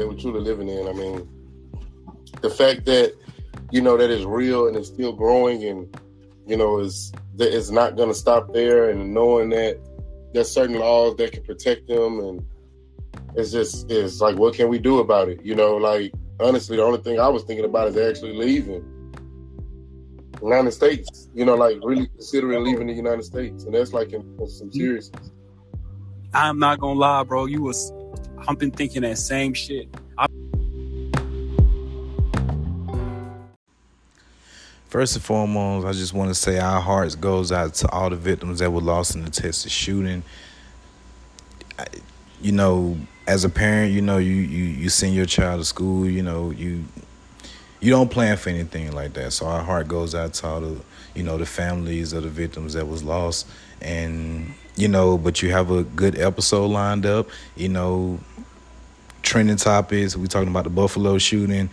that we're truly living in. I mean, the fact that you know that is real and it's still growing, and you know is that it's not going to stop there, and knowing that there's certain laws that can protect them, and it's just it's like what can we do about it? You know, like honestly, the only thing I was thinking about is actually leaving. United States, you know, like really considering leaving the United States, and that's like in, in some mm-hmm. seriousness. I'm not gonna lie, bro. You was, I've been thinking that same shit. I- First and foremost, I just want to say our hearts goes out to all the victims that were lost in the Texas shooting. I, you know, as a parent, you know, you, you you send your child to school, you know, you you don't plan for anything like that. So our heart goes out to all the you know the families of the victims that was lost, and you know, but you have a good episode lined up. You know, trending topics. We talking about the Buffalo shooting.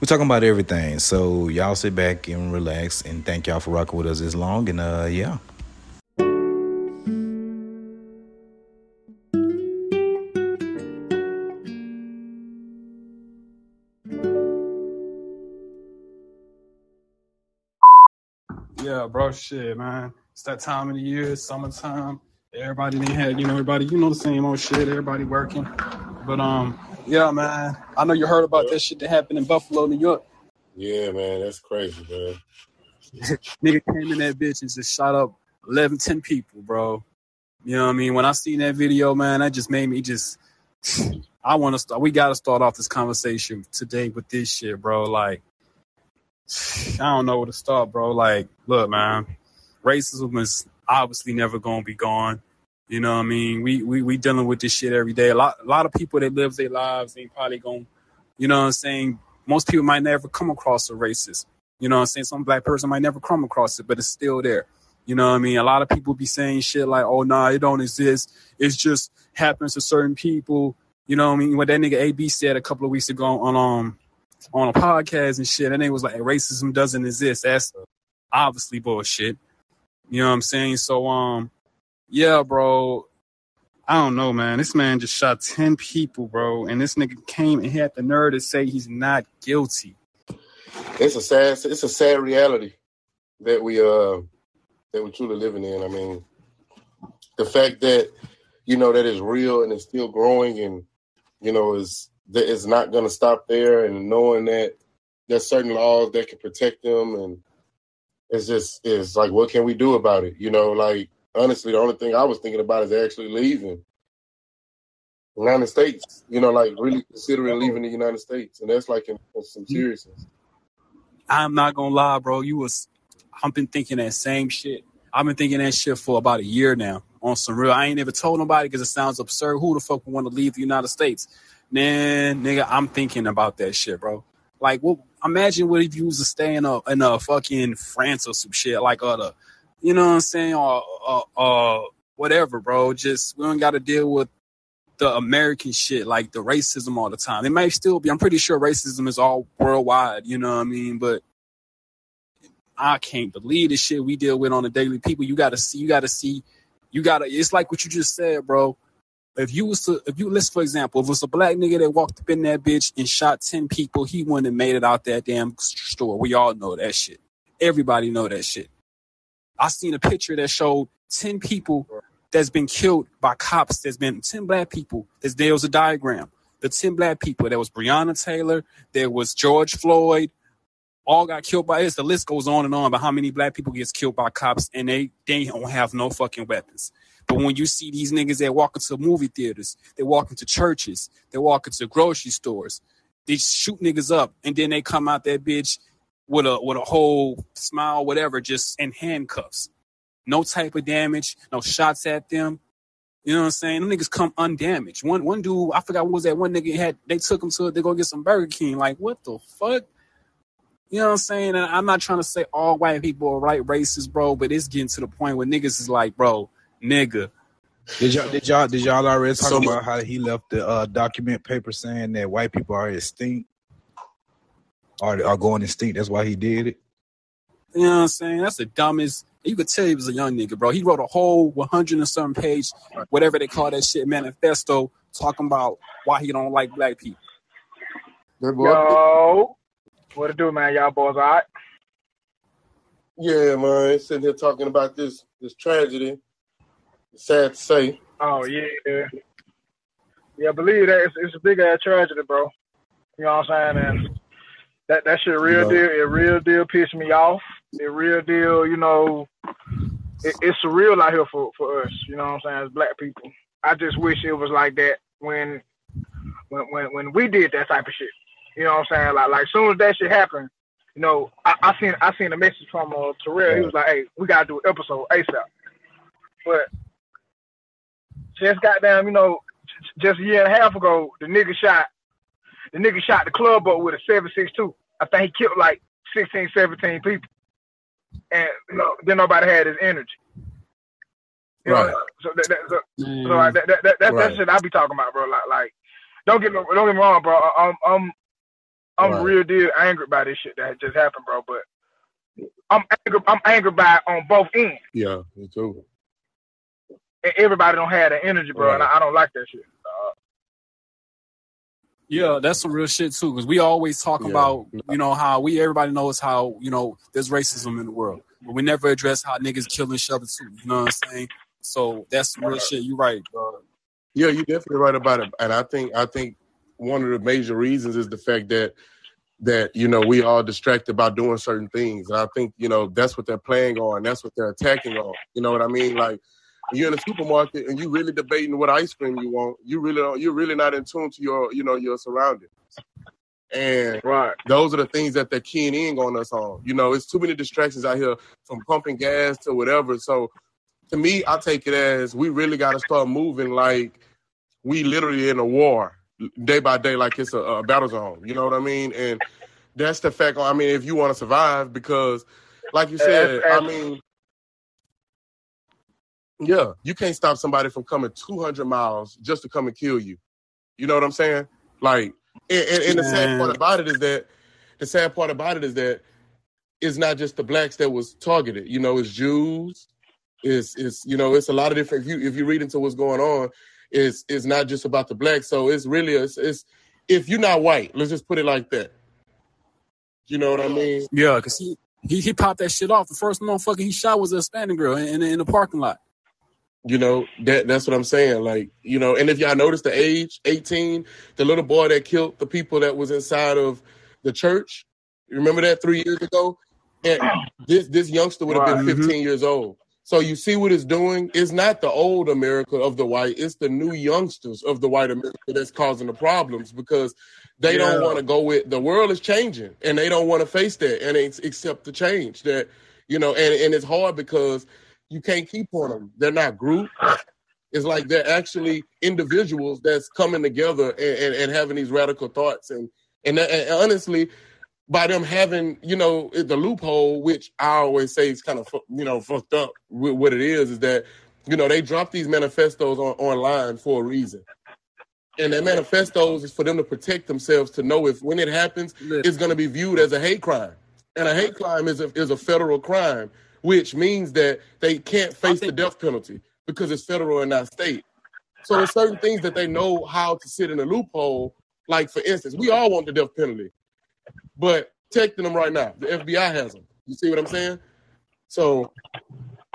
We're talking about everything. So y'all sit back and relax, and thank y'all for rocking with us this long. And uh, yeah. Yeah, bro, shit, man. It's that time of the year, summertime. Everybody they had, you know, everybody, you know, the same old shit. Everybody working, but um, yeah, man. I know you heard about that shit that happened in Buffalo, New York. Yeah, man, that's crazy, man. Nigga came in that bitch and just shot up 11, 10 people, bro. You know what I mean? When I seen that video, man, that just made me just. I want to start. We got to start off this conversation today with this shit, bro. Like, I don't know where to start, bro. Like, look, man, racism is obviously never gonna be gone. You know what I mean? We we we dealing with this shit every day. A lot a lot of people that live their lives ain't probably gonna, you know what I'm saying? Most people might never come across a racist. You know what I'm saying? Some black person might never come across it, but it's still there. You know what I mean? A lot of people be saying shit like, oh nah, it don't exist. It's just happens to certain people. You know what I mean? What that nigga AB said a couple of weeks ago on um on a podcast and shit, and it was like racism doesn't exist. That's obviously bullshit. You know what I'm saying? So um yeah, bro. I don't know, man. This man just shot 10 people, bro. And this nigga came and had the nerve to say he's not guilty. It's a sad, it's a sad reality that we uh that we're truly living in. I mean, the fact that you know that is real and it's still growing, and you know is that it's not going to stop there, and knowing that there's certain laws that can protect them, and it's just it's like what can we do about it? You know, like honestly, the only thing I was thinking about is actually leaving the United States. You know, like really considering leaving the United States, and that's like in, in some mm-hmm. seriousness. I'm not gonna lie, bro. You was I've been thinking that same shit. I've been thinking that shit for about a year now. On some real, I ain't never told nobody because it sounds absurd. Who the fuck would want to leave the United States? Man, nigga, I'm thinking about that shit, bro. Like, what? Imagine what if you was to stay in a in a fucking France or some shit, like other, you know what I'm saying, or whatever, bro. Just we don't got to deal with the American shit, like the racism all the time. It might still be. I'm pretty sure racism is all worldwide. You know what I mean? But I can't believe the shit we deal with on a daily. People, you gotta see. You gotta see. You gotta. It's like what you just said, bro. If you was to, if you listen, for example, if it was a black nigga that walked up in that bitch and shot ten people, he wouldn't have made it out that damn store. We all know that shit. Everybody know that shit. I seen a picture that showed ten people that's been killed by cops. There's been 10 black people. There's, there was a diagram. The 10 black people. There was Breonna Taylor. There was George Floyd. All got killed by this. The list goes on and on about how many black people gets killed by cops and they, they don't have no fucking weapons. But when you see these niggas that walk into movie theaters, they walk into churches, they walk into grocery stores, they shoot niggas up and then they come out that bitch with a with a whole smile, whatever, just in handcuffs no type of damage, no shots at them. You know what I'm saying? Them niggas come undamaged. One one dude, I forgot what was that one nigga had. They took him to they go get some Burger King. Like what the fuck? You know what I'm saying? And I'm not trying to say all white people are right racist, bro, but it's getting to the point where niggas is like, bro, nigga. Did y'all did y'all did y'all already talk So- about how he left the uh, document paper saying that white people are extinct? Are are going extinct? That's why he did it. You know what I'm saying? That's the dumbest. You could tell he was a young nigga, bro. He wrote a whole 100 and something page, whatever they call that shit, manifesto, talking about why he don't like black people. Yo, what it do, man? Y'all boys, all right? Yeah, man. Sitting here talking about this this tragedy. Sad to say. Oh yeah, yeah. I Believe that it's, it's a big ass tragedy, bro. You know what I'm saying? And that that shit real Yeah. deal. It real deal pissed me off. It real deal. You know, it, it's surreal out here for for us. You know what I'm saying? As black people, I just wish it was like that when when when when we did that type of shit. You know what I'm saying? Like like soon as that shit happened, you know, I, I seen I seen a message from uh, Terrell. He was like, "Hey, we gotta do an episode ASAP." But just goddamn, you know, j- just a year and a half ago, the nigga shot the nigga shot the club up with a seven six two. I think he killed like 16, 17 people, and you know, then nobody had his energy. You know, Right. so that, that, so, Man, so like, that, that, that, that, Right. that shit I be talking about, bro. Like, like, don't get me, don't get me wrong, bro. I'm, I'm, I'm Right. real deal angry by this shit that just happened, bro. But I'm angry, I'm angry by it on both ends, Yeah, me too. And everybody don't have that energy, bro. And I, I don't like that shit. Uh, Yeah, that's some real shit too. Because we always talk Yeah. about, you know, how we everybody knows how you know there's racism in the world, but we never address how niggas kill each other too. You know what I'm saying? So that's some real shit. You're right, bro. Yeah, you're definitely right about it. And I think I think one of the major reasons is the fact that that you know we are distracted by doing certain things. And I think you know that's what they're playing on. That's what they're attacking on. You know what I mean? Like when you're in a supermarket and you really debating what ice cream you want. You really don't, you're really not in tune to your you know your surroundings. And right. those are the things that they're keying in on us on. You know, it's too many distractions out here from pumping gas to whatever. So to me, I take it as we really got to start moving like we literally in a war day by day, like it's a, a battle zone. You know what I mean? And that's the fact. I mean, if you want to survive, because like you said, I mean, yeah, you can't stop somebody from coming 200 miles just to come and kill you. You know what I'm saying? Like, and, and, and the sad part about it is that the sad part about it is that it's not just the blacks that was targeted. You know, it's Jews. It's it's you know, it's a lot of different. If you if you read into what's going on, it's it's not just about the blacks. So it's really it's, it's if you're not white, let's just put it like that. You know what I mean? Yeah, cause he he, he popped that shit off. The first motherfucker he shot was a Hispanic girl in, in, in the parking lot. You know, that that's what I'm saying. Like, you know, and if y'all notice the age, 18, the little boy that killed the people that was inside of the church, you remember that three years ago? And this this youngster would have been Right. Mm-hmm. 15 years old. So you see what it's doing? It's not the old America of the white, it's the new youngsters of the white America that's causing the problems because they don't want to go with the world is changing and they don't want to face that and it's, accept the change that you know and, and it's hard because you can't keep on them. They're not group. It's like they're actually individuals that's coming together and, and, and having these radical thoughts. And, and and honestly, by them having, you know, the loophole, which I always say is kind of, you know, fucked up with what it is, is that, you know, they drop these manifestos on, online for a reason. And their manifestos is for them to protect themselves to know if when it happens, it's going to be viewed as a hate crime. And a hate crime is a, is a federal crime, which means that they can't face the death penalty because it's federal and not state. So there's certain things that they know how to sit in a loophole. Like for instance, we all want the death penalty, but protecting them right now, the FBI has them. You see what I'm saying? So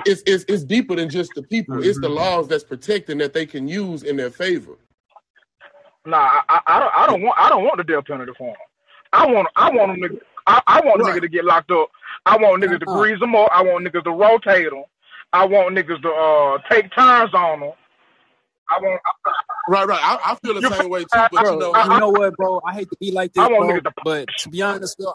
it's it's, it's deeper than just the people. It's the mm-hmm. laws that's protecting that they can use in their favor. Nah, I, I, don't. I don't want. I don't want the death penalty for him. I want. I want them nigga. I, I want Right. niggas to get locked up. I want niggas to Uh-uh. grease them up. I want niggas to rotate them. I want niggas to uh take turns on them. I want. Right, right. I, I feel the same way too. But Bro, you know, I- you know what, bro? I hate to be like this, I want bro, niggas to- but to be honest, bro,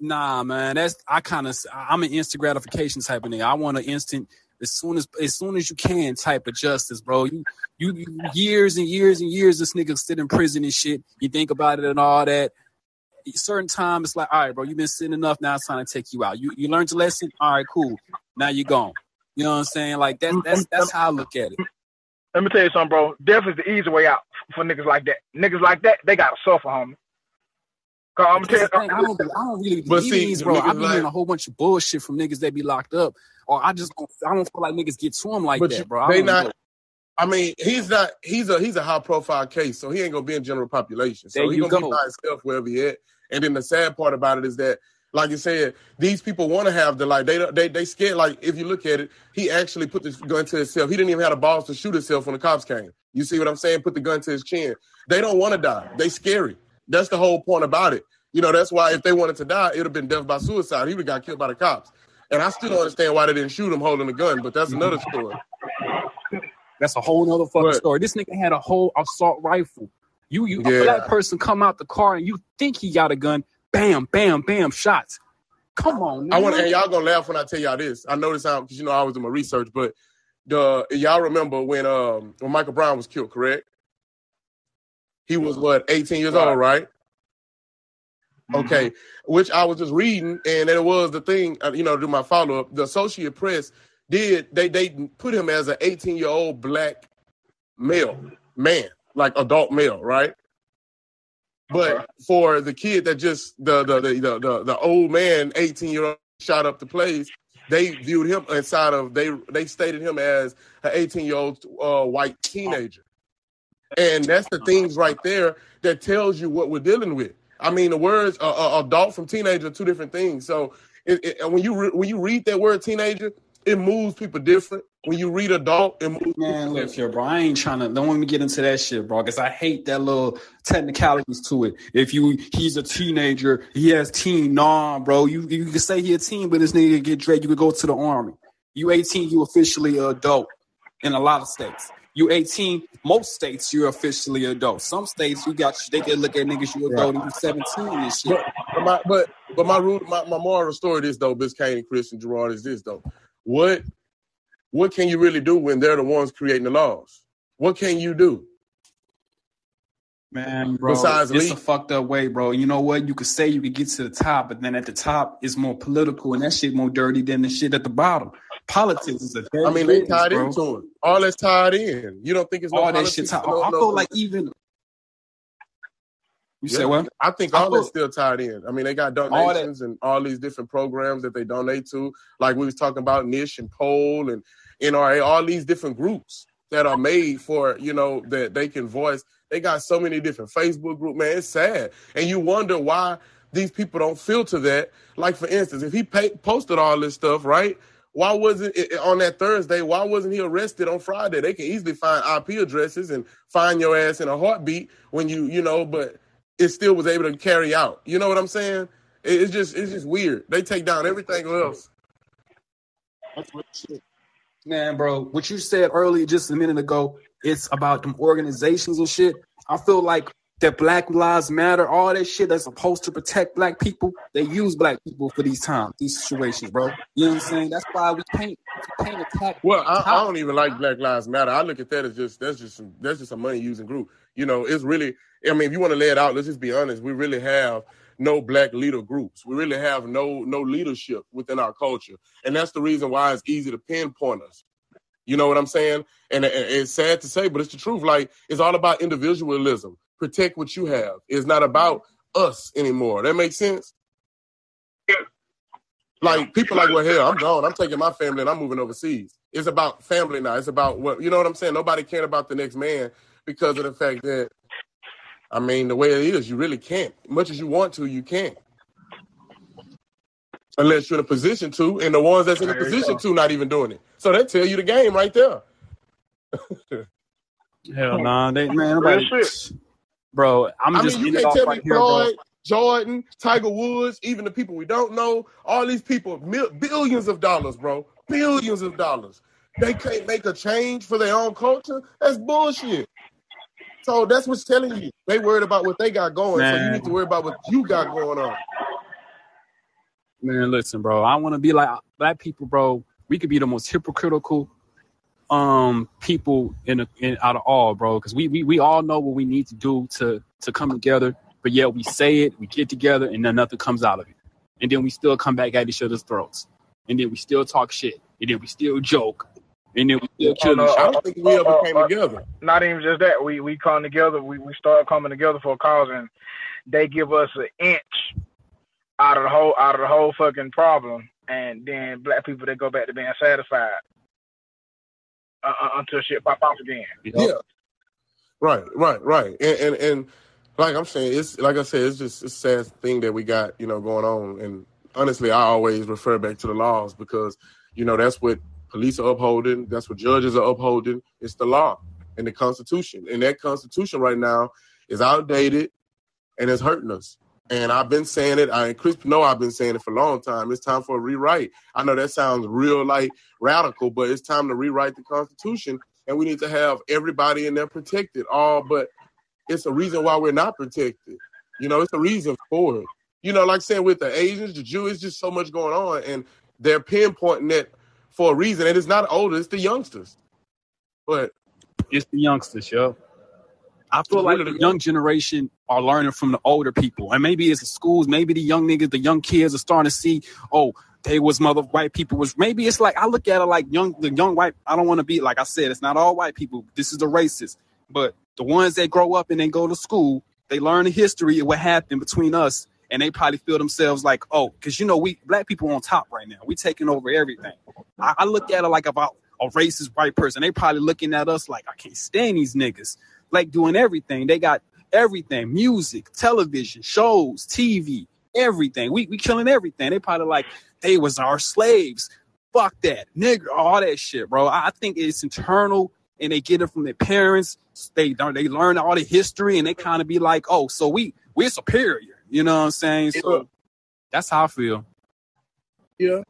nah, man, that's I kind of I'm an instant gratification type of nigga. I want an instant as soon as as soon as you can type of justice, bro. You you, you years and years and years this nigga sit in prison and shit. You think about it and all that. Certain time it's like, all right, bro, you've been sitting enough. Now it's time to take you out. You you learned your lesson. All right, cool. Now you're gone. You know what I'm saying? Like that. Mm-hmm. That's that's how I look at it. Mm-hmm. Let me tell you something, bro. Death is the easy way out for niggas like that. Niggas like that, they gotta suffer, homie. I'm thing, I don't, I don't really But believe see, these, bro. I be like- hearing a whole bunch of bullshit from niggas that be locked up, or I just don't, I don't feel like niggas get to them like that, you- bro. I they don't not- know. I mean, he's not. He's a he's a high profile case, so he ain't gonna be in general population. So There he gonna go. be by himself wherever he at. And then the sad part about it is that, like you said, these people want to have the like they don't- they they scared. Like if you look at it, he actually put the gun to himself. He didn't even have the balls to shoot himself when the cops came. You see what I'm saying? Put the gun to his chin. They don't want to die. They scary. That's the whole point about it. You know, that's why if they wanted to die, it'd have been death by suicide. He would have got killed by the cops. And I still don't understand why they didn't shoot him holding a gun, but that's another story. That's a whole nother fucking What? story. This nigga had a whole assault rifle. You, you, Yeah. a black person come out the car and you think he got a gun. Bam, bam, bam, shots. Come on, I want and y'all gonna laugh when I tell y'all this. I know this out because you know I was doing my research, but the y'all remember when um when Michael Brown was killed, correct? He was what 18 years old, right? Okay, which I was just reading, and it was the thing, uh, you know, to do my follow up. The Associate Press did they they put him as an 18 year old black male man, like adult male, right? But for the kid that just the the the the, the, the old man, 18 year old, shot up the place, they viewed him inside of they they stated him as an 18 year old uh, white teenager, and that's the things right there that tells you what we're dealing with. I mean, the words uh, uh, adult from teenager are two different things. So it, it, and when you re- when you read that word teenager, it moves people different. When you read adult, it moves Man, look here, bro. I ain't trying to. Don't want me to get into that shit, bro, because I hate that little technicalities to it. If you, he's a teenager, he has teen. Nah, bro. You you can say he a teen, but this nigga get dread. You could go to the army. You 18, you officially adult in a lot of states. You 18, most states you're officially adult. Some states you got they can look at niggas you adult and you 17 and shit. But, but my but but my root my, my moral story is though, Biscayne Chris and Gerard is this though. What what can you really do when they're the ones creating the laws? What can you do? Man, bro, Besides it's leave. a fucked up way, bro. You know what? You could say you could get to the top, but then at the top it's more political and that shit more dirty than the shit at the bottom. Politics is a dirty I mean, they tied bro. into it. All that's tied in. You don't think it's no All that politics, shit. Tied. no- I no- feel like even you Yeah. say what? I think all that's feel- still tied in. I mean, they got donations and all these different programs that they donate to. Like we was talking about Nish and Pole and NRA, all these different groups that are made for, you know, that they can voice. They got so many different Facebook group, man. It's sad. And you wonder why these people don't filter that. Like for instance, if he pay, posted all this stuff, right? Why wasn't it on that Thursday? Why wasn't he arrested on Friday? They can easily find IP addresses and find your ass in a heartbeat when you, you know, but it still was able to carry out. You know what I'm saying? It- It's just, it's just weird. They take down everything else. Man, bro, what you said earlier just a minute ago, it's about them organizations and shit. I feel like that Black Lives Matter, all that shit that's supposed to protect black people, they use black people for these times, these situations, bro. You know what I'm saying? That's why we can't we can't attack. Well, I, I don't even like Black Lives Matter. I look at that as just that's just some, that's just a money using group. You know, it's really. I mean, if you want to lay it out, let's just be honest. We really have no black leader groups. We really have no no leadership within our culture, and that's the reason why it's easy to pinpoint us. You know what I'm saying? And it- it's sad to say, but it's the truth. Like it's all about individualism. Protect what you have. It's not about us anymore. That makes sense. Yeah. Like people like, well, hell, I'm gone. I'm taking my family and I'm moving overseas. It's about family now. It's about what you know what I'm saying. Nobody cared about the next man because of the fact that, I mean, the way it is, you really can't. Much as you want to, you can't. Unless you're in a position to, and the ones that's in a There position to not even doing it. So that tell you the game right there. Hell nah, they man, nobody, bro. I'm I just mean, you can't tell right me here, bro. Floyd, Jordan, Tiger Woods, even the people we don't know, all these people, mil- billions of dollars, bro, billions of dollars. They can't make a change for their own culture. That's bullshit. So that's what's telling you. They worried about what they got going, so you need to worry about what you got going on. Man, listen, bro. I want to be like black people, bro. We could be the most hypocritical um people in, the, in out of all, bro. Because we, we we all know what we need to do to to come together, but yet we say it, we get together, and then nothing comes out of it. And then we still come back at each other's throats, and then we still talk shit, and then we still joke, and then we still kill no, each I don't think we ever Uh, came uh, together. Not even just that. We we come together. We we start coming together for a cause, and they give us an inch out of the whole out of the whole fucking problem, and then black people they go back to being satisfied. uh, uh, until shit pop off again. Yeah. Right, right, right. And, and and like I'm saying, it's like I said, it's just it's a sad thing that we got, you know, going on. And honestly, I always refer back to the laws because, you know, that's what police are upholding, that's what judges are upholding. It's the law and the constitution. And that constitution right now is outdated and it's hurting us. And I've been saying it. I and Chris know I've been saying it for a long time. It's time for a rewrite. I know that sounds real like radical, but it's time to rewrite the Constitution, and we need to have everybody in there protected. All but it's a reason why we're not protected. You know, it's a reason for it. You know, like saying with the Asians, the Jews, just so much going on, and they're pinpointing it for a reason. And it's not older; it's the youngsters. But it's the youngsters, yo. I feel like the young generation are learning from the older people, and maybe it's the schools, maybe the young niggas, the young kids are starting to see, oh, they was mother white people was maybe it's like I look at it like young the young white. I don't want to be like I said, it's not all white people. This is the racist, but the ones that grow up and they go to school, they learn the history of what happened between us, and they probably feel themselves like, oh, because you know we black people on top right now. We taking over everything. I, I look at it like about a racist white person. They probably looking at us like I can't stand these niggas like doing everything. They got everything, music, television, shows, TV, everything. We we killing everything. They probably like they was our slaves. Fuck that, nigga, all that shit, bro. I think it's internal, and they get it from their parents. They they learn all the history, and they kind of be like, oh, so we we're superior. You know what I'm saying? So yeah. that's how I feel. Yeah,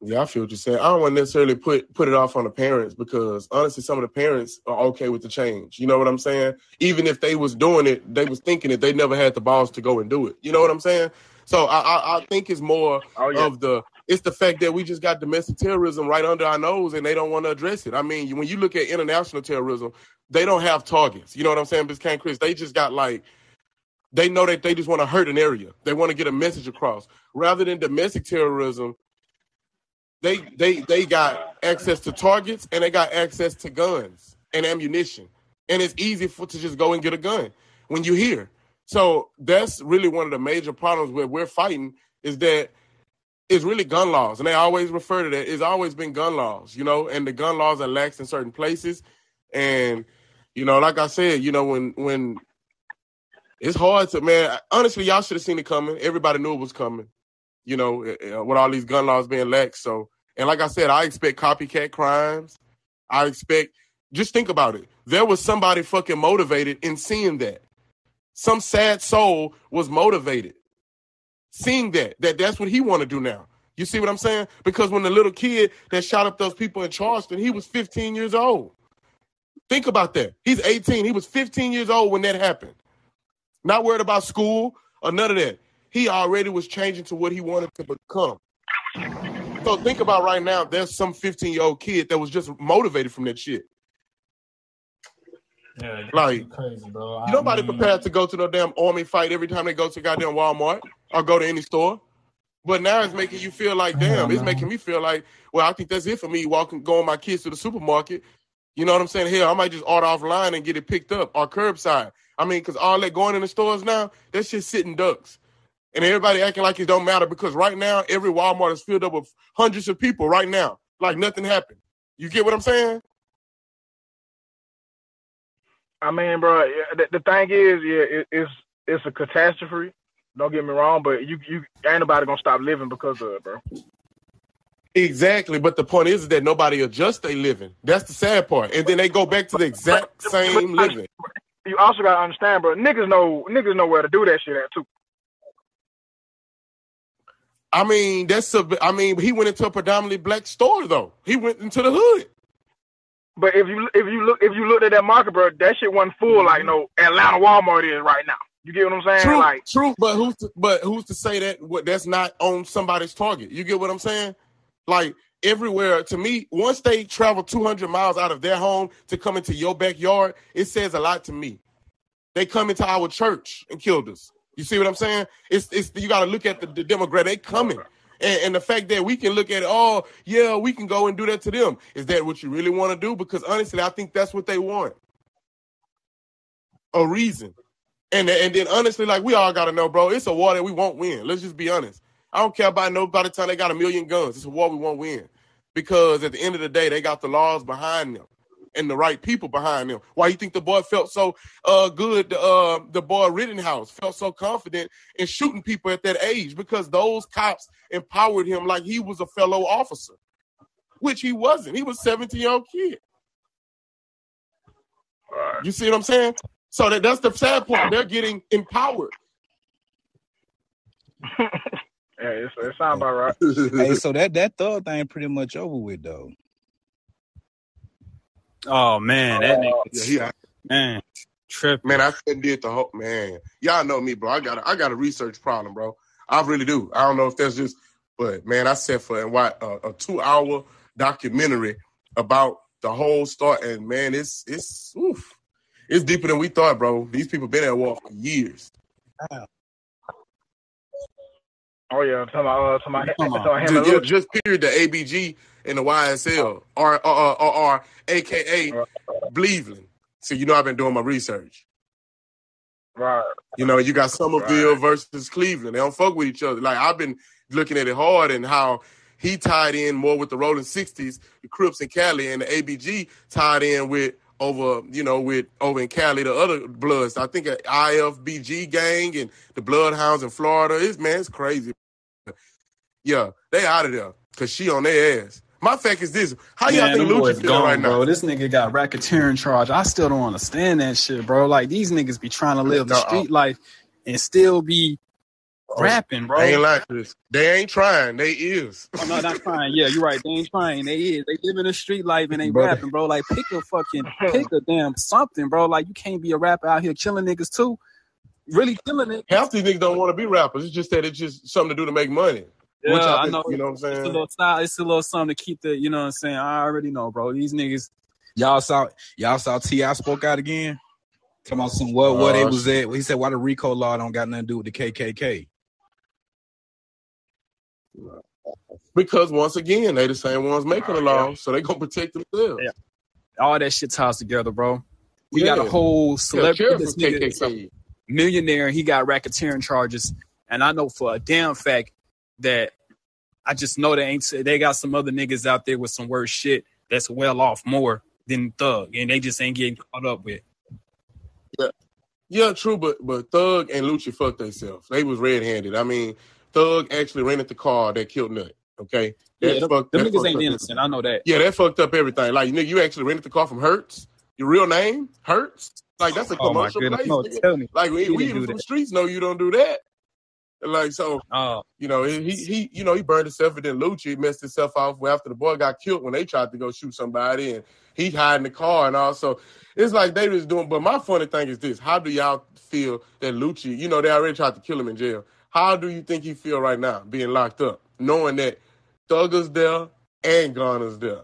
yeah, I feel what you're saying. I don't want to necessarily put put it off on the parents because honestly, some of the parents are okay with the change. You know what I'm saying? Even if they was doing it, they was thinking it, they never had the balls to go and do it. You know what I'm saying? So I I, I think it's more oh, yeah. of the it's the fact that we just got domestic terrorism right under our nose and they don't want to address it. I mean, when you look at international terrorism, they don't have targets. You know what I'm saying? This can't Chris. They just got like they know that they just want to hurt an area. They want to get a message across. Rather than domestic terrorism, they they they got access to targets and they got access to guns and ammunition, and it's easy for to just go and get a gun when you hear. So that's really one of the major problems where we're fighting is that it's really gun laws, and they always refer to that. It's always been gun laws, you know, and the gun laws are lax in certain places, and you know, like I said, you know, when when it's hard to man. Honestly, y'all should have seen it coming. Everybody knew it was coming you know, eh, eh, with all these gun laws being lax. So, and like I said, I expect copycat crimes. I expect, just think about it. There was somebody fucking motivated in seeing that. Some sad soul was motivated seeing that, that that's what he want to do now. You see what I'm saying? Because when the little kid that shot up those people in Charleston, he was 15 years old. Think about that. He's 18. He was 15 years old when that happened. Not worried about school or none of that he already was changing to what he wanted to become. So think about right now, there's some 15 year old kid that was just motivated from that shit. Yeah, like crazy, bro. You nobody mean... prepared to go to the damn army fight every time they go to goddamn Walmart or go to any store. But now it's making you feel like, damn, it's making me feel like, well, I think that's it for me walking, going my kids to the supermarket. You know what I'm saying? Hell, I might just order offline and get it picked up or curbside. I mean, because all that going in the stores now, that's just sitting ducks and everybody acting like it don't matter because right now every Walmart is filled up with hundreds of people right now, like nothing happened. You get what I'm saying? I mean, bro, the, the thing is, yeah, it, it's it's a catastrophe. Don't get me wrong, but you you ain't nobody gonna stop living because of it, bro. Exactly, but the point is that nobody adjusts their living. That's the sad part, and then they go back to the exact same living. You also gotta understand, bro. Niggas know niggas know where to do that shit at too. I mean, that's a. I mean, he went into a predominantly black store though. He went into the hood. But if you if you look if you looked at that market, bro, that shit wasn't full mm-hmm. like no Atlanta Walmart is right now. You get what I'm saying? True, like, true. But who's to, but who's to say that what that's not on somebody's target? You get what I'm saying? Like everywhere to me, once they travel 200 miles out of their home to come into your backyard, it says a lot to me. They come into our church and killed us. You see what I'm saying? It's it's you got to look at the, the. They coming. And, and, the fact that we can look at it, oh yeah, we can go and do that to them. Is that what you really want to do? Because honestly, I think that's what they want. A reason. And and then honestly, like we all gotta know, bro, it's a war that we won't win. Let's just be honest. I don't care about nobody time they got a million guns. It's a war we won't win. because at the end of the day, they got the laws behind them and the right people behind them. Why you think the boy felt so uh, good? Uh, the boy Rittenhouse felt so confident in shooting people at that age because those cops empowered him like he was a fellow officer, which he wasn't. He was 17 year old kid. Right. You see what I'm saying? So that, that's the sad part. They're getting empowered. yeah, it's, it sounds about right. hey, so that that thug thing pretty much over with though. Oh man, that nigga, yeah, yeah. man, trip. Man, I couldn't did the whole man. Y'all know me, bro. I got a, I got a research problem, bro. I really do. I don't know if that's just, but man, I sat for and what uh, a two hour documentary about the whole start, and man, it's it's oof, it's deeper than we thought, bro. These people been at war for years. Oh yeah, I'm talking about uh, talking about, talking about him and Just, just period the ABG and the YSL or or, uh, or, uh, or uh, AKA Bleveland. So you know I've been doing my research. Right. You know, you got Somerville Right. versus Cleveland. They don't fuck with each other. Like I've been looking at it hard and how he tied in more with the Rolling Sixties, the Crips and Cali, and the ABG tied in with over, you know, with over in Cali, the other Bloods. I think uh, a IFBG gang and the Bloodhounds in Florida. It's man, it's crazy. Yeah, they out of there because she on their ass. My fact is this: How y'all Man, think them boys Lucci feeling gone, right now? bro. This nigga got racketeering charge. I still don't understand that shit, bro. Like these niggas be trying to live the No, street life and still be rapping, bro. They ain't like this. They ain't trying. They is. Oh, no, not trying. Yeah, you're right. They ain't trying. They is. They living in the street life and they Brother. rapping, bro. Like pick a fucking pick a damn something, bro. Like you can't be a rapper out here killing niggas too. Really killing it. Half these niggas don't want to be rappers. It's just that it's just something to do to make money. Yeah, Which I, I know. You know what I'm It's a saying? little style. It's a little something to keep the. You know what I'm saying. I already know, bro. These niggas. Y'all saw y'all saw T.I. spoke out again. Talking about some what what Uh, it was at. He said why the RICO law don't got nothing to do with the KKK. Because once again, they the same ones making the oh, law, so they gonna protect themselves. Yeah. All that shit ties together, bro. We got a whole Yeah, celebrity. sheriff this was nigga is a KKK. millionaire. He got racketeering charges, and I know for a damn fact that I just know they ain't. They got some other niggas out there with some worse shit that's well off more than Thug, and they just ain't getting caught up with. Yeah, Yeah, true, but but Thug and Lucci fucked themselves. They was red handed. I mean, Thug actually rented the car that killed Nut. Okay, That them, fucked- them that niggas ain't innocent. I know that. Yeah, that fucked up everything. Like, nigga, you actually rented the car from Hertz. Your real name, Hertz. Like that's a Oh commercial place. No, tell me. Like we, we even from the streets know you don't do that. Like so, Oh, you know, he he you know he burned himself and then Lucci messed himself off after the boy got killed when they tried to go shoot somebody and he hid in the car and also it's like they was doing. But my funny thing is this: How do y'all feel that Lucci? You know, they already tried to kill him in jail. How do you think he feel right now, being locked up, knowing that Thugger's there and Gunna's there?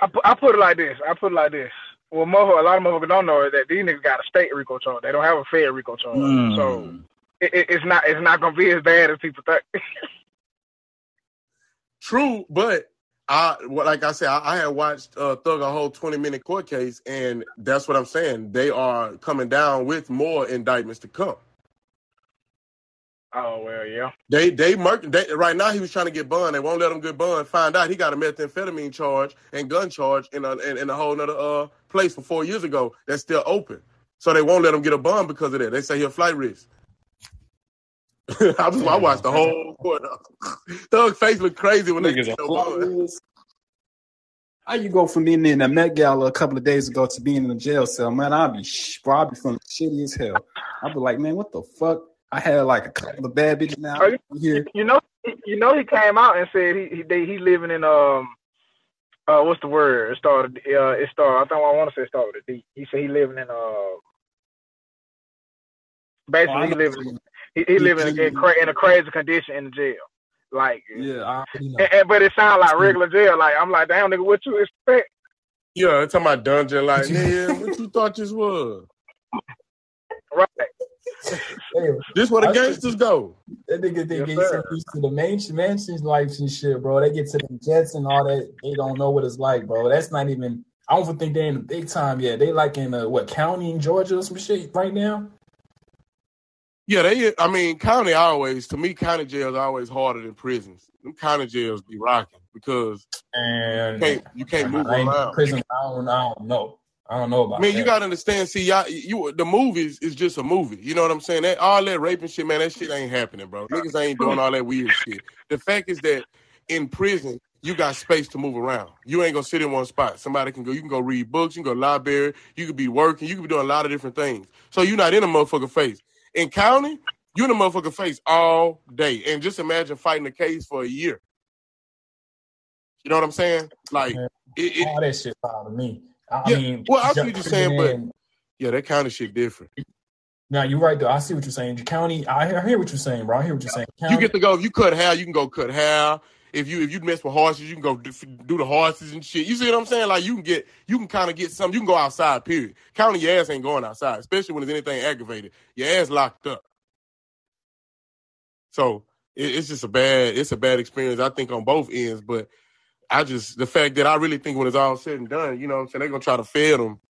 I put, I put it like this. I put it like this. Well, motherfucker, a lot of motherfuckers don't know is that these niggas got a state RICO charge. They don't have a fed RICO charge. Mm. So it, it, it's not it's not gonna be as bad as people think. True, but I well, like I said, I, I had watched uh, Thug a whole twenty minute court case, and that's what I'm saying. They are coming down with more indictments to come. oh well, yeah. They they murk they, right now. He was trying to get bond. They won't let him get bond. Find out he got a methamphetamine charge and gun charge in a in, in a whole other uh place from four years ago that's still open. So they won't let him get a bond because of that. They say he'll flight risk. I was I watched the whole court. Thug face looked crazy when they niggas get are no. How you go from being in the Met Gala a couple of days ago to being in a jail cell, man? I'll be, sh- bro, I'll be feeling shitty as hell. I'll be like, man, what the fuck? I had like a couple of bad bitches now you- here. You know, you know, he came out and said he he they, he living in um uh what's the word? It started uh it started. I think I want to say it started with a D. He said he living in uh basically Oh, he know- living in, he, he living in, in, cra- in a crazy condition in the jail. Like, Yeah, I already know. and, and- but it sounds like regular jail. Like I'm like, damn nigga, what you expect? Yeah, it's talking about dungeon like nigga, what you thought this was? Right? This where the I think- gangsters go. That nigga they Yes, get sir. so used to the main mansions life and shit, bro. They get to the jets and all that. They don't know what it's like, bro. That's not even. I don't even think they're in the big time yet. They like in uh, what county in Georgia or some shit right now. Yeah, they. I mean, county always to me, county jails are always harder than prisons. Them county jails be rocking because And you can't you can't move I around. prison. I don't, I don't know. I don't know about. I mean, you gotta understand. See, y'all, you the movies is just a movie. You know what I'm saying? That all that raping shit, man, that shit ain't happening, bro. Niggas ain't doing all that weird shit. The fact is that in prison, you got space to move around. You ain't gonna sit in one spot. Somebody can go. You can go read books. You can go library. You could be working. You could be doing a lot of different things. So you're not in a motherfucker face. In county, you in a motherfucker face all day. And just imagine fighting a case for a year. You know what I'm saying? Like, it, it, all that shit bothered me. I Yeah, mean, well, I see what you're saying, but- yeah, that kind of shit different. now you're right though. I see what you're saying. County, I hear, I hear what you're saying, bro. I hear what you're saying. County, You get to go. If you cut hair, you can go cut hair. If you if you mess with horses, you can go do, do the horses and shit. You see what I'm saying? Like you can get you can kind of get something. You can go outside. Period. County your ass ain't going outside, especially when there's anything aggravated. Your ass locked up. So it, it's just a bad it's a bad experience. I think on both ends, but I just the fact that I really think when it's all said and done, you know what I'm saying they're gonna try to fail them.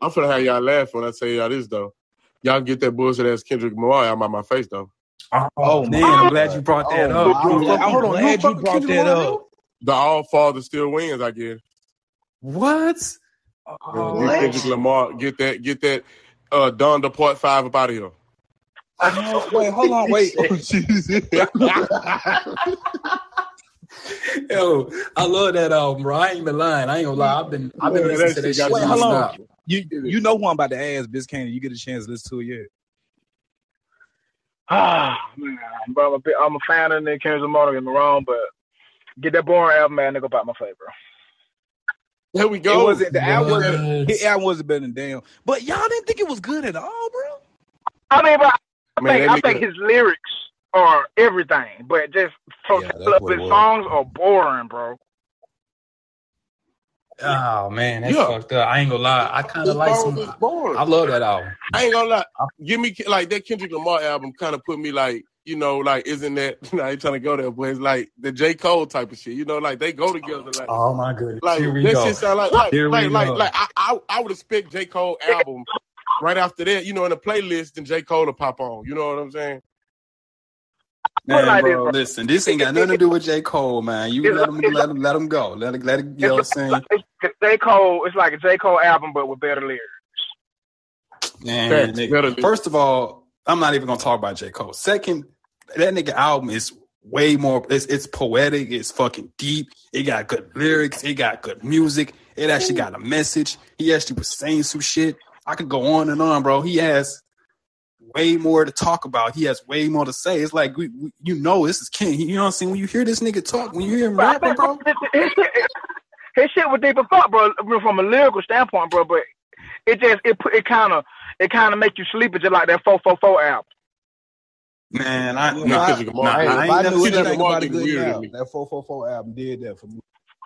I'm finna have y'all laugh when I say y'all this though. Y'all get that bullshit ass Kendrick Lamar out of my face though. Oh, Oh, Man, I'm glad you brought that Oh, up. I'm glad- I'm hold on, glad you brought that Lamar, up. The All Father still wins, I guess. What? Yeah, get Kendrick Lamar, get that, get that uh Donda Part Five up out of here. No, wait, hold on, wait. Oh, Jesus. Yo, I love that album, bro. I ain't been lying. I ain't gonna lie. I've been I've been Man, listening to that shit shit. got Wait, hold on. You you know who I'm about to ask, Biz Candy. You get a chance to listen to it yet? Ah, man, bro, I'm a, bit, I'm a fan of Nick Kendrick Lamar. Don't get me wrong, but get that boring album, man, nigga, about my favorite. There we It go. wasn't the album wasn't Yes. album wasn't better than damn. But y'all didn't think it was good at all, bro. I mean, but I Man, think I think his lyrics are everything, but just total Yeah, of his songs are boring, bro. Oh man, that's Yeah. fucked up. I ain't gonna lie. I kind of like some. I love that album. I ain't gonna lie. Give me like that Kendrick Lamar album kind of put me like, you know, like isn't that I ain't trying to go there, but it's like the J. Cole type of shit. You know, like they go together like Oh my goodness. like Here we that go. shit sound like like Here we like, like like I, I I would expect J. Cole album right after that, you know, in the playlist and J. Cole to pop on. You know what I'm saying? Man, like this, bro, bro. listen, this ain't got nothing to do with J. Cole, man. You let like- him, let him, let him go. Let him, let him, you know what I'm saying? It's, it's J Cole. It's like a J Cole album, but with better lyrics. Man, nigga. better First of all, I'm not even gonna talk about J. Cole. Second, that nigga album is way more. It's it's poetic. It's fucking deep. It got good lyrics. It got good music. It actually got a message. He actually was saying some shit. I could go on and on, bro. He has way more to talk about. He has way more to say. It's like we, we you know, this is King. You know what I'm saying? When you hear this nigga talk, when you hear him But rapping, bro. his, his, shit, his shit was deep as fuck, bro, from a lyrical standpoint, bro. But it just it put it kind of it kind of make you sleepy, just like that four four four album. Man, I, Yeah, Nah, I- Kendrick Lamar. nah, Hey, I ain't I never knew seen Kendrick about a good weird now, that 444 album did that for me.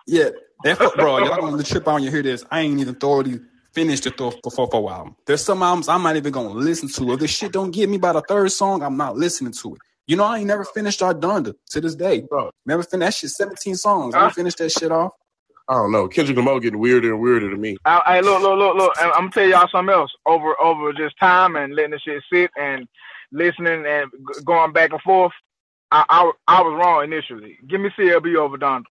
Yeah, that fuck, bro. Y'all gonna trip on you hear this. I ain't even thoroughly finished the Thor the 4 album. There's some albums I'm not even gonna listen to. If this shit don't get me by the third song, I'm not listening to it. You know, I ain't never finished our Donda to this day. Bro, Never finished that shit. 17 songs. I Huh? ain't ah. finished that shit off. I don't know. Kendrick Lamar getting weirder and weirder to me. I, I look look look look. I'm gonna tell y'all something else. Over over just time and letting the shit sit and listening and g- going back and forth. I I, I was wrong initially. Give me CLB over Donda.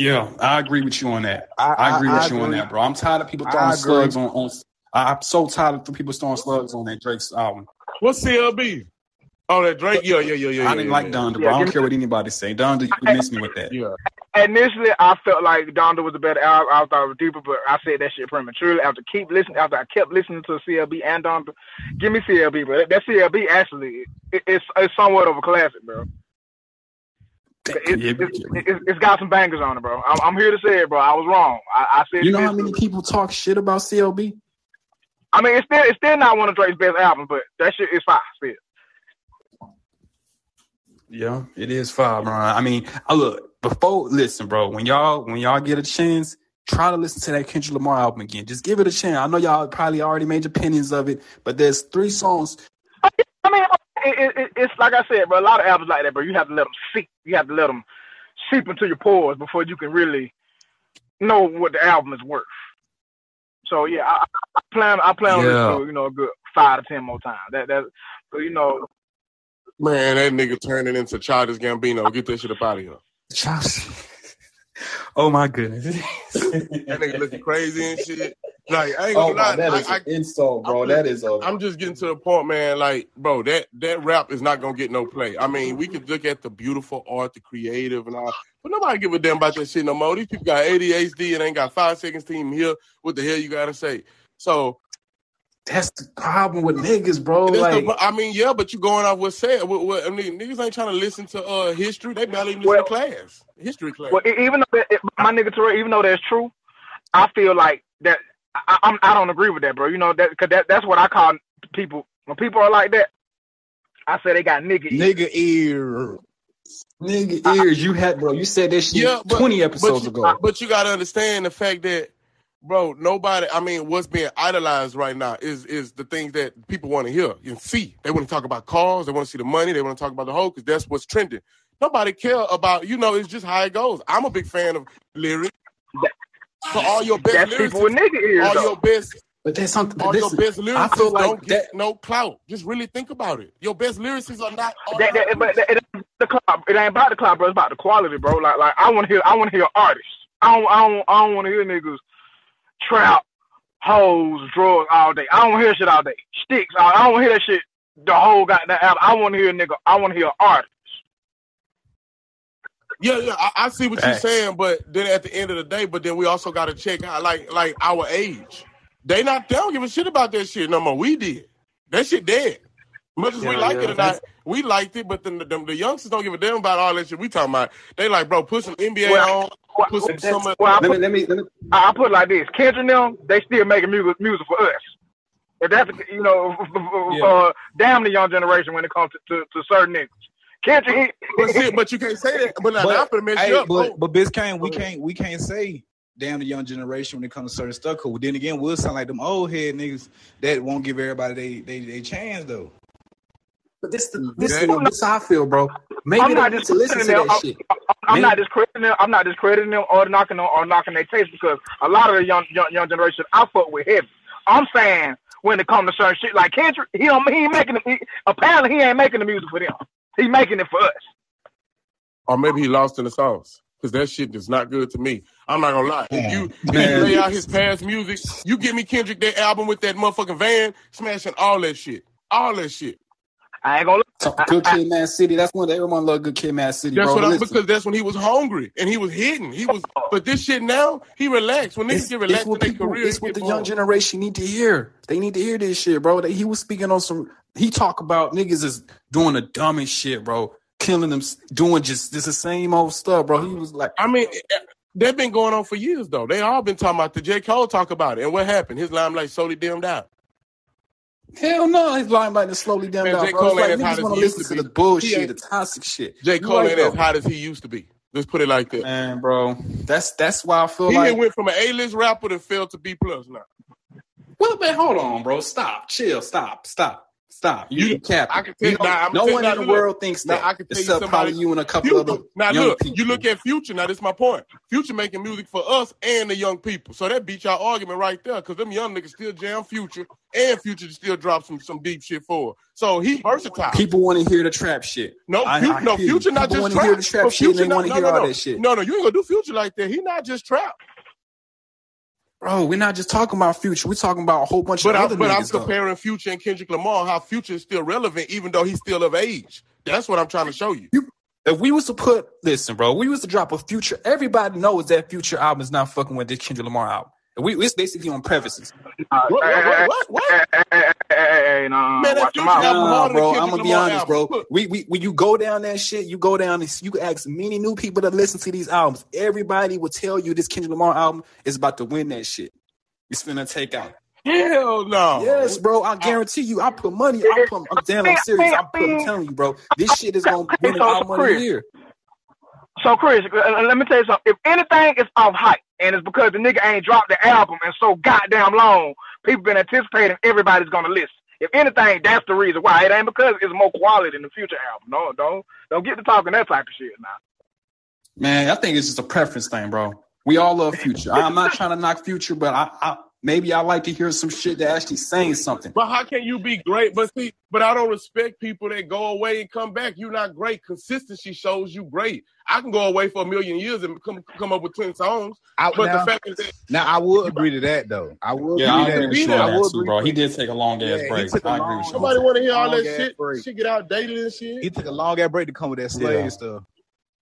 Yeah, I agree with you on that. I, I agree with you on agree. that, bro. I'm tired of people throwing slugs on, on. I'm so tired of people throwing slugs on that Drake's album. What's CLB? Oh, that Drake? Yeah, yeah, yeah, yeah. I didn't yeah, like yeah. Bro. I don't care what anybody say. Donda, you miss me with that. Yeah. Initially, I felt like Donda was a better album. I thought it was deeper, but I said that shit prematurely. After keep listening, after I kept listening to CLB and Donda, give me CLB, bro. That, that CLB actually it, it's it's somewhat of a classic, bro. It, Yeah, it, it, it, it's got some bangers on it, bro. I'm, I'm here to say it, bro. I was wrong. I, I said you know how many people talk shit about CLB? I mean, it's still it's still not one of Drake's best albums, but that shit is fine. Still. Yeah, it is five, bro. I mean, I look before. Listen, bro. When y'all when y'all get a chance, try to listen to that Kendrick Lamar album again. Just give it a chance. I know y'all probably already made your opinions of it, but there's three songs. I mean, it, it, it's like I said, bro. A lot of albums like that, bro. You have to let them seep. You have to let them seep into your pores before you can really know what the album is worth. So yeah, I, I plan I plan on Yeah. this for you know a good five to ten more times. That that so you know Man, that nigga turning into Childish Gambino. Get that shit up out of here. Josh. Oh my goodness. That nigga looking crazy and shit. Like I ain't Oh gonna my, lie. that is I, I, an insult, bro. I'm That is a. I'm just getting to the point, man. Like, bro, that that rap is not gonna get no play. I mean, we could look at the beautiful art, the creative, and all, but nobody give a damn about that shit no more. These people got ADHD and ain't got five seconds to even hear what the hell you gotta say. So That's the problem with niggas, bro. Like, the, I mean, yeah, but you going off what's said. What, what, I mean, niggas ain't trying to listen to uh history. They barely even listen Well- to class, history class. well even though that, it, my nigga Terrell, even though that's true, I feel like that I, I'm I don't agree with that, bro. You know that because that that's what I call people when people are like that. I say they got nigga. ears. Nigga ear. nigga ears, you had, bro. You said this shit Yeah, but- 20 episodes but you, ago. But you got to understand the fact that, bro, nobody. I mean, what's being idolized right now is is the things that people want to hear and see. They want to talk about cars. They want to see the money. They want to talk about the whole because that's what's trending. Nobody care about. You know, it's just how it goes. I'm a big fan of lyrics. So all your best That's people with lyrics, nigga ears. all though. your best, but there's something. all This, your best lyrics I feel like don't get that- no clout. Just really think about it. Your best lyricists are not. Are That, that, but that, it, ain't the club. It ain't about the club, bro. It's about the quality, bro. Like, like I want to hear. I want to hear artists. I don't. I don't. I don't want to hear niggas trap, hoes, drugs all day. I don't hear shit all day. Sticks. I, I don't hear that shit. The whole goddamn album. I want to hear nigga. I want to hear artists. Yeah, yeah, I, I see what Facts. you're saying, but then at the end of the day, but then we also got to check out like like our age. They not they don't give a shit about that shit no more. We did. That shit dead. Much as we like yeah, it or not, we liked it, but then the, the, the youngsters don't give a damn about all that shit we talking about. They like, bro, put some NBA Well, on, Well, some, some well, I let put, me, let me, let me. I I put it like this: Kendrick and them, they still making music music for us. If that's you know, uh, Yeah. uh, damn the young generation when it comes to, to, to certain niggas. Kendrick, but, he, shit, but you can't say that. But now, now I'm gonna mess hey, you up. but, bro. but Biscayne, we can't we can't say damn the young generation when it comes to certain stuff. Cause then again, we'll sound like them old head niggas that won't give everybody they they, they chance though. But this, the, mm-hmm. this, Yeah. is- this is how I feel, bro. Maybe I'm they not need just to listen to listening that to shit. I'm Man. not discrediting them. I'm not discrediting them or knocking them or knocking their taste because a lot of the young young, young generation I fuck with heavy. I'm saying when it comes to certain shit like Kendrick, he don't, he ain't making the, he, apparently he ain't making the music for them. He making it for us. or maybe he lost in the sauce. Cause that shit is not good to me. I'm not gonna lie. If you, if you lay out his past music, you give me Kendrick that album with that motherfucking van, smashing all that shit, all that shit. I ain't gonna. So, Good Kid, Mad City. That's when everyone love. Good Kid, Mad City, That's bro. what I, because that's when he was hungry and he was hitting. He was, but this shit now he relaxed. When niggas It's, get it's relaxed in what their people, career, it's it what the young generation need to hear. They need to hear this shit, bro. They, he was speaking on some. He talk about niggas is doing the dumbest shit, bro. Killing them, doing just this the same old stuff, bro. He was like, I mean, eh, they've been going on for years though. They all been talking about the J Cole talk about it, and what happened? His limelight slowly dimmed out. Hell no, his limelight is slowly down, Man, down J. bro. Cole It's like ain't as hot as want he to used listen to to the be. bullshit, He the toxic shit. J You Cole ain't as hot as he used to be. Let's put it like that. Man, bro, that's that's why I feel He like. had went from an A list rapper to fell to B plus now. Well, man, hold on, bro. Stop, chill, stop, stop, stop. You, You- you cap. I can tell- You know, nah, no one nah, in the look. world thinks Now, that. I can tell you except somebody- probably you and a couple Future, other now look, people. you look at Future. Now this my point. Future making music for us and the young people. So that beat y'all argument right there, because them young niggas still jam Future, and Future still drop some some deep shit for. her. So he versatile. People want to hear the trap shit. no, I- I no, you. Future not People just wanna hear the trap shit Future they wanna no, hear no, all no. that shit. No, no, you ain't gonna do Future like that. He not just trap. Bro, we're not just talking about future. We're talking about a whole bunch But, of I, other but I'm niggas. though. comparing Future and Kendrick Lamar, how Future is still relevant, even though he's still of age. That's what I'm trying to show you. If we was to put, listen, bro, we was to drop a future. Everybody knows that future album is not fucking with this Kendrick Lamar album. We, it's basically on prefaces. Uh, What, hey, what, hey, what, what? hey, hey, hey, hey, hey, hey, nah, Man, that watch your Future mouth. Nah, bro, I'm gonna be honest, album. bro. We, we when you go down that shit, you go down this. You ask many new people that listen to these albums. Everybody will tell you this Kendrick Lamar album is about to win that shit. It's finna take out. Hell no. Yes, bro. I guarantee you. I put money. I put. I'm damn. I'm serious. I'm, put, I'm telling you, bro. This shit is gonna win an So, album of the Chris, year. So, Chris, let me tell you something. If anything is off hype, and it's because the nigga ain't dropped the album and so goddamn long, people been anticipating everybody's gonna listen. If anything, that's the reason why. It ain't because it's more quality than the future album. No, don't don't get to talking that type of shit now. Man, I think it's just a preference thing, bro. We all love Future. I'm not trying to knock Future, but I, I maybe I like to hear some shit that actually saying something. But how can you be great? But see, but I don't respect people that go away and come back. You're not great. Consistency shows you great. I can go away for a million years and come come up with ten songs. I, But now, the fact is that now I will agree to that though. I will Yeah, I agree agree to with that. you I on will too, agree bro. He did take a long ass he break. took a I agree long- with you. nobody want to hear all that shit. break. Shit get outdated and shit. He took a long ass break to come with that slave Yeah. stuff.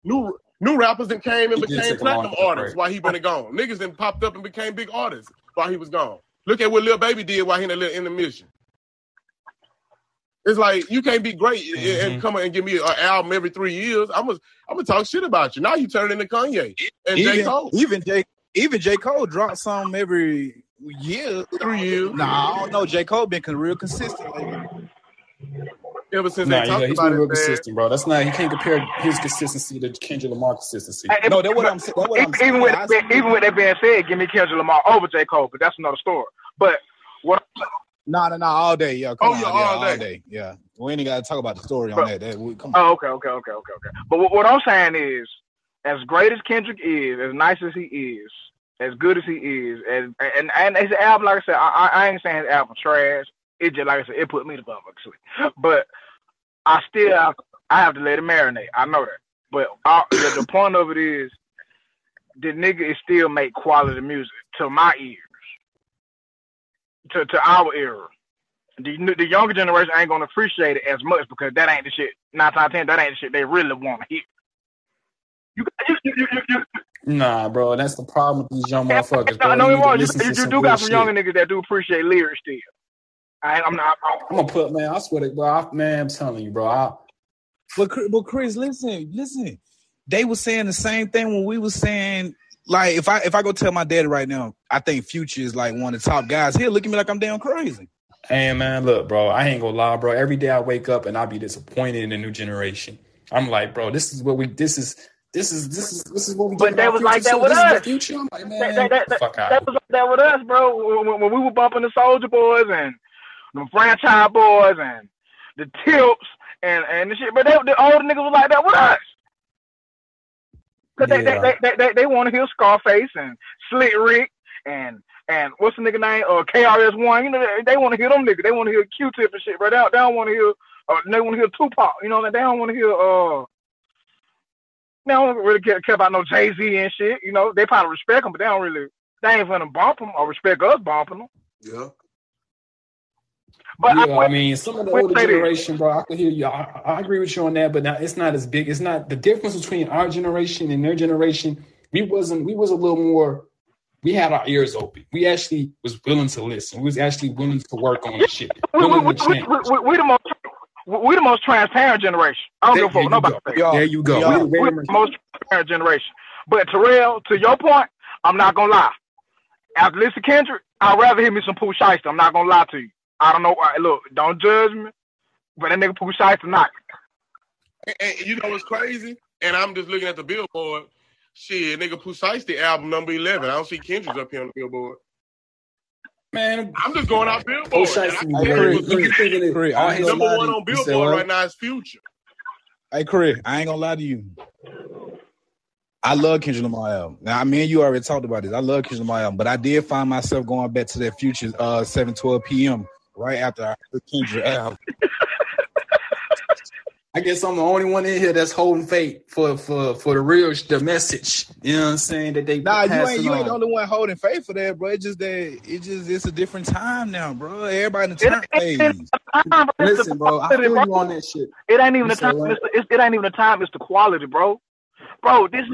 New new rappers that came and He became take a platinum break. artists while he been gone. Niggas then popped up and became big artists while he was gone. Look at what Lil Baby did while he in the little intermission. It's like you can't be great and- and mm-hmm. come and give me an album every three years. I'm gonna I'm gonna talk shit about you. Now you turn into Kanye and J Even, Cole. even J even J Cole dropped some every year. Three years Nah, I don't know. J Cole been real consistent lately. Ever since Nah, they yeah, talked he's about been real it. Consistent, bro. That's not. He can't compare his consistency to Kendrick Lamar consistency. Hey, No, that's what I'm saying. That's what I'm saying. even with I that, even with that being said, give me Kendrick Lamar over J Cole, but that's another story. But what No, no, no, all day. Yeah, come Oh, on, yeah, yeah, all all day. day. Yeah, we ain't got to talk about the story on Bro. that. that we, come on. Oh, okay, okay, okay, okay, okay. But what, what I'm saying is, as great as Kendrick is, as nice as he is, as good as he is, and and and his album, like I said, I, I I ain't saying his album trash. It just like I said, it put me to bum sleep. But I still have, I have to let it marinate. I know that. But I, the, the point of it is, the nigga is still make quality music to my ears, to to our era. The, the younger generation ain't gonna appreciate it as much because that ain't the shit. Nine times ten, that ain't the shit they really want to hear. You, you, you, you, you, you, Nah, bro. That's the problem with these young motherfuckers, no, bro. no, it need. You, do got some younger niggas that do appreciate lyrics still. I, I'm not. I'm, I'm gonna put man. I swear to bro. Man, I'm telling you, bro. I, But Chris- but Chris, listen, listen. They were saying the same thing when we were saying like if I if I go tell my daddy right now, I think Future is like one of the top guys. He'll look at me like I'm damn crazy. Hey man, look, bro, I ain't gonna lie, bro. Every day I wake up and I be disappointed in the new generation. I'm like, bro, this is what we this is this is this is this is what we But that was like that to. with This is the us. future. I'm like, man, that, that, that, fuck that, out. was that with us, bro. When, when we were bumping the Soulja Boys and the Franchize Boyz and the Tips and and the shit, but they, the older niggas was like that with us. Cause they, Yeah. they, they, they, they want to hear Scarface and Slick Rick and and what's the nigga name? Uh, KRS One. You know they, they want to hear them niggas. They want to hear Q-Tip and shit, but they don't, they don't want to hear. Uh, they want to hear Tupac. You know they don't want to hear. Uh, they don't really care, care about no Jay Z and shit. You know they probably respect them, but they don't really. They ain't gonna bump them or respect us bumping them. Yeah. But yeah, I, I mean, some of the older wait, wait. generation, bro, I can hear you. I, I agree with you on that, but now it's not as big. It's not the difference between our generation and their generation. We wasn't. We was a little more. We had our ears open. We actually was willing to listen. We was actually willing to work on the shit. we, we, we, we, we, we the most we, we the most transparent generation. I don't There, give a fuck there what you nobody go. say. There you go. y'all- We very We're the most transparent generation. But Terrell, to your point, I'm not gonna lie. After listen to Kendrick, I'd rather hear me some Pooh Shiesty. I'm not gonna lie to you. I don't know why. Look, don't judge me. But that nigga Pooh Shiesty not. And, and you know what's crazy? And I'm just looking at the billboard. Shit, nigga Precisely album number eleven. I don't see Kendrick's up here on the billboard. man. I'm just going out billboard. Oh, and shit, I you can tell Chris, you you what's keep thinking it. Chris, I all ain't his- number lie one on You said billboard right now is Future. Hey, Chris, I ain't gonna lie to you. I love Kendrick Lamar album. Now, I mean, you already talked about this. I love Kendrick Lamar album, but I did find myself going back to that Future uh 7 12 p.m. right after I heard Kendrick album. I guess I'm the only one in here that's holding faith for for for the real the message. You know what I'm saying? That they Nah, you ain't you ain't the only one holding faith for that, bro. It's just that it just it's a different time now, bro. Everybody in the It- turn it- phase. Time, Listen, bro, I quality, feel bro. you on that shit. It ain't even You the time. It's the, it's, it ain't even the time. It's the quality, bro. Bro, this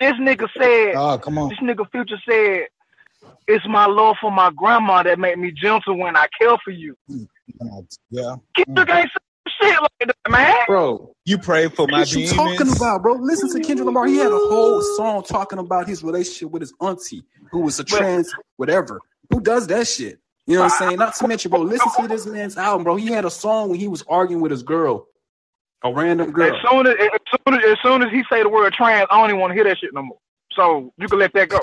this nigga said. Oh, come on. This nigga Future said, "It's my love for my grandma that made me gentle when I care for you." Mm, yeah. Kendrick mm. ain't saying shit like that, man. Bro, You pray for my what you talking about, bro? Listen to Kendrick Lamar. He had a whole song talking about his relationship with his auntie, who was a trans whatever. Who does that shit? You know what I'm saying? Not to mention, bro. Listen to this man's album, bro. He had a song when he was arguing with his girl, a random girl. As soon as, as soon as as soon as he say the word trans, I don't even want to hear that shit no more. So you can let that go.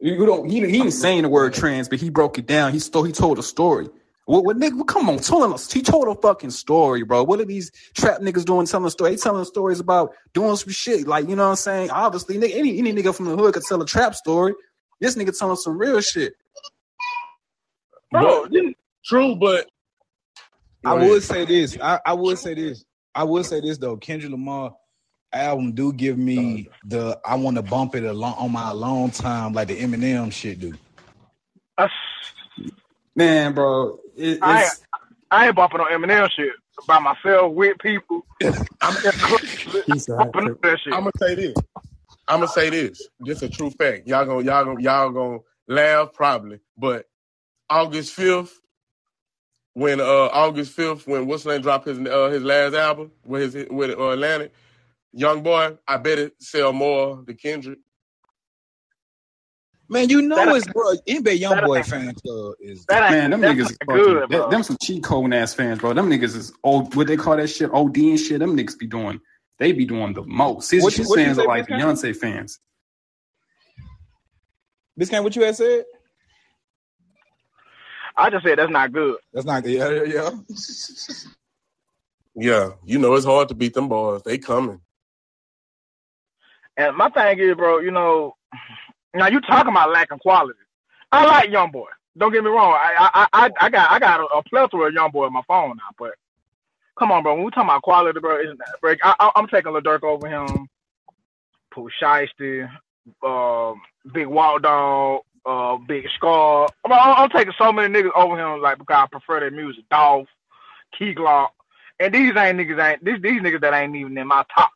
You don't. He, he ain't saying the word trans, but he broke it down. He stole. He told a story. What, what nigga? Come on, telling us. He told a fucking story, bro. What are these trap niggas doing? Telling a story. They telling stories about doing some shit. Like you know what I'm saying? Obviously, nigga, any any nigga from the hood could tell a trap story. This nigga telling some real shit. bro. But- True, but I would say this. I, I would say this. I would say this though. Kendrick Lamar album do give me the I want to bump it along on my long time like the Eminem shit do. that's- Man, bro, it, I- it's I ain't bumping on Eminem shit by myself with people. I'm, bumping on that shit. I'm gonna say this. I'm gonna say this. Just a true fact. Y'all gonna y'all gonna y'all gonna laugh probably, but August fifth, when uh August fifth, when what's his name dropped his uh his last album with his with uh, Atlantic, Young Boy, I bet it sell more than Kendrick. Man, you know That- it's bro. NBA Young that- Boy fan club is that Man, them niggas is fucking, good, them, them some cheat code ass fans, bro. Them niggas is old. What they call that shit? OD and shit. Them niggas be doing. They be doing the most. Scissor What you- what fans say, are like Big Beyonce fans. this kind what you had said. I just said that's not good. That's not yeah yeah yeah. Yeah, you know it's hard to beat them boys. They coming. And my thing is, bro, you know, now you talking about lacking quality. I like Young Boy. Don't get me wrong. I I I, I got I got a, a plethora of Young Boy on my phone now, but come on, bro. When we talking about quality, bro, isn't bro I, I, I'm taking Lil Durk over him. Pooh Shiesty, um, Big Walk Dog, uh, Big Scarr. I'm, I'm, I'm taking so many niggas over him, like because I prefer their music. Dolph, Key Glock, and these ain't niggas ain't these these niggas that ain't even in my top.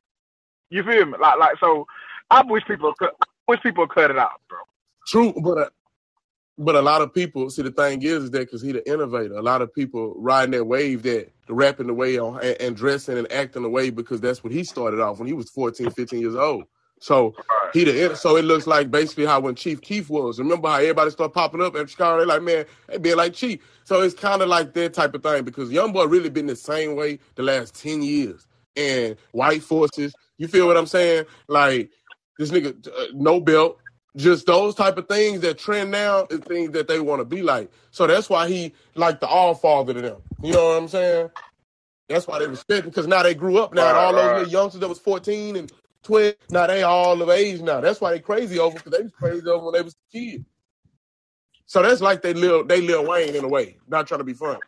You feel me? Like like so. I wish people cut. I wish people cut it out, bro. True, but uh, but a lot of people see the thing is, is that because he the innovator. A lot of people riding that wave that rapping the way on and, and dressing and acting the way because that's what he started off when he was 14, 15 years old. So he the so it looks like basically how when Chief Keef was. Remember how everybody started popping up at Chicago? They like, man, they being like Chief. So it's kind of like that type of thing because Young Boy really been the same way the last ten years. And white forces, you feel what I'm saying? Like this nigga, uh, no belt, just those type of things that trend now is things that they want to be like. So that's why he like the all father to them. You know what I'm saying? That's why they respect him because now they grew up now, and all those little youngsters that was 14 and 12, now they all of age now. That's why they crazy over because they was crazy over when they was kids. So that's like they little they Lil Wayne in a way, not trying to be funny.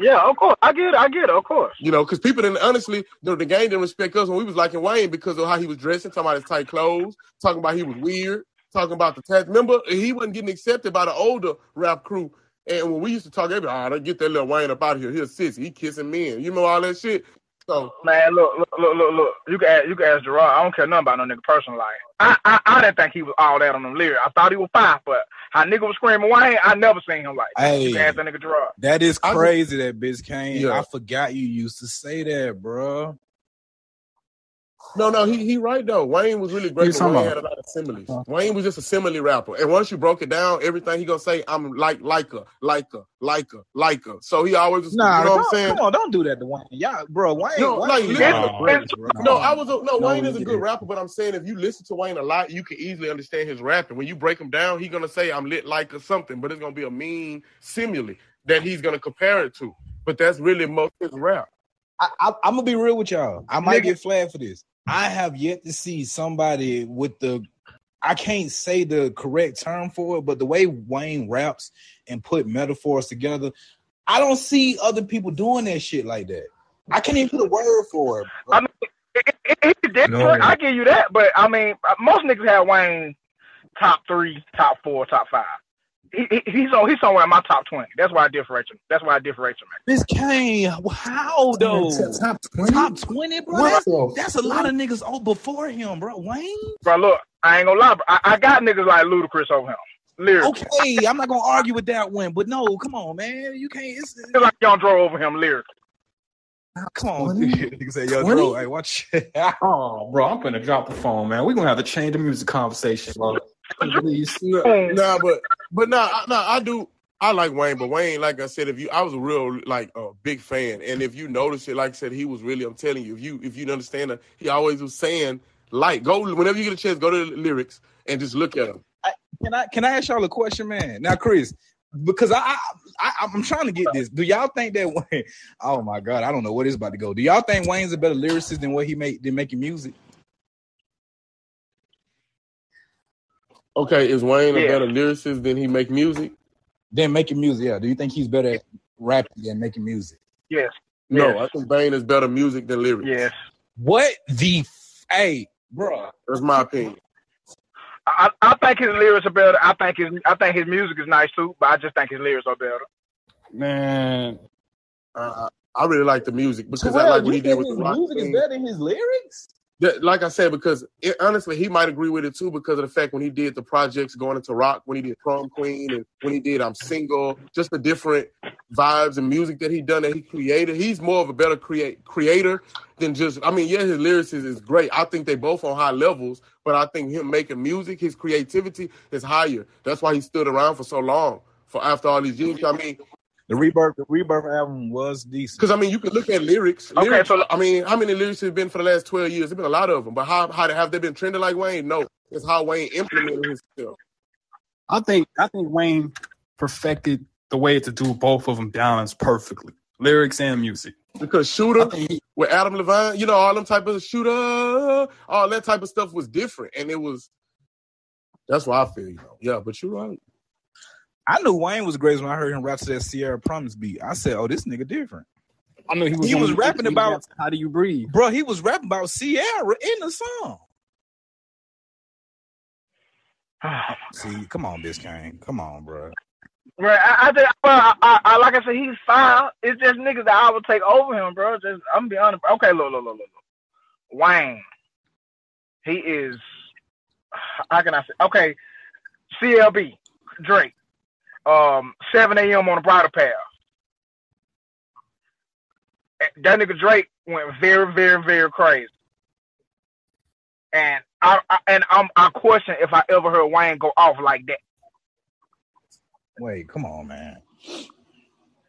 Yeah, of course. I get it. I get it. Of course. You know, because people didn't honestly, the, the game didn't respect us when we was liking Wayne because of how he was dressing, talking about his tight clothes, talking about he was weird, talking about the tax. Remember, he wasn't getting accepted by the older rap crew. And when we used to talk, everybody, oh, ah, they get that little Wayne up out of here. He's a sissy. He kissing men. You know all that shit. So Man, look, look, look, look, look. You can ask, you can ask Gerard. I don't care nothing about no nigga personal life. I, I, I didn't think he was all that on them lyrics. I thought he was fine, but how nigga was screaming Wayne, I never seen him like. that. You can Hey, ask that nigga Gerard. that is I just- crazy that Biz Kane. Yeah. I forgot you used to say that, bro. No, no, he he right though. Wayne was really great, you but talking Wayne about? had a lot of similes. Huh. Wayne was just a simile rapper. And once you broke it down, everything he gonna say, I'm like like her, like her, like her, like her. So he always was, Nah, you know what I'm saying? come on, don't do that to Wayne. Y'all, bro, Wayne, No, Wayne like, is listen- one of bro. No, I was a, no. No, Wayne is a good didn't. rapper, but I'm saying if you listen to Wayne a lot, you can easily understand his rapping. When you break him down, he's gonna say I'm lit like or something, but it's gonna be a mean simile that he's gonna compare it to. But that's really most of his rap. I, I, I'm gonna be real with y'all. I might Nigga. get flagged for this. I have yet to see somebody with the. I can't say the correct term for it, but the way Wayne raps and put metaphors together, I don't see other people doing that shit like that. I can't even put a word for it. bro. I mean, it, it, it. No. I give you that, but I mean, most niggas have Wayne top three, top four, top five. He, he, he's on. He's somewhere in my top twenty. That's why I differentiate him. That's why I differentiate him. Miss Kane, how though? Top twenty. Top twenty, bro. That's, that's a lot of niggas all before him, bro. Wayne. Bro, look, I ain't gonna lie. Bro. I, I got niggas like Ludacris over him. Lyrics. Okay, I'm not gonna argue with that one, but no, come on, man. You can't. It's, It's like Young Dro over him. Lyrics. come on, 20? nigga say yo, 20? bro. Hey, watch. Oh, bro, I'm gonna drop the phone, man. We're gonna have to change the music conversation, bro. Please. Nah, but but nah, I- nah, I do. I like Wayne, but Wayne, like I said, if you, I was a real like a big fan, and if you notice it, like I said, he was really. I'm telling you, if you if you understand it, he always was saying like go whenever you get a chance, go to the lyrics and just look at them. Can I can I ask y'all a question, man? Now, Chris, because I, I, I I'm trying to get this. Do y'all think that Wayne? Oh my God, I don't know what is about to go. Do y'all think Wayne's a better lyricist than what he made than making music? Okay, is Wayne a better lyricist than he make music? Then making music. Yeah. Do you think he's better at rapping than making music? Yes. No, Yes. I think Wayne is better music than lyrics. Yes. What the f- hey, bro? That's my opinion. I, I think his lyrics are better. I think his I think his music is nice too, but I just think his lyrics are better. Man, Uh, I really like the music because I like what he did with his the rock music is better than his lyrics? Like I said, because it, honestly, he might agree with it too because of the fact when he did the projects going into rock, when he did Prom Queen, and when he did I'm Single, just the different vibes and music that he done that he created. He's more of a better create creator than just. I mean, yeah, his lyrics is, is great. I think they both on high levels, but I think him making music, his creativity is higher. That's why he stood around for so long. For after all these years, I mean, The rebirth, the rebirth album was decent. because I mean, you can look at lyrics. Okay, lyrics so- I mean, how many lyrics have been for the last twelve years? There's been a lot of them, but how how have they been trending like Wayne? No, it's how Wayne implemented himself. I think I think Wayne perfected the way to do both of them balanced perfectly, lyrics and music. Because Shooter he, with Adam Levine, you know, all them type of Shooter, all that type of stuff was different, and it was. That's why I feel you know. Yeah, but you're right. I knew Wayne was great when I heard him rap to that Ciara Promise beat. I said, "Oh, this nigga different." I know he was. He was rapping about- how do you breathe? Bro, he was rapping about Ciara in the song. Oh, See, come on, Biscayne. Come on, bro. Right, I, I just, well, I, I, I, like I said, he's fine. It's just niggas that I would take over him, bro. Just, I'm gonna be honest. Okay, look, look, look, look, look. Wayne, he is. How can I say? Okay, CLB, Drake, um, 7 a.m. on the Bridle Path. That nigga Drake went very, very, very crazy, and I, I and I'm, I question if I ever heard Wayne go off like that. Wait, come on, man.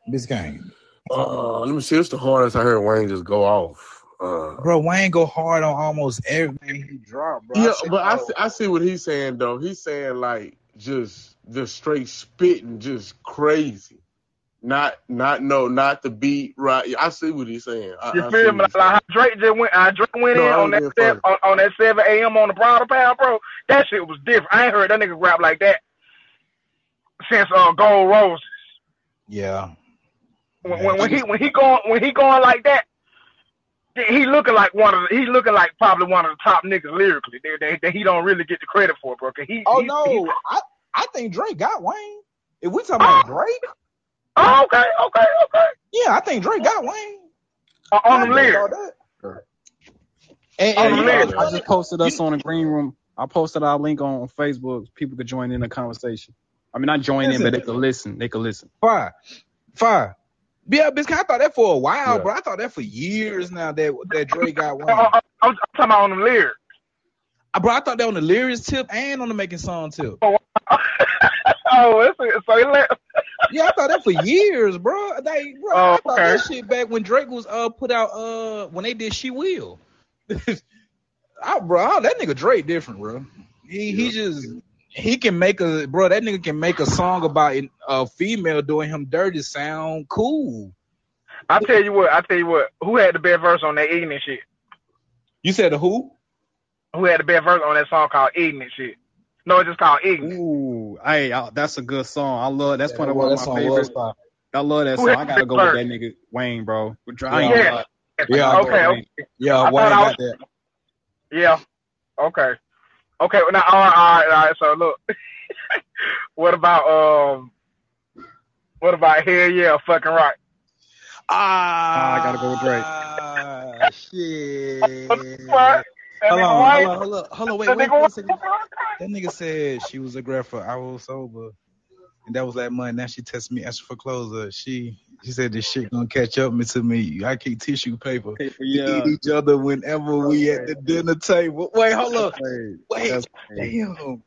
Biscayne. Uh, let me see. It's the hardest I heard Wayne just go off. Uh, Bro, Wayne go hard on almost everything he dropped, bro. yeah, said, but I see, I see what he's saying though. He's saying like just just straight spitting, just crazy. Not not no, not the beat right. I see what he's saying. I, You I feel what me? he's Like Drake just went, how Drake went No, in on that being seven, on, on that seven a.m. on the Bridle Path, bro. That shit was different. I ain't heard that nigga rap like that since uh, Gold Roses. Yeah. When, when, when he when he going when he going like that, he looking like one of the, he looking like probably one of the top niggas lyrically that, that, that he don't really get the credit for, bro. 'Cause he, Oh he, no, he- I, I think Drake got Wayne. If we talking about Drake, oh, okay, okay, okay. yeah, I think Drake got Wayne. Uh, on them I agree lyrics. And, On and the you know, list. I just posted us on the green room. I posted our link on, on Facebook. People could join in the conversation. I mean, not join in, but they could listen. They could listen. Fire, fire. Yeah, Biscayne, I thought that for a while, Yeah. bro. I thought that for years now that that Drake got Wayne. Uh, uh, I'm, I'm talking about on the lyrics. Uh, bro, I thought that on the lyrics tip and on the making song tip. oh, it's, so he let, Yeah, I thought that for years, bro. They, bro, I Oh, thought okay. that shit back when Drake was uh put out uh when they did She Will. I, bro, that nigga Drake different, bro. He he just he can make a bro. That nigga can make a song about a female doing him dirty sound cool. I tell you what, I tell you what, who had the best verse on that ignorant shit? You said the who? Who had the best verse on that song called Eating ignorant shit? No, it's just called ignorant. Ooh, hey, I, that's a good song. I love that's Yeah, probably that one of song my was favorites. I love that Who song. I gotta the go with that nigga Wayne, bro. I Yeah. Yeah. Yeah, with okay, Wayne. okay. Yeah, I Wayne got was- that. Yeah. Okay. Okay. Now, all right, all right, all right. So look, what about um, what about hell yeah, fucking right? Ah, I gotta go with Drake. Ah, shit. What? That Hold nigga on, hold on, hold on, hold on, wait, wait, wait a second. That nigga said she was a grapher. I was sober. And that was that month. Now she texted me asking for closer. She she said this shit gonna catch up to me. I keep tissue paper. We Yeah. eat each other whenever we at the dinner table. Wait, hold up. Hey, Wait, damn.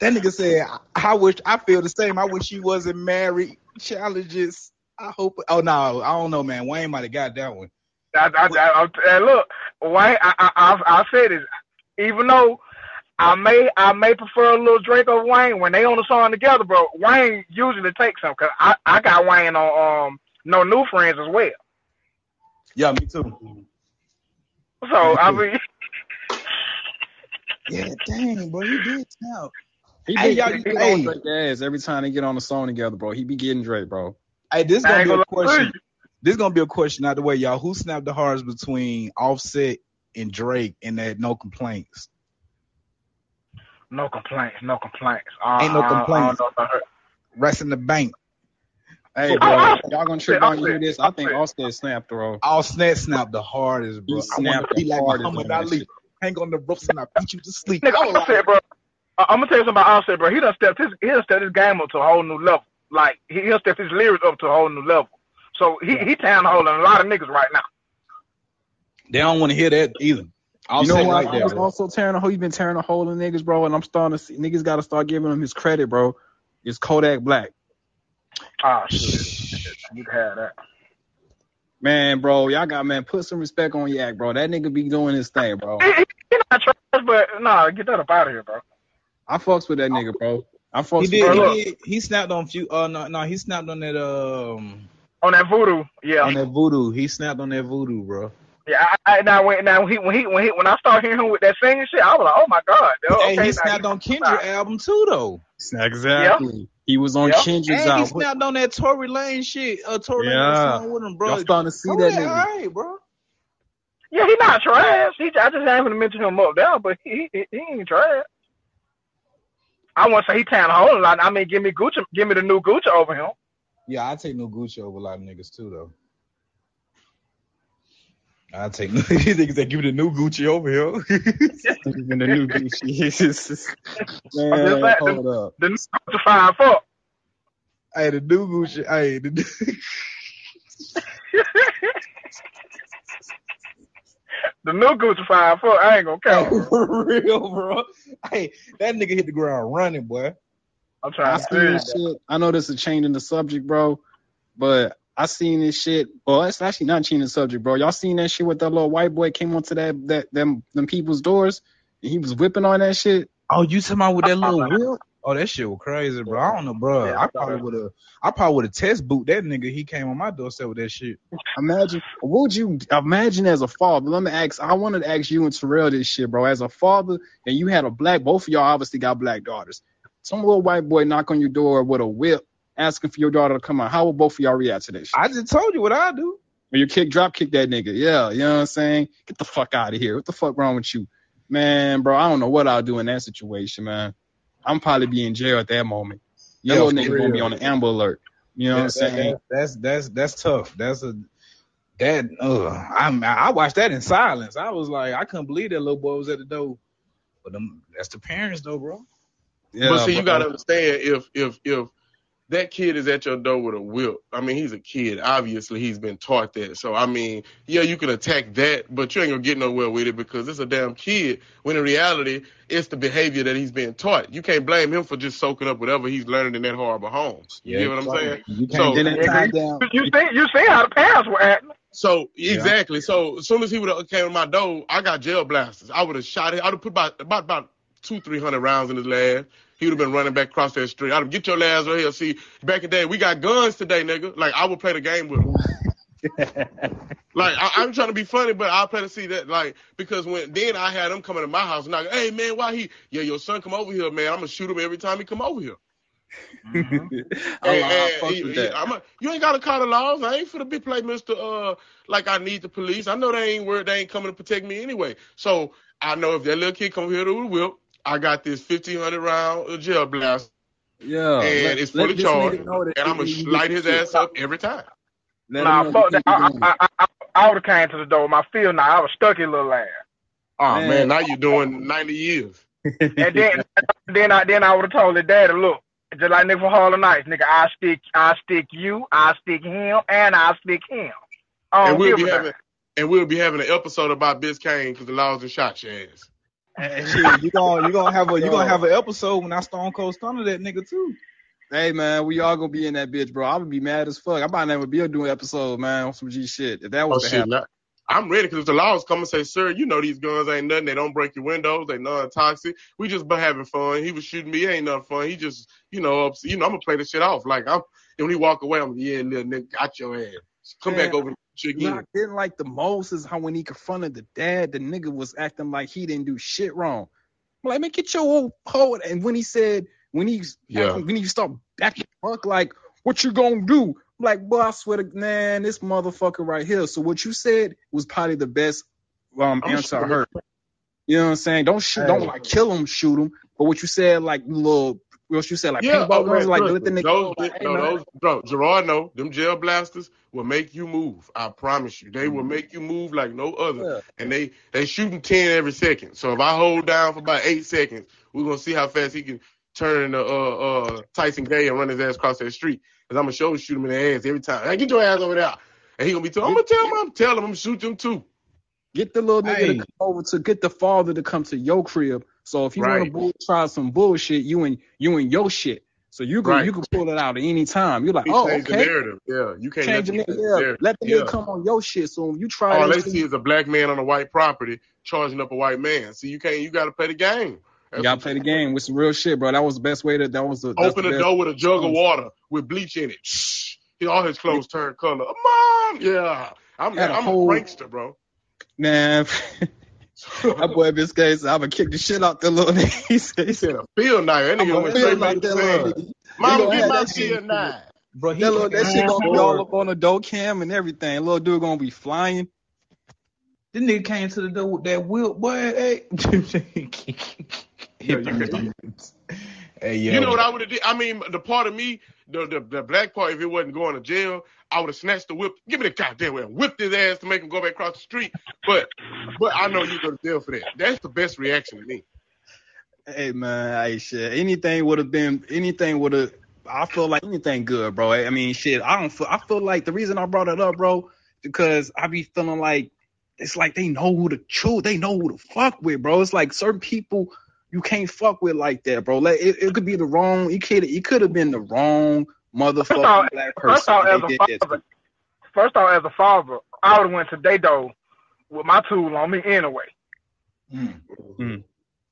That nigga said, I, I wish I feel the same. I wish she wasn't married. Challenges. I hope. Oh no, I don't know, man. Wayne might have got that one. I, I, I, I, and look, Wayne, I, I, I, I said this. Even though I may, I may prefer a little drink of Wayne when they on the song together, bro. Wayne usually takes some because I, I got Wayne on um, no new friends as well. Yeah, me too. So I mean, Yeah, dang, bro, you did tell. He Hey, be, y'all, he be hey. on Drake ass every time they get on the song together, bro. He be getting Drake, bro. Hey, this I gonna be a gonna lie question. You. This gonna be a question out the way, y'all. Who snapped the hardest between Offset and Drake in that No Complaints? No complaints, no complaints. Uh, Ain't no I- I don't complaints. know if I heard- Rest in the bank. Hey, Oh, bro, oh, y'all gonna trip on you this? I think Offset snapped, bro. All snap snapped the hardest, bro. He snapped to be the like hardest Muhammad on that Ali. Hang on the ropes and I beat you to sleep. Nigga, I was Offset, like, bro. I- I'm gonna tell you something about Offset, bro. He done stepped his he done stepped his game up to a whole new level. Like he he done stepped his lyrics up to a whole new level. So he he town holding a lot of niggas right now. they don't want to hear that either. You Offset know what? like I was bro. also tearing a hole. He's been tearing a hole in niggas, bro. And I'm starting to see niggas got to start giving him his credit, bro. It's Kodak Black, Ah shit. You can have that. man, bro. Y'all got man, put some respect on Yak, bro. That nigga be doing his thing, bro. He, he, he not trash, but nah, get that up out of here, bro. I fucks with that nigga, bro. I fucks He with did. Bro, He did. He snapped on few. Uh, no, no. He snapped on that. Um, On that voodoo, yeah. on that voodoo. He snapped on that voodoo, bro. Yeah, I, I now when now when he when he when he when I started hearing him with that singing shit, I was like, oh my god. Okay, hey, now he snapped on Kendrick album too, though. Exactly. He was on Yeah. Kendrick's And he snapped on that Tory Lane shit. Uh, Tory Lane Yeah. song with him, bro. Y'all starting to see Oh, that yeah, nigga. all right, bro. Yeah, he not trash. He I just haven't mentioned him up there, but he he, he ain't trash. I want to say he town hole a lot. I mean, give me Gucci, give me the new Gucci over him. Yeah, I take no Gucci over a lot of niggas too, though. I take no. These niggas that give me the new Gucci over here. the new Gucci. Man, hold up. The new Gucci five foot. hey, the new Gucci. Hey, the new. The new Gucci five foot. I ain't gonna count. bro. For real, bro. Hey, that nigga hit the ground running, boy. I'm I to seen this shit. I know this is changing the subject, bro, but I seen this shit. Well, it's actually not changing the subject, bro. Y'all seen that shit with that little white boy came onto that that them them people's doors and he was whipping on that shit. Oh, you talking about with that little wheel? Oh, that shit was crazy, bro. I don't know, bro. Yeah, I I probably would have. I probably would have test boot that nigga. He came on my doorstep with that shit. Imagine, what would you imagine as a father? Let me ask. I wanted to ask you and Terrell this shit, bro. As a father, and you had a black. Both of y'all obviously got black daughters. Some little white boy knock on your door with a whip, asking for your daughter to come out. How would both of y'all react to this shit? I just told you what I do. When you kick, drop kick that nigga. Yeah, you know what I'm saying? Get the fuck out of here. What the fuck wrong with you? Man, bro, I don't know what I'll do in that situation, man. I'm probably be in jail at that moment. Your Yeah, little for nigga gonna be on the Amber Alert. You know what I'm saying? that- that's that's that's tough. That's a that. Uh, I I watched that in silence. I was like, I couldn't believe that little boy was at the door. But them, that's the parents though, bro. Yeah, but see, you gotta understand if if if that kid is at your door with a whip. I mean, he's a kid. Obviously, he's been taught that. So I mean, yeah, you can attack that, but you ain't gonna get nowhere with it because it's a damn kid. When in reality, it's the behavior that he's being taught. You can't blame him for just soaking up whatever he's learning in that horrible home. You get what I'm saying? You So- can't Then get it- that time down. You see, you see how the parents were acting. So Yeah. exactly. So as soon as he would have came to my door, I got Gel Blasters. I would have shot it. I'd have put about about about two three hundred rounds in his leg. He would have been running back across that street. I'd have get your ass right here. See, back in the day, we got guns today, nigga. Like I would play the game with him. like I, I'm trying to be funny, but I play to see that like because when then I had him coming to my house and I go, hey man, why he? Yeah, your son come over here, man. I'm gonna shoot him every time he come over here. I, And- and he- he- a- you ain't got to call the laws. I ain't finna be play Mister uh like I need the police. I know they ain't where they ain't coming to protect me anyway. So I know if that little kid come here to the whip, I got this fifteen hundred round uh, gel blast, Yeah, and let- it's fully charged, nigga know that and I'm gonna he- he light his ass up every time. Let Nah, fuck that. I, can't I, I, I, I would have came to the door with my field now. I was stuck in a little ass. Oh Man. man, now you're doing ninety years. And then, then I, then I would have told the daddy, look, just like nigga from Harlem Nights, nigga, I stick, I stick you, I stick him, and I stick him. I And we'll be a having and we'll be having an episode about Biscayne because the laws and shot your ass. And shit, you gonna you gonna have a you gonna have an episode when I Stone Cold Stunner that nigga too. Hey man, we all gonna be in that bitch, bro. I would be mad as fuck. I might never be able to do an episode, man, on some G shit. If that Oh was to shit, happen. now, I'm ready because if the laws come and say, "Sir, you know these guns ain't nothing. They don't break your windows. They non-toxic. We just been having fun. He was shooting me. It ain't nothing fun. He just, you know, ups, you know, I'm gonna play the shit off. Like I'm, and when he walk away, I'm, like, yeah, little nigga, got your ass. Come Man, back over and shoot What I didn't like the most is how when he confronted the dad, the nigga was acting like he didn't do shit wrong. I'm like, man, get your old hoe. And when he said, when he's Yeah. when he start backing fuck, like, what you gonna do? I'm like, boy, I swear to man, this motherfucker right here. So what you said was probably the best um I'm answer I sure. heard. You know what I'm saying? Don't shoot, don't like kill him, shoot him. But what you said, like little, what you said, like Yeah, paintball oh, guns, like trust let the nigga those, know, like, hey, no, man. those, bro, Gerard, no, them Gel Blasters will make you move. I promise you, they will make you move like no other. Yeah. And they they shooting ten every second. So if I hold down for about eight seconds, we're gonna see how fast he can turn into uh uh Tyson Gay and run his ass across that street. Cause I'm gonna show shoot him in the ass every time. Hey, get your ass over there. And he gonna be telling, I'm gonna tell him, I'm telling him, I'm shoot him too. Get the little nigga Hey. to come over to get the father to come to your crib. So if you want to bull, try some bullshit, you and you and your shit. So you can Right. you can pull it out at any time. You're like, He oh, changed the okay. narrative. Yeah, you can't Change the them yeah. Let the Yeah. nigga come on your shit. So you try All they see is a black man on a white property charging up a white man. See, you can't. You got to play the game. you gotta play the game with some real shit, bro. That was the best way to. That was the Open the the door with a jug of water with bleach in it. Shh. All his clothes turned color. Mom, yeah. I'm Had a I'm whole- a prankster, bro. Man, that boy Biscay said, "I'm gonna kick the shit out the little nigga." He said, He said a field knife. That "I'm nigga gonna went feel straight like back to that the little sand. nigga." He Mama, gonna get my that shit- field knife. Bro, he That, little, that shit gonna be all up on the dough cam and everything. Little dude gonna be flying. This nigga came to the door with that wheel, boy. Hey, Yeah, you hey, yo. You know what I would have did? I mean, the part of me, the, the the black part, if it wasn't going to jail, I would have snatched the whip. Give me the goddamn whip. Whipped his ass to make him go back across the street. But but I know you go to jail for that. That's the best reaction to me. Hey man, hey shit. Anything would have been anything would have. I feel like anything good, bro. I mean, shit. I don't feel. I feel like the reason I brought it up, bro, because I be feeling like it's like they know who to choose. They know who to fuck with, bro. It's like certain people you can't fuck with like that, bro. Like it, it could be the wrong. It could. It could have been the wrong motherfucking off- black person. First off, as a did that to. father, first off, as a father, I would have went to Dado with my tool on me anyway. Mm.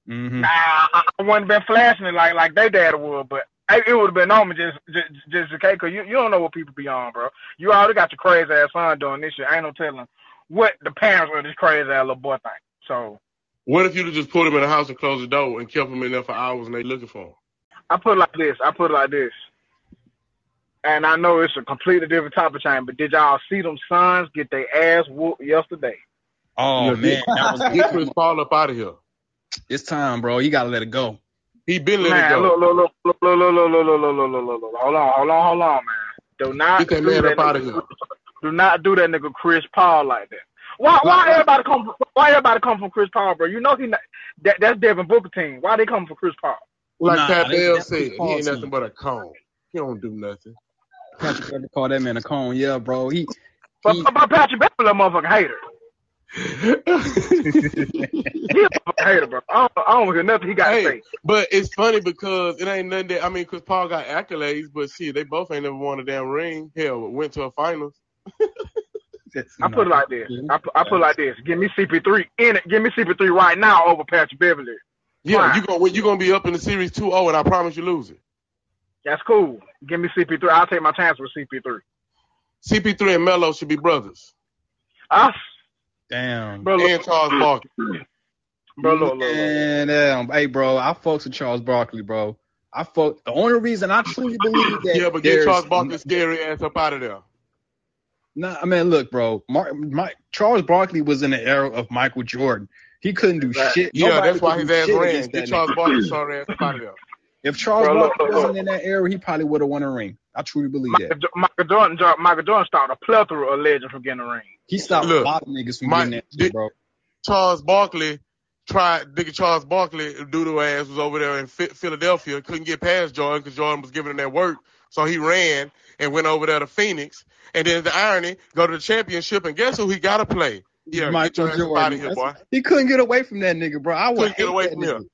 Mhm. Nah, I, I wouldn't been flashing it like like they dad would, but I, it would have been on me just just just okay, cause you you don't know what people be on, bro. You already got your crazy ass son doing this shit. Ain't no telling what the parents of this crazy ass little boy think. So What if you'd just put him in the house and closed the door and kept him in there for hours and they looking for him? I put it like this. I put it like this. And I know it's a completely different type of change, but did y'all see them Suns get their ass whooped yesterday? Oh Yeah, man, that was Get Chris Paul up out of here. it's time, bro. You gotta let it go. He been letting it go. look, look, look, look, look, look, look, look, look, look, look, look, look, look. Hold on, hold on, hold on, man. Do not Get that do man that up out of here. Do not do that nigga Chris Paul like that. Why? Why everybody come? From, why everybody come from Chris Paul, bro? You know he not, that that's Devin Booker team. Why they come for Chris Paul? Like Nah, Pat Bev said, he ain't nothing team. but a cone. He don't do nothing. Patrick Beverley called that man a cone. Yeah, bro. He But, He- but Patrick Beverley, a motherfucking hater. He a motherfucking hater, bro. I don't, I don't hear nothing he got Hey. to say. but it's funny because it ain't nothing that I mean, Chris Paul got accolades, but shit, they both ain't never won a damn ring. Hell, went to a finals. I put it like this. I put, I put it like this. Give me CP3 in it. Give me CP3 right now over Patrick Beverley. Yeah, Fine. you gonna you gonna be up in the series 2-0, and I promise you lose it. That's cool. Give me CP3. I'll take my chance with CP3. CP3 and Melo should be brothers, Ah, Damn. bro, look, and Charles Barkley. bro, look, look, look. And um, hey, bro, I fucks with Charles Barkley, bro. I fuck. The only reason I truly believe that. Yeah, but get Charles Barkley's scary ass up out of there. Nah, I mean, look, bro. Mark, my, Charles Barkley was in the era of Michael Jordan. He couldn't do Right. shit. Yeah, Nobody that's why could his ass ran. against Get Charles. Barkley's sorry ass up out of there. If Charles Bro, look, Barkley look, wasn't look. in that era, he probably would have won a ring. I truly believe Michael, that. Jo- Michael Jordan, Jo- Michael Jordan stopped a plethora of legends from getting a ring. He stopped Look, a lot of niggas from my- getting that did- shit, bro. Charles Barkley tried, nigga Charles Barkley, doodle ass was over there in Phi- Philadelphia, couldn't get past Jordan because Jordan was giving him that work. So he ran and went over there to Phoenix. And then the irony, go to the championship, and guess who he got to play? Yeah, Michael get your ass up Jordan. here, boy. He couldn't get away from that nigga, bro. I would Couldn't get hate away that from nigga. him.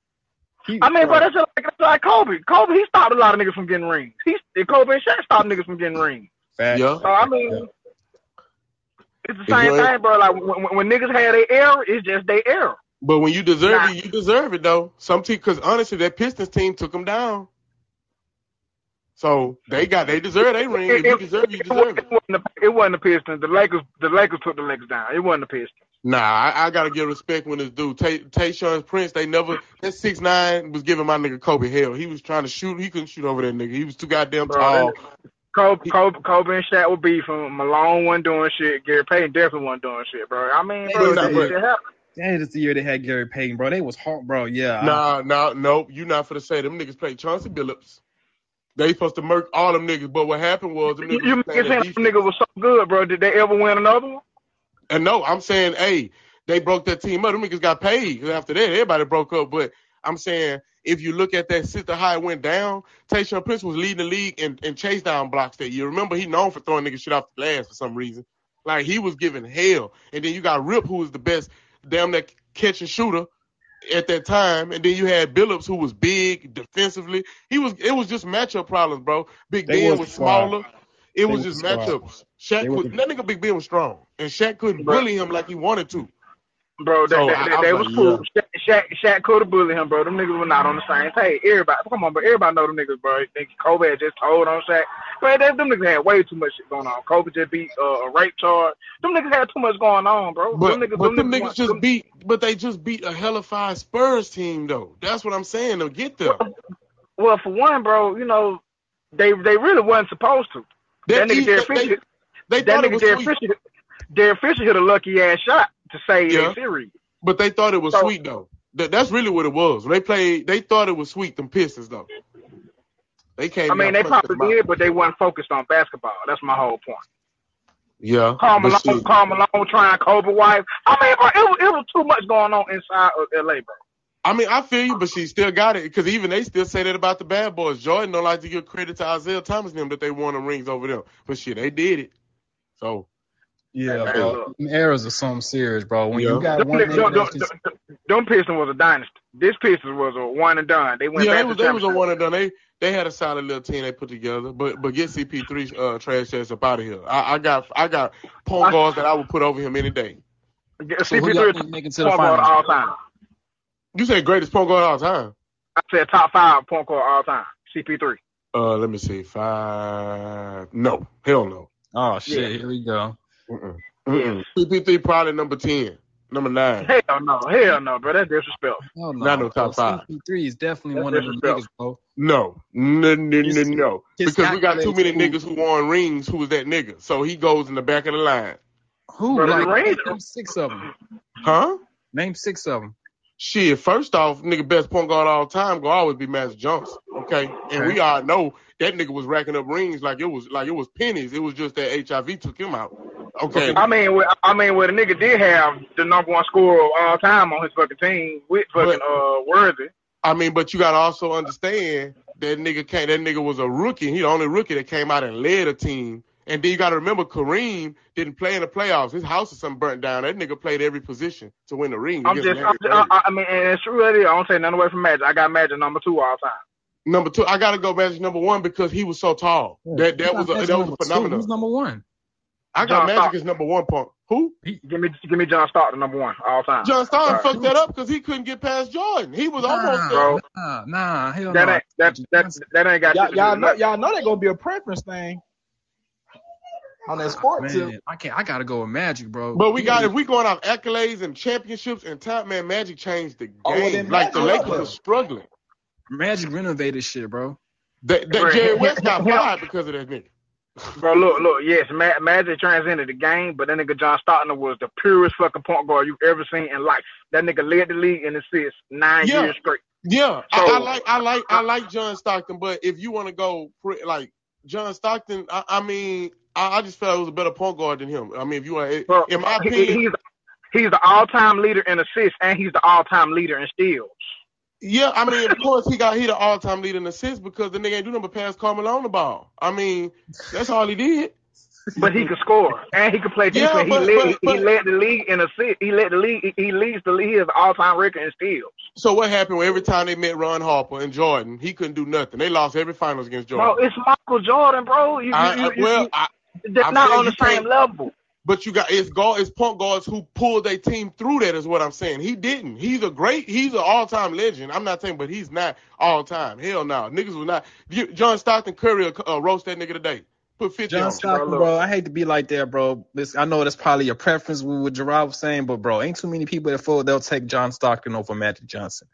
He- I mean, bro, but that's just like, that's like Kobe. Kobe, he stopped a lot of niggas from getting rings. He, Kobe and Shaq stopped niggas from getting rings. fact. Yeah. So I mean, it's the same you ain't- thing, bro. Like when, when, when niggas had their error, it's just their error. But when you deserve Nah. it, you deserve it, though. Some team, because honestly, that Pistons team took them down. So they got, they deserve their ring. If you deserve it, you deserve it. wasn't the, it wasn't the Pistons. The Lakers, the Lakers took the Lakers down. It wasn't the Pistons. Nah, I, I gotta give respect when it's due. Tay Tayshaun Prince, they never that six nine was giving my nigga Kobe hell. He was trying to shoot, he couldn't shoot over that nigga. He was too goddamn Bro, tall. Kobe, Kobe, Kobe and Shaq were beefing. Malone wasn't doing shit. Gary Payton definitely wasn't doing shit, bro. I mean, bro, that but- shit happened. That is the year they had Gary Payton, bro. They was hot, bro. Yeah. Nah, nah, nope. You not for to say them niggas played Chauncey Billups. They supposed to murk all them niggas, but what happened was them You, niggas you was make playing it that seem them defense. nigga was so good, bro. Did they ever win another one? And no, I'm saying, hey, they broke that team up. Them niggas got paid. 'Cause after that, everybody broke up. But I'm saying, if you look at that since the high went down, Tayshaun Prince was leading the league in, in chase down blocks that year. Remember, he known for throwing niggas shit off the glass for some reason. Like he was giving hell. And then you got Rip, who was the best damn that catch and shooter at that time. And then you had Billups, who was big defensively. He was. It was just matchup problems, bro. Big They Ben was was smaller. It was was just squad. matchups. Shaq could, was- that nigga Big Ben was strong, and Shaq couldn't Bro. bully him like he wanted to. Bro, they, So, they, I- they, I was was like, cool. Shaq, Shaq, Shaq could have bullied him, bro. Them niggas were not on the same page. Everybody, come on, bro. Everybody know them niggas, bro. Think Kobe had just told on Shaq. But they, them niggas had way too much shit going on. Kobe just beat uh, a rape charge. Them niggas had too much going on, bro. But them niggas, but them niggas want- just them- beat, but they just beat a hell of hellified Spurs team though. That's what I'm saying. To get there, Well, for one, bro, you know, they they really wasn't supposed to. That, nigga Derek Fisher, they that nigga Derek Fisher, Derek Fisher hit a lucky ass shot to save Yeah. that series. but they thought it was So- sweet though. That, that's really what it was. When they played, they thought it was sweet. Them Pistons though. They came. I mean, they probably did, but they wasn't focused on basketball. That's my whole point. Yeah, Karl Malone. Karl Malone trying Kobe wife. I mean, bro, it was, it was too much going on inside of LA, bro. I mean, I feel you, but she still got it because even they still say that about the bad boys. Jordan don't like to give credit to Isiah Thomas and them that they won the rings over them, but shit, they did it. So Yeah, Hey, bro. look. Them eras are something serious, bro. When Yeah. you got Them, one niggas- nigga them, that's them, just, them, them Pistons was a dynasty. This Pistons was a one and done. They went yeah, back they to was they was a one and done. They they had a solid little team they put together, but but get CP3 uh, trash ass up out of here. I, I got I got point guards that I would put over him any day. so CP3 think making to the finals? all time. You say greatest point guard all time? I said top five point guard all time. CP3. Uh, let me see, five. No, hell no. Oh shit, Yeah. here we go. Mm-mm. Mm-mm. CP3 probably number ten, number nine. Hell no, hell no, bro. That's disrespectful. Hell no. Not no top bro. five. CP3 is definitely That's one of them disrespectful. niggas, bro. No, no, no, no, His- no. Because we got too many accolades- niggas who won rings. Who was that nigga? So he goes in the back of the line, Who? Bro, the like, Raiders- name six of them. huh? Name six of them. Shit, first off, nigga, best point guard all time go always be Magic Johnson. Okay, and we all know that nigga was racking up rings like it was like it was pennies. It was just that HIV took him out. Okay, I mean, I mean, where the nigga did have the number one scorer of all time on his fucking team with fucking uh Worthy. I mean, but you gotta also understand that nigga came. That nigga was a rookie. He the only rookie that came out and led a team. And then you gotta remember Kareem didn't play in the playoffs. His house is something burnt down. That nigga played every position to win the ring. I'm just, I'm just I, I mean, and it's true that I don't say nothing away from Magic. I got Magic number two all time. Number two, I gotta go Magic number one because he was so tall. That that was a, that was a phenomenon. Who's number one? I got John Magic Stockton. as number one point. Who? Give me, give me John Stockton number one all time. John Stockton Right. fucked that up because he couldn't get past Jordan. He was almost Nah, there. Bro. nah, nah, hell That no. ain't that that that ain't got Y'all, shit to do y'all know, y'all know that gonna be a preference thing on that ah, sport tip. Man, I can't. I gotta go with Magic, bro. But we He got was- if we going off accolades and championships and top man, Magic changed the game. Oh, well, like the Magic Lakers are struggling. Magic renovated shit, bro. That, that Jerry West got fired because of that nigga. Bro, look, look, yes, Ma- Magic transcended the game, but that nigga John Stockton was the purest fucking point guard you've ever seen in life. That nigga led the league in assists nine Yeah. years straight. Yeah, I, So- I like I like I like John Stockton, but if you want to go like John Stockton, I, I mean, I, I just felt it was a better point guard than him. I mean, if you want, Bro, in my opinion, he's he's the all-time leader in assists, and he's the all-time leader in steals. yeah, I mean, of course he got he the all time leader in assists because the nigga ain't do nothing but pass Carmelo on the ball. I mean, that's all he did. But he could score and he could play Yeah, defense. but- he led but- he led the league in assists. He led the league. He, leads the league. He has all-time record in steals. So what happened when every time they met Ron Harper and Jordan, he couldn't do nothing. They lost every finals against Jordan. Bro, it's Michael Jordan, bro. You, I, you, I, you- well, you- I, they're I'm not on the same level. But you got it's guard, it's point guards who pulled their team through that is what I'm saying. He didn't. He's a great. He's an all time legend. I'm not saying, but he's not all time. Hell no, niggas was not. You, John Stockton Curry uh, roast that nigga today. Put 50 John. Stockton, Bro, bro, I hate to be like that, bro. This, I know that's probably your preference with what Jerrod was saying, but bro, ain't too many people that feel they'll take John Stockton over Magic Johnson.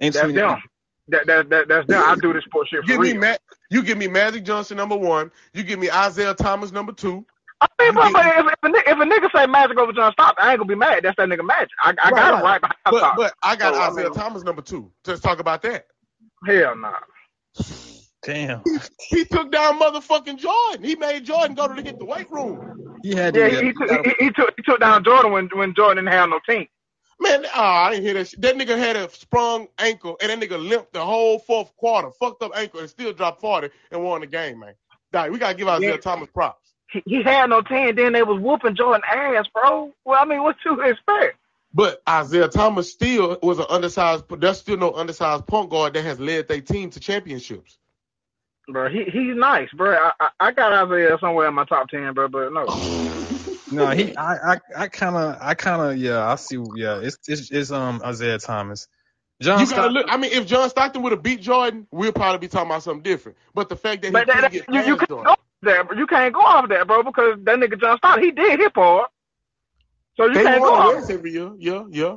Ain't too That's many them. people. That, that, that, that's them. I do this sports shit for Give me real. Ma- you give me Magic Johnson number one. You give me Isiah Thomas number two. I mean, but, but if, if, a, if a nigga say Magic over John Stockton, I ain't gonna be mad. That's that nigga Magic. I, I Right, got him right. behind But Stockton. but I got So, I Isiah mean- Thomas number two. Let's talk about that. Hell nah. Damn. He took down motherfucking Jordan. He made Jordan go to hit the weight room. He had to Yeah, yeah, he, he, took, he, he took he took down Jordan when when Jordan didn't have no team. Man, oh, I didn't hear that shit. That nigga had a sprung ankle, and that nigga limped the whole fourth quarter, fucked up ankle, and still dropped 40 and won the game, man. Dog, we gotta give Isiah Yeah. Thomas props. He, he had no team. Then they was whooping Jordan ass, bro. Well, I mean, what you expect? But Isiah Thomas still was an undersized. There's still no undersized point guard that has led their team to championships. Bro, he he's nice, bro. I, I, I got Isiah somewhere in my top ten, bro, but no. No, he, I, I, I kind of, I kind of, yeah, I see, yeah, it's, it's, it's, um, Isiah Thomas. John You gotta Stockton, look. I mean, if John Stockton would have beat Jordan, we'll probably be talking about something different. But the fact that he But that, couldn't get you, you can't go Jordan, off that, bro. You can't go off that, bro, because that nigga John Stockton, he did hip hop. So you they can't go off. West every year. Yeah, yeah.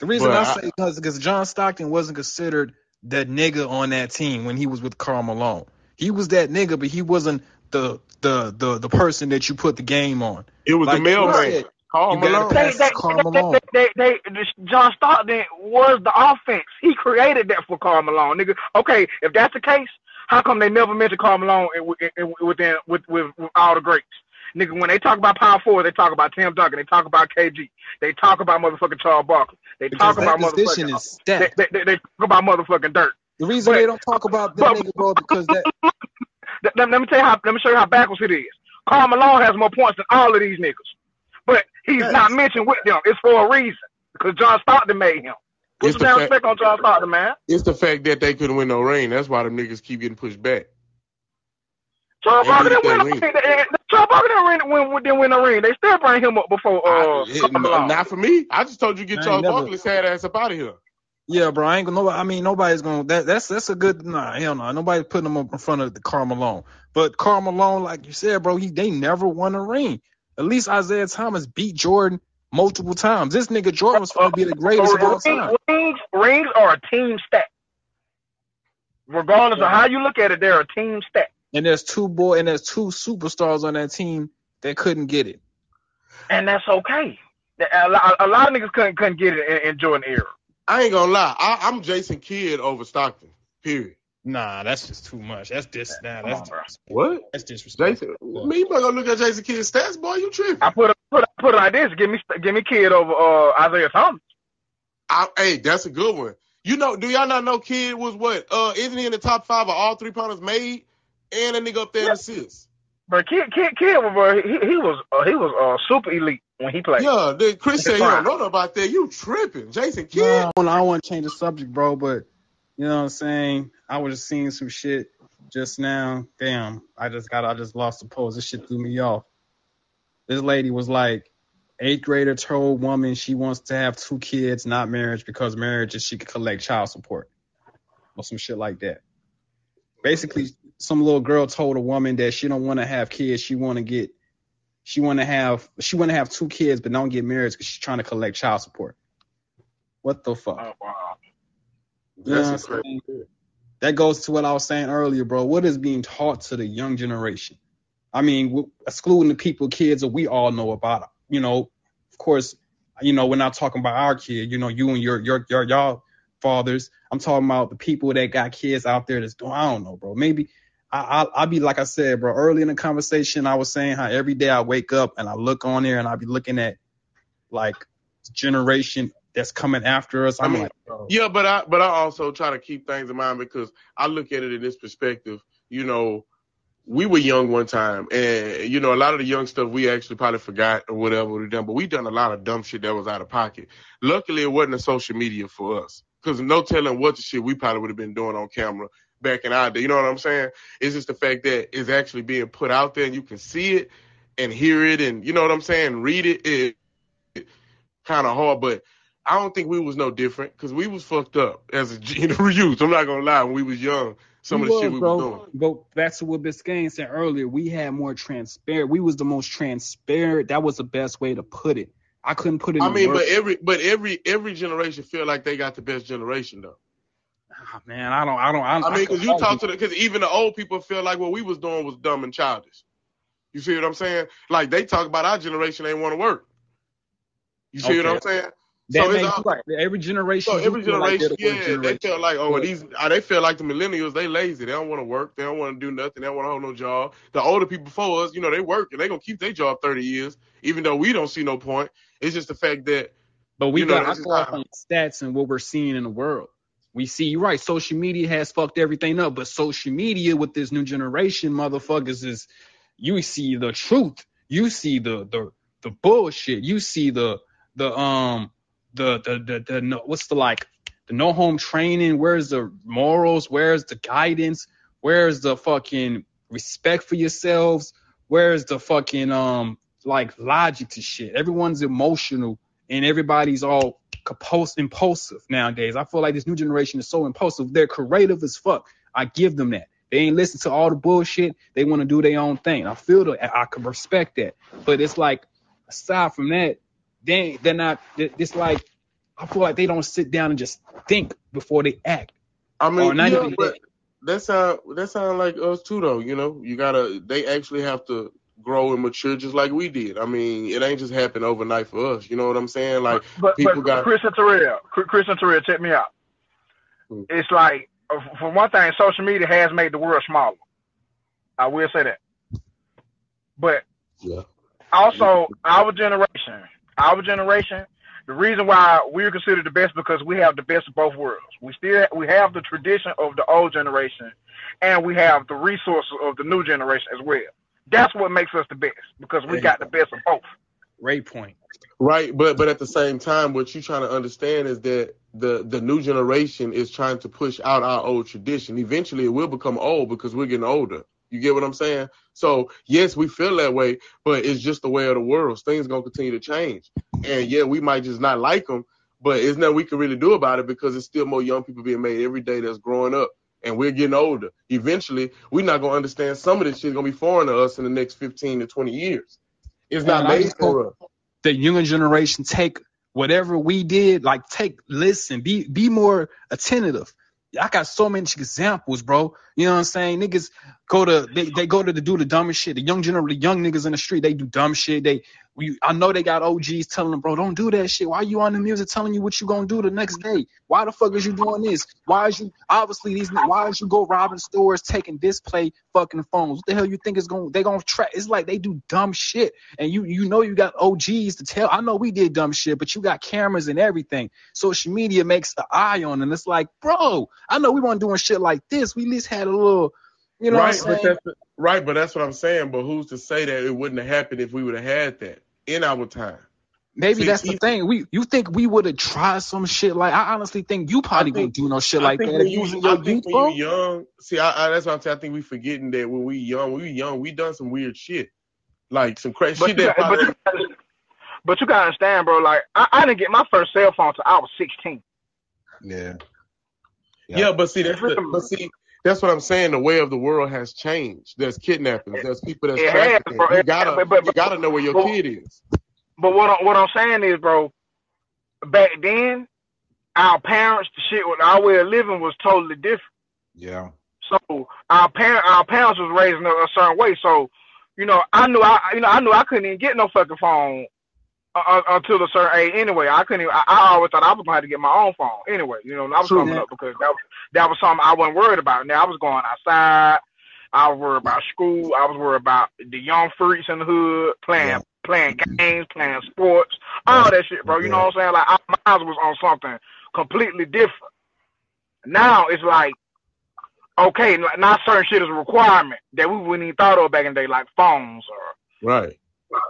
the reason But I I- say because because John Stockton wasn't considered that nigga on that team when he was with Karl Malone. He was that nigga, but he wasn't the, the, the, the person that you put the game on. It was Like the mailman. said, Karl Malone. They, they, Karl Malone. they, they, they, John Stockton was the offense. He created that for Karl Malone, nigga. Okay, if that's the case, how come they never mention Karl Malone in, in, in, within with, with with all the greats? Nigga, when they talk about power forward, they talk about Tim Duncan, they talk about KG, they talk about motherfucking Charles Barkley, they Because talk about that position motherfucking, is uh, they, stacked. they, they, they talk about motherfucking Dirk. The reason but- they don't talk about that but- nigga, bro, because that Let, let- let me tell you how. Let me show you how backwards it is. Karl Malone has more points than all of these niggas, but he's Yes. not mentioned with them. It's for a reason because John Stockton made him. Put It's some the down fact- respect on John Stockton, man. It's the fact that they couldn't win no ring. That's why them niggas keep getting pushed back. Charles Barkley didn't win that the ring. Ring. They- they- Charles Barkley didn't win, win, didn't win the ring. They still bring him up before uh, I- it- not for me. I just told you get ain't Charles never- Barkley sad ass up out of here. Yeah, bro. I ain't gonna. I mean, nobody's gonna. That, that's that's a good. Nah, hell no. Nobody's putting him up in front of the Karl Malone. But Karl Malone, like you said, bro, he they never won a ring. At least Isiah Thomas beat Jordan multiple times. This nigga Jordan was supposed to be the greatest of all time. Rings, rings, rings are a team stat. Regardless of how you look at it, they're a team stat. And there's two boy and there's two superstars on that team that couldn't get it. And that's okay. A lot, a lot of niggas couldn't couldn't get it in, in Jordan era. I ain't gonna lie. I, I'm Jason Kidd over Stockton. Period. Nah, that's just too much. That's dis. Nah, Come that's on, bro. What? that's disrespectful. Jason? Me, you better go look at Jason Kidd's stats, boy. You tripping? I put it, put it, put it like this: give me give me Kidd over uh, Isiah Thomas. I, hey, that's a good one. You know, do y'all not know Kidd was what? Uh, isn't he in the top five of all three pointers made and a nigga up there in assists? But Kidd, Kidd, Kidd, bro, he, he was uh, he was uh, super elite when he played. Yeah, the Chris said he don't know about that. You tripping, Jason No, Kidd? I want to change the subject, bro, but you know what I'm saying? I was just seeing some shit just now. Damn, I just got I just lost the pose. This shit threw me off. This lady was like, eighth grader told woman she wants to have two kids, not marriage, because marriage is she could collect child support. Or some shit like that. Basically, some little girl told a woman that she don't want to have kids, she wanna get she wanna have she wanna have two kids but don't get married because she's trying to collect child support. What the fuck? Oh, wow. You know That's crazy. That goes to what I was saying earlier, bro. What is being taught to the young generation? I mean, excluding the people, kids that we all know about. You know, of course, you know, we're not talking about our kid. You know, you and your your your y'all fathers. I'm talking about the people that got kids out there that's doing. I don't know, bro. Maybe I I I'll be like I said, bro. Early in the conversation, I was saying how every day I wake up and I look on there and I be looking at like generation that's coming after us. I'm I mean, like, bro, Yeah, but I but I also try to keep things in mind because I look at it in this perspective. You know, we were young one time, and you know a lot of the young stuff we actually probably forgot or whatever we done. But we done a lot of dumb shit that was out of pocket. Luckily, it wasn't a social media for us because no telling what the shit we probably would have been doing on camera back in our day. You know what I'm saying? It's just the fact that it's actually being put out there and you can see it and hear it and you know what I'm saying, read it. It, it kind of hard, but I don't think we was no different because we was fucked up as a you know, youth. I'm not gonna lie, when we was young, some We of the was, shit we bro. was doing. But that's what Biscayne said earlier. We had more transparent. We was the most transparent. That was the best way to put it. I couldn't put it. I in mean, words. but every but every every generation feel like they got the best generation though. Ah, man, I don't, I don't, I, I mean, because you talk to the because even the old people feel like what we was doing was dumb and childish. You see what I'm saying? Like they talk about our generation ain't want to work. You see what I'm saying? That so it's makes all- right. Every generation, So every feel like generation, yeah, worst they feel like, oh, But- these, uh, they feel like the millennials, they lazy, they don't want to work, they don't want to do nothing, they don't want to hold no job. The older people before us, you know, they work and they gonna keep their job 30 years, even though we don't see no point. It's just the fact that, But we You know, got I that's just go off how- on stats and what we're seeing in the world. We see you're right. Social media has fucked everything up, but social media with this new generation, motherfuckers, is you see the truth. You see the the the bullshit. You see the the um the the the, the no, what's the like the no home training. Where's the morals? Where's the guidance? Where's the fucking respect for yourselves? Where's the fucking um like logic to shit? Everyone's emotional and everybody's all impulsive nowadays. I feel like this new generation is so impulsive. They're creative as fuck. I give them that. They ain't listen to all the bullshit. They want to do their own thing. I feel that. I can respect that. But it's like, aside from that, they they're not. It's like I feel like they don't sit down and just think before they act. I mean, yeah, but that sound that sound like us too, though. You know, you gotta, they actually have to grow and mature just like we did. I mean, it ain't just happen overnight for us. You know what I'm saying? Like But, people but got- Chris and Terrell, Chris and Terrell, check me out. Hmm. It's like, uh, for one thing, social media has made the world smaller. I will say that. But Yeah. also, our generation, our generation, the reason why we're considered the best because we have the best of both worlds. We still we have the tradition of the old generation, and we have the resources of the new generation as well. That's what makes us the best because we got the best of both. Ray point. Right, but but at the same time, what you're trying to understand is that the the new generation is trying to push out our old tradition. Eventually, it will become old because we're getting older. You get what I'm saying? So yes, we feel that way, but it's just the way of the world. Things gonna continue to change, and yeah, we might just not like them, but it's nothing we can really do about it because it's still more young people being made every day that's growing up, and we're getting older. Eventually, we're not gonna understand some of this shit gonna be foreign to us in the next 15 to 20 years. It's not And made for us. the younger generation take whatever we did, like take listen, be be more attentive. I got so many examples, bro. You know what I'm saying? Niggas go to they, they go to the, do the dumbest shit. The young gener the young niggas in the street, they do dumb shit. They we I know they got OGs telling them, bro, don't do that shit. Why you on the music telling you what you gonna do the next day? Why the fuck is you doing this? Why is you obviously these why is you go robbing stores, taking display fucking phones? What the hell you think is going they gonna track? It's like they do dumb shit. And you you know you got OGs to tell. I know we did dumb shit, but you got cameras and everything. Social media makes the eye on, and it's like, bro, I know we weren't doing shit like this. We at least had a little, you know right, what I'm but that's right, but that's what I'm saying. But who's to say that it wouldn't have happened if we would have had that in our time? Maybe See, that's the even- thing. We you think we would have tried some shit like I honestly think you probably think- wouldn't do no shit I like think that when if you was in I your think youth, when bro. you young, see, I, I, that's what I'm saying. I think we forgetting that when we young, when we young, we done some weird shit, like some crazy But shit that got, but, probably. you, but you gotta understand, bro. Like I, I didn't get my first cell phone till I was 16. Yeah. Yeah, but see, that's the, but see, that's what I'm saying. The way of the world has changed. There's kidnappings. There's people that's has, trafficking. bro. You gotta, but- but- you gotta know where your but- kid is. But what what I'm saying is, bro, back then, our parents, the shit our way of living was totally different. Yeah. So our parent, our parents was raising a, a certain way. So, you know, I knew I, you know, I knew I couldn't even get no fucking phone uh, uh, until a certain age. Anyway, I couldn't. Even, I, I always thought I was gonna have to get my own phone. Anyway, you know, I was True. coming up because that was that was something I wasn't worried about. Now I was going outside. I was worried about school. I was worried about the young freaks in the hood playing Yeah. playing games, playing sports, all that shit, bro. You know what I'm saying? Like minds was on something completely different. Now it's like, okay, not certain shit is a requirement that we wouldn't even thought of back in the day, like phones or Right.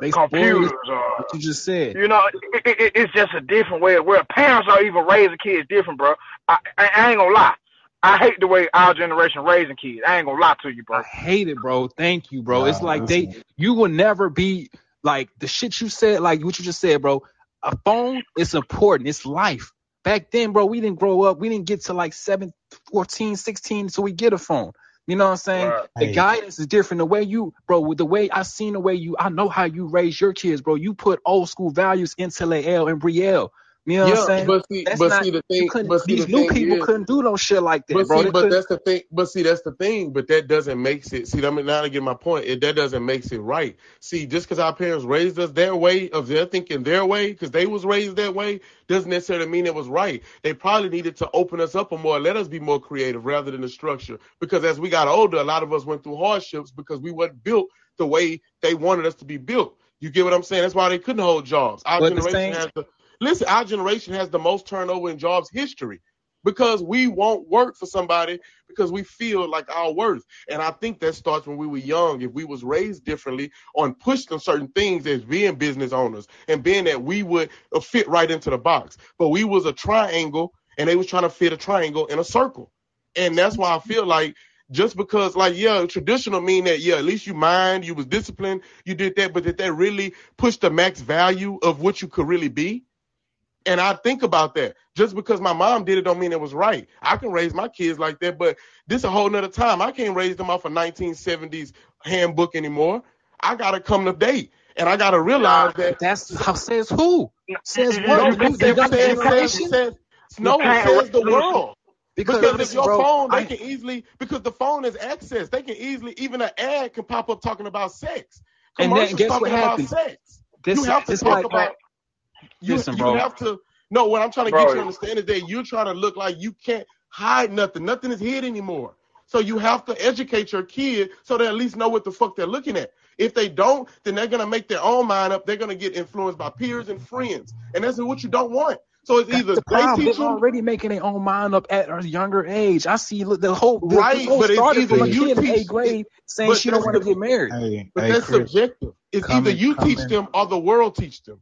They spoiled computers or what you just said. you know, it, it, it- it's just a different way of where parents are even raising kids different, bro. I, I, I ain't gonna lie. I hate the way our generation raising kids. I ain't gonna lie to you, bro. I hate it, bro. Thank you, bro. it's like they listen. you will never be like the shit you said, like what you just said, bro. a phone is important. It's life. Back then, bro, we didn't grow up. We didn't get to like 7, 14, 16, so we get a phone. You know what I'm saying? Right. The guidance is different. The way you, bro, with the way I seen the way you, I know how you raise your kids, bro. You put old school values into Lael and Brielle. You know what I'm Yeah, saying? but see, That's but not- see the thing, but see these the new people is, couldn't do no shit like that, But bro. see, but couldn't- that's the thing. But see, that's the thing. But that doesn't make it. See, I mean, now to get my point, it, that doesn't make it right. See, just because our parents raised us their way of their thinking their way, because they was raised that way, doesn't necessarily mean it was right. They probably needed to open us up a more, let us be more creative rather than the structure. Because as we got older, a lot of us went through hardships because we weren't built the way they wanted us to be built. You get what I'm saying? That's why they couldn't hold jobs. Our But generation has the listen. Our generation has the most turnover in jobs history because we won't work for somebody because we feel like our worth. And I think that starts when we were young. If we was raised differently on pushing on certain things as being business owners and being that we would uh, fit right into the box. But we was a triangle and they was trying to fit a triangle in a circle. And that's why I feel like just because like yeah, traditional mean that yeah, at least you mind, you was disciplined, you did that, but did that really push the max value of what you could really be? And I think about that. Just because my mom did it don't mean it was right. I can raise my kids like that, but this a whole nother time. I can't raise them off a 1970s handbook anymore. I gotta come to date. And I gotta realize that that's how says who? Says No, what? no, The it new- the says, younger says, generation? says, no, it says the world. Because, if your bro, phone, they I- can easily because the phone is access. They can easily even an ad can pop up talking about sex. And then Commercials guess what talking about happens? sex. this, you have to this talk like about. You, Listen, you bro. have to. No, what I'm trying to Bro. get you to understand is that you're trying to look like you can't hide nothing. Nothing is hid anymore. So you have to educate your kid so they at least know what the fuck they're looking at. If they don't, then they're gonna make their own mind up. They're gonna get influenced by peers and friends, and that's what you don't want. So it's That's either the they problem. teach They're them already making their own mind up at a younger age. I see look, the whole the, Right, this whole but it's started from a either you kid in teach- eighth grade saying she don't want to get married. Hey, But hey, that's Chris. subjective. It's Comment- either you teach comment. them or the world teach them.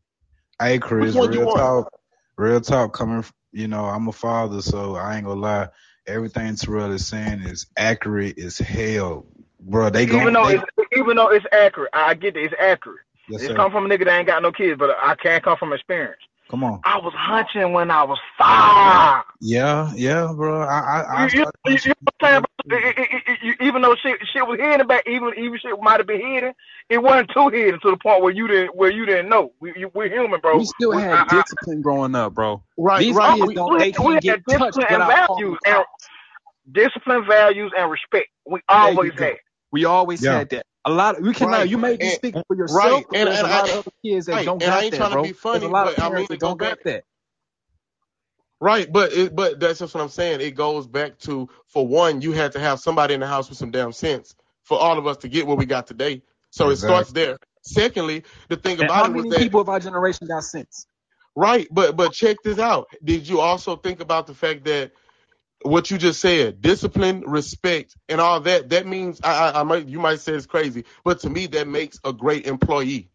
Hey, Chris. Which one you Real talk. Real talk. Coming. You know, I'm a father, so I ain't gonna lie. Everything Terrell is saying is accurate as hell, bro. They even going though they, it's even though it's accurate, I get it, it's accurate. yes, It's come from a nigga that ain't got no kids, but I can't come from experience. Come on. I was hunching when I was five. Yeah, yeah, bro. I, I, I You, you, you, you know what I'm saying? bro? It- it- it- it- even though shit, shit was hidden back, even even shit might have been hidden, it wasn't too hidden to the point where you didn't where you didn't know. We, you, we're human, bro. We still We- had I- I- discipline growing up, bro. Right, These right. kids We- don't. we- They we can't had get touched discipline and values and discipline, values, and respect. We always had. We always Yeah. had that. A lot. Of, we cannot. Right. You may be And- for yourself, right. And- there's and a lot I- of other kids that right. don't And I ain't that, trying to be funny, there's a lot but of I parents mean, that don't got that. Right, but it, but that's just what I'm saying. It goes back to for one, you had to have somebody in the house with some damn sense for all of us to get where we got today. So it starts there. Secondly, the thing And about how it was many that people of our generation got sense? Right, but but check this out. Did you also think about the fact that what you just said, discipline, respect, and all that? That means I, I, I might you might say it's crazy, but to me that makes a great employee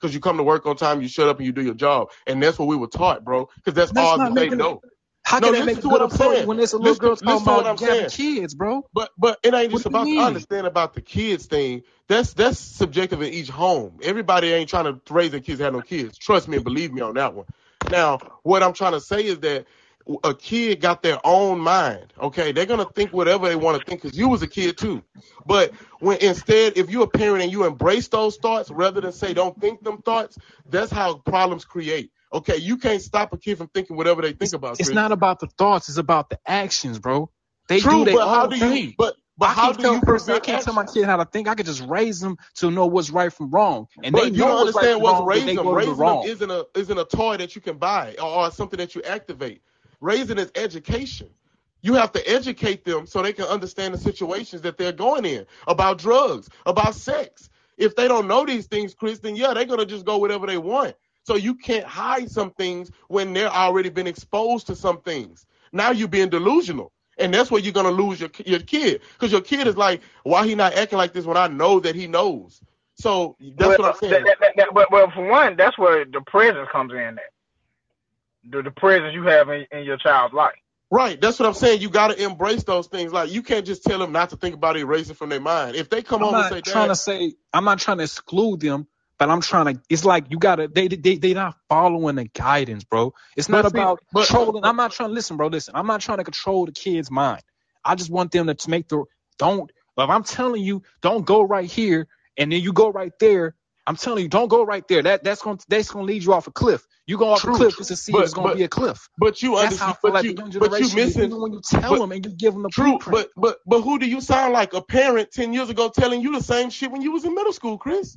because you come to work on time, you shut up and you do your job, and that's what we were taught, bro. Because that's, That's all that they know. How No, can that listen make a good I'm employee saying. when there's a little Listen- girl talking listen to what about I'm having saying. kids, bro? But but it ain't just What do you about. I understand about the kids thing. That's that's subjective in each home. Everybody ain't trying to raise their kids have no kids. Trust me and believe me on that one. Now, what I'm trying to say is that a kid got their own mind. Okay, they're gonna think whatever they want to think because you was a kid too. But when instead, if you're a parent and you embrace those thoughts rather than say don't think them thoughts, that's how problems create. Okay, you can't stop a kid from thinking whatever they think about. It's Chris. not about the thoughts; it's about the actions, bro. They true, do their but how do thing. you? But but I how can't do tell you person, I can't tell my kid how to think. I can just raise them to know what's right from wrong, and but they you know don't what's right understand what's wrong. raising them. Raising them isn't a isn't a toy that you can buy or, or something that you activate. Raising is education. You have to educate them so they can understand the situations that they're going in about drugs, about sex. If they don't know these things, Chris, then yeah, they're gonna just go whatever they want. So you can't hide some things when they're already been exposed to some things. Now you're being delusional. And that's where you're gonna lose your your kid. Because your kid is like, why he not acting like this when I know that he knows? So that's well, what I'm saying. That, that, that, but, but for one, that's where the presence comes in. At. The, the presence you have in, in your child's life. Right, that's what I'm saying. You got to embrace those things. Like you can't just tell them not to think about it, erase it from their mind. If they come I'm home and not say, trying "Dad," to say I'm not trying to exclude them, but I'm trying to. It's like you gotta. They they they not following the guidance, bro. It's not But see, about but- controlling. I'm not trying to listen, bro. Listen, I'm not trying to control the kid's mind. I just want them to, to make the don't. If I'm telling you, don't go right here, and then you go right there. I'm telling you, don't go right there. That that's gonna that's gonna lead you off a cliff. You go off True, a cliff just to see but- if it's gonna but- be a cliff. But you That's understand. But like you, but you missing. even when you tell but- them and you give them the True, blueprint. but but but who do you sound like? A parent ten years ago telling you the same shit when you was in middle school, Chris.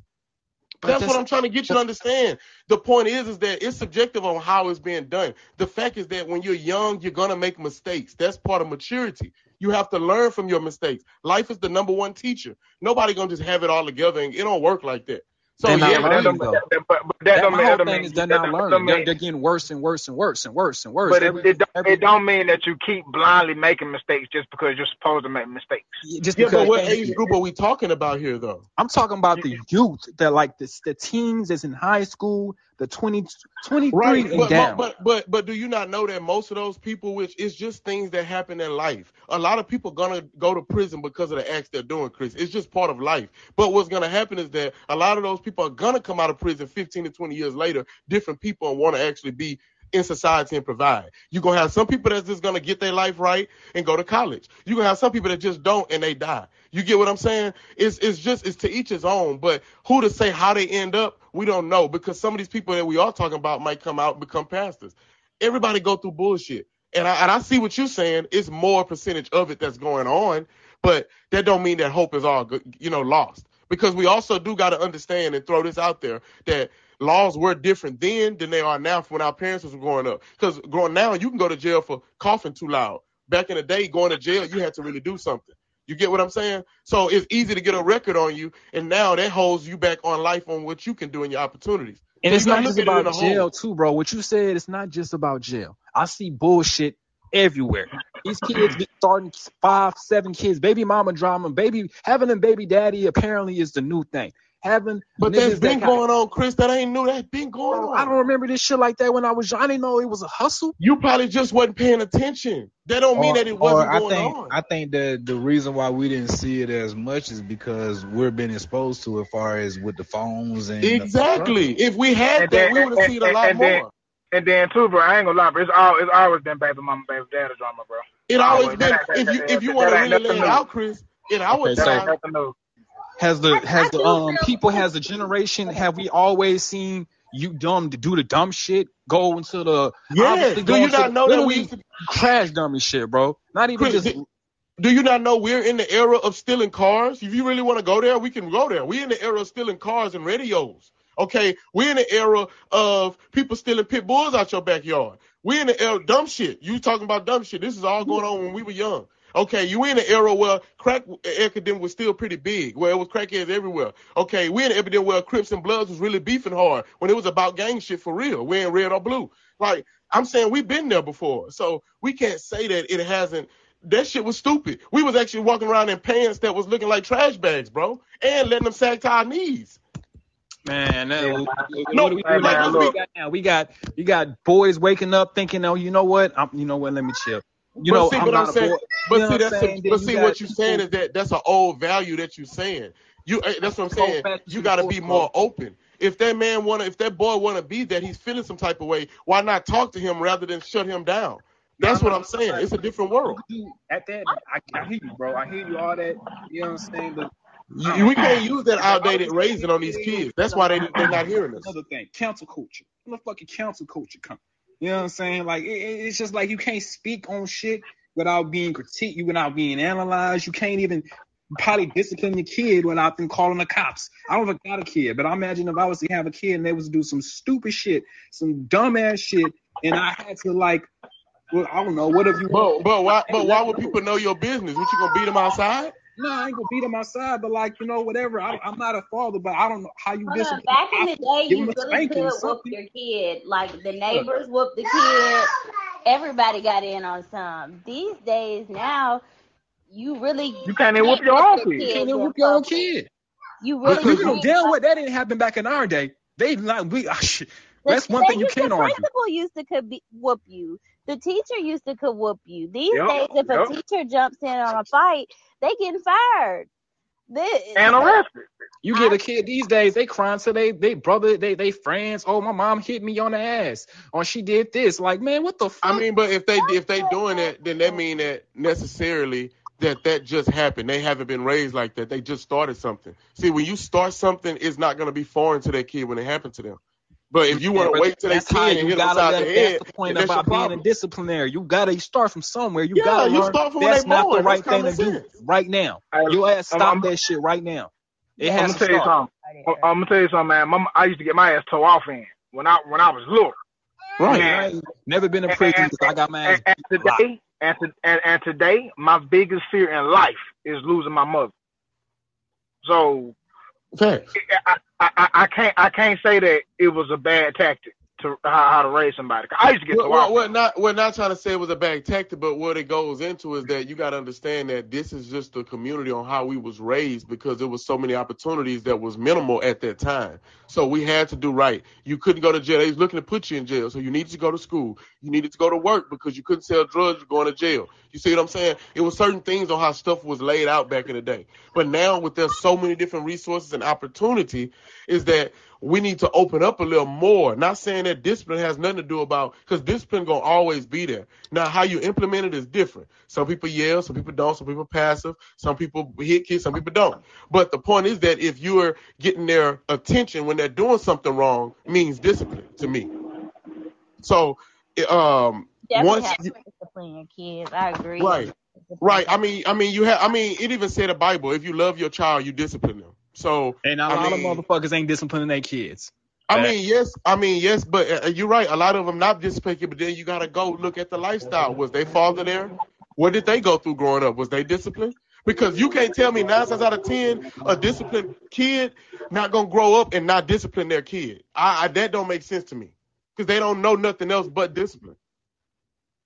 That's, that's- what I'm trying to get you to understand. The point is, is that it's subjective on how it's being done. The fact is that when you're young, you're gonna make mistakes. That's part of maturity. You have to learn from your mistakes. Life is the number one teacher. Nobody gonna just have it all together, and it don't work like that. So They're not yeah, Yeah, but that don't, though. that, that- but, but that That, don't my mean, whole that thing mean, is they're that not learning. They're, mean, they're getting worse and worse and worse and worse and worse. but it, every, it, don't, every, it don't mean that you keep blindly making mistakes just because you're supposed to make mistakes. just yeah, because but what age you. group are we talking about here, though? I'm talking about the youth that like the, the teens that's in high school, the 20, 23 Right, and but, down. but but but but do you not know that most of those people, which is just things that happen in life, a lot of people gonna go to prison because of the acts they're doing, Chris. It's just part of life. But what's gonna happen is that a lot of those people are gonna come out of prison 15 to 20 years later, different people, and want to actually be in society and provide. You're gonna have some people that's just gonna get their life right and go to college. You're gonna have some people that just don't and they die. You get what I'm saying? It's it's just it's to each his own. But who to say how they end up, we don't know because some of these people that we are talking about might come out and become pastors. Everybody go through bullshit. And I and I see what you're saying. It's more percentage of it that's going on, but that don't mean that hope is all you know, lost. Because we also do got to understand and throw this out there that laws were different then than they are now from when our parents was growing up. Because growing now, you can go to jail for coughing too loud. Back in the day, going to jail, you had to really do something. You get what I'm saying? So it's easy to get a record on you, and now that holds you back on life on what you can do and your opportunities. And So it's not just at it in about jail, too, bro. What you said, it's not just about jail. I see bullshit everywhere. These kids get starting five, seven kids, baby mama drama, baby having a baby daddy apparently is the new thing. Having But niggas that's that been got- going on, Chris. That ain't new. That's been going Bro, on. I don't remember this shit like that when I was young. I didn't know it was a hustle. You probably just wasn't paying attention. That don't mean that it wasn't or I going think on. I think that the reason why we didn't see it as much is because we're being exposed to it, as far as with the phones and the- exactly. If we had And that, then- we would have seen a lot and then- more. And then too, bro, I ain't gonna lie, bro. It's all it's always been baby mama, baby daddy drama, bro. It always always- been. that- that- If you if you want to really lay it out, Chris, in our Okay, That so- ain't nothing new. Has the has the um people has the generation have we always seen you dumb to do the dumb shit go into the Yes. obviously Do you not know that we literally used to crash dummy shit, bro? Not even Chris, just do, do you not know we're in the era of stealing cars? If you really want to go there, we can go there. We're in the era of stealing cars and radios. Okay, we're in the era of people stealing pit bulls out your backyard. We're in the era dumb shit. You talking about dumb shit? This is all going on when we were young. Okay, you in the era where crack epidemic was still pretty big, where it was crackheads everywhere. Okay, we in the epidemic where Crips and Bloods was really beefing hard when it was about gang shit for real. We're in red or blue. Like I'm saying, we've been there before, so we can't say that it hasn't. That shit was stupid. We was actually walking around in pants that was looking like trash bags, bro, and letting them sag to our knees. Man, that, Yeah, no, what we do man, we got now? We got we got boys waking up thinking, oh, you know what? I'm, you know what? Let me chill. You But know, see, I'm but I'm saying- boy. But You know see, what I'm that's saying? a, but see what you're saying is that that's an old value that you're saying. You eh, that's what I'm saying. You got to be more open. If that man wanna, if that boy wanna be that, he's feeling some type of way. Why not talk to him rather than shut him down? That's what I'm saying. It's a different world. At that, I, I hear you, bro. I hear you all that. You know what I'm saying? But You, we can't use that outdated raising on these kids. That's why they they're not hearing us. Another thing, cancel culture. Where the fucking cancel culture come? You know what I'm saying? Like it, it- it's just like you can't speak on shit without being critiqued, you without being analyzed. You can't even probably discipline your kid without them calling the cops. I don't even got a kid, but I imagine if I was to have a kid and they was to do some stupid shit, some dumbass shit, and I had to like, well, I don't know, what if you? But but why but why would people know your business? What you gonna beat them outside? No, I ain't gonna beat them outside, but like you know, whatever. I, I'm not a father, but I don't know how you Hold discipline. on. Back in the day, Give you him a really spanking could whoop your kid. Like the neighbors whooped the kid. Everybody got in on some. These days now, you really You can't even whoop your own kid. You can't even whoop your own kid. You really you know can't. damn well that didn't happen back in our day. They like we. ah, shit. The- That's one thing you can't the argue. principal used to could be, whoop you. The teacher used to could whoop you. These Yep, days, if a teacher jumps in on a fight, they getting fired. This, and arrested. You get a kid these days, they crying to they they brother, they they friends. Oh, my mom hit me on the ass, or she did this. Like, man, what the fuck? I mean, but if they if they doing that, then that mean that necessarily that that just happened. They haven't been raised like that. They just started something. See, when you start something, it's not going to be foreign to that kid when it happened to them. But if you want to wait till they that's how and you hit gotta upside let, the head, that's the point that's about being a problem. disciplinary. You gotta start from somewhere. You Yeah, gotta you learn start from that's not born. the right That's thing to common do right now. Hey, Your ass I'm- stop I'm- that shit right now. It I'm has gonna to tell you something. I'm, I'm gonna tell you something, man. My, I used to get my ass towed off in when I when I was little. Right. Man, I never been in And, prison because I got my ass and, and today, and, to, and and today, my biggest fear in life is losing my mother. So Facts. I, I, I, can't I can't say that it was a bad tactic to how, how to raise somebody. I used to get Well, well, off. well, not we're not trying to say it was a bad tactic, but what it goes into is that you got to understand that this is just the community on how we was raised because there was so many opportunities that was minimal at that time. So we had to do right. You couldn't go to jail. They was looking to put you in jail, so you needed to go to school. You needed to go to work because you couldn't sell drugs. You're going to jail. You see what I'm saying? It was certain things on how stuff was laid out back in the day. But now with there's so many different resources and opportunity, is that we need to open up a little more. Not saying that discipline has nothing to do about because discipline gonna always be there. Now how you implement it is different. Some people yell, some people don't, some people passive, some people hit kids, some people don't. But the point is that if you're getting their attention when they're doing something wrong, means discipline to me. So um definitely once have you, to discipline your kids. I agree. right. Right. I mean, I mean, you have. I mean, it even said in the Bible, if you love your child, you discipline them. So And a I lot mean, of motherfuckers ain't disciplining their kids. I Fact. mean, yes, I mean, yes, but uh, you're right. A lot of them not disciplined, but then you gotta go look at the lifestyle. Was their father there? What did they go through growing up? Was they disciplined? Because you can't tell me nine times out of ten a disciplined kid not gonna grow up and not discipline their kid. I, I that don't make sense to me because they don't know nothing else but discipline.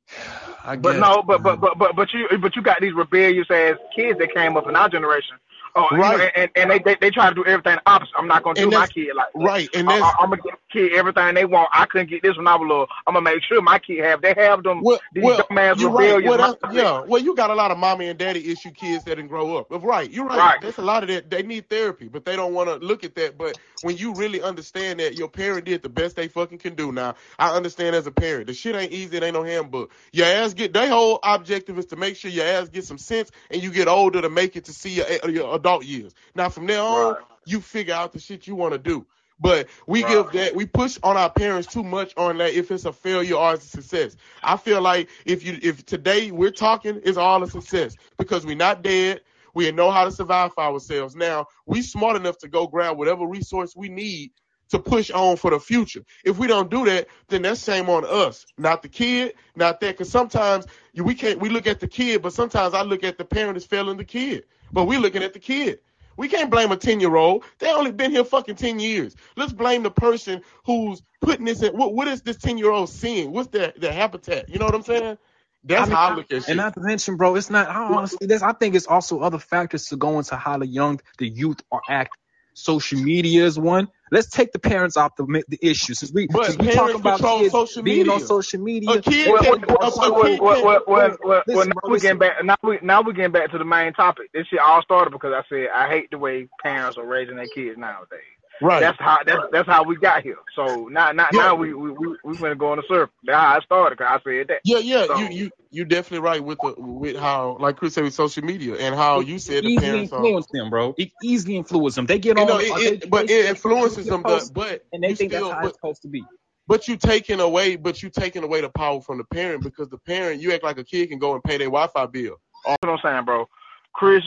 I But no, but but but but but you but you got these rebellious ass kids that came up in our generation. Oh, you know, Right. and, and they, they they try to do everything opposite. I'm not gonna do my kid like that. right, and I, I'm gonna give the kid everything they want. I couldn't get this when I was little. I'm gonna make sure my kid have. They have them Well, these well, dumbass you're right. Well, yeah. Well, you got a lot of mommy and daddy issue kids that didn't grow up. But right, you're right. Right. There's a lot of that. They need therapy, but they don't want to look at that. But when you really understand that your parent did the best they fucking can do. Now, I understand as a parent, the shit ain't easy. It ain't no handbook. Your ass get. Their whole objective is to make sure your ass get some sense and you get older to make it to see your, your adult years. Now, from there on, Right. you figure out the shit you want to do. But we Right. give that we push on our parents too much on that if it's a failure or it's a success. I feel like if you if today we're talking, it's all a success because we're not dead. We know how to survive for ourselves. Now we smart enough to go grab whatever resource we need to push on for the future. If we don't do that, then that's shame on us, not the kid, not that. Because sometimes we can't. We look at the kid, but sometimes I look at the parent as failing the kid. But we looking at the kid. We can't blame a 10 year old. They only been here fucking 10 years. Let's blame the person who's putting this in. What, what is this 10 year old seeing? What's their, their habitat? You know what I'm saying? That's I mean, how I look at shit. And not to mention, bro, it's not. I honestly, this I think it's also other factors to go into how the young, the youth are acting. Social media is one. Let's take the parents off the the issue since we But since we talk about kids social being on social media. A kid Well, can, well, a, well, a well, well, well, well, well, now bro, we getting back. Now we now we're getting back to the main topic. This shit all started because I said I hate the way parents are raising their kids nowadays. Right. That's how that's that's how we got here. So now now Yeah. now we we we we finna go on the surface. That's how I started. Cause I said that. Yeah, yeah, So- you you you definitely right with the with how like Chris said with social media and how you said the easily parents are. influence them, bro. It easily influences them. They get You on, know, uh, it, they- but they- it influences them. But but and they you think still, that's how but, it's supposed to be. but you taking away, but you taking away the power from the parent because the parent, you act like a kid can go and pay their Wi-Fi bill. That's what I'm saying, bro. Chris,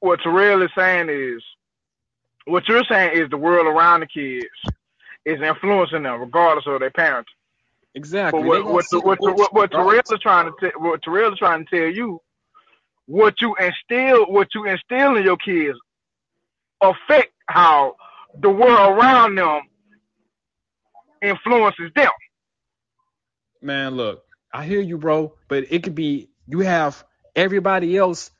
what Terrell is saying is, what you're saying is the world around the kids is influencing them, regardless of their parents. Exactly. But They what what see what, the what, what Terrell is trying to t- what Terrell is trying to tell you, what you instill what you instill in your kids affect how the world around them influences them. Man, look, I hear you, bro, but it could be you have everybody else.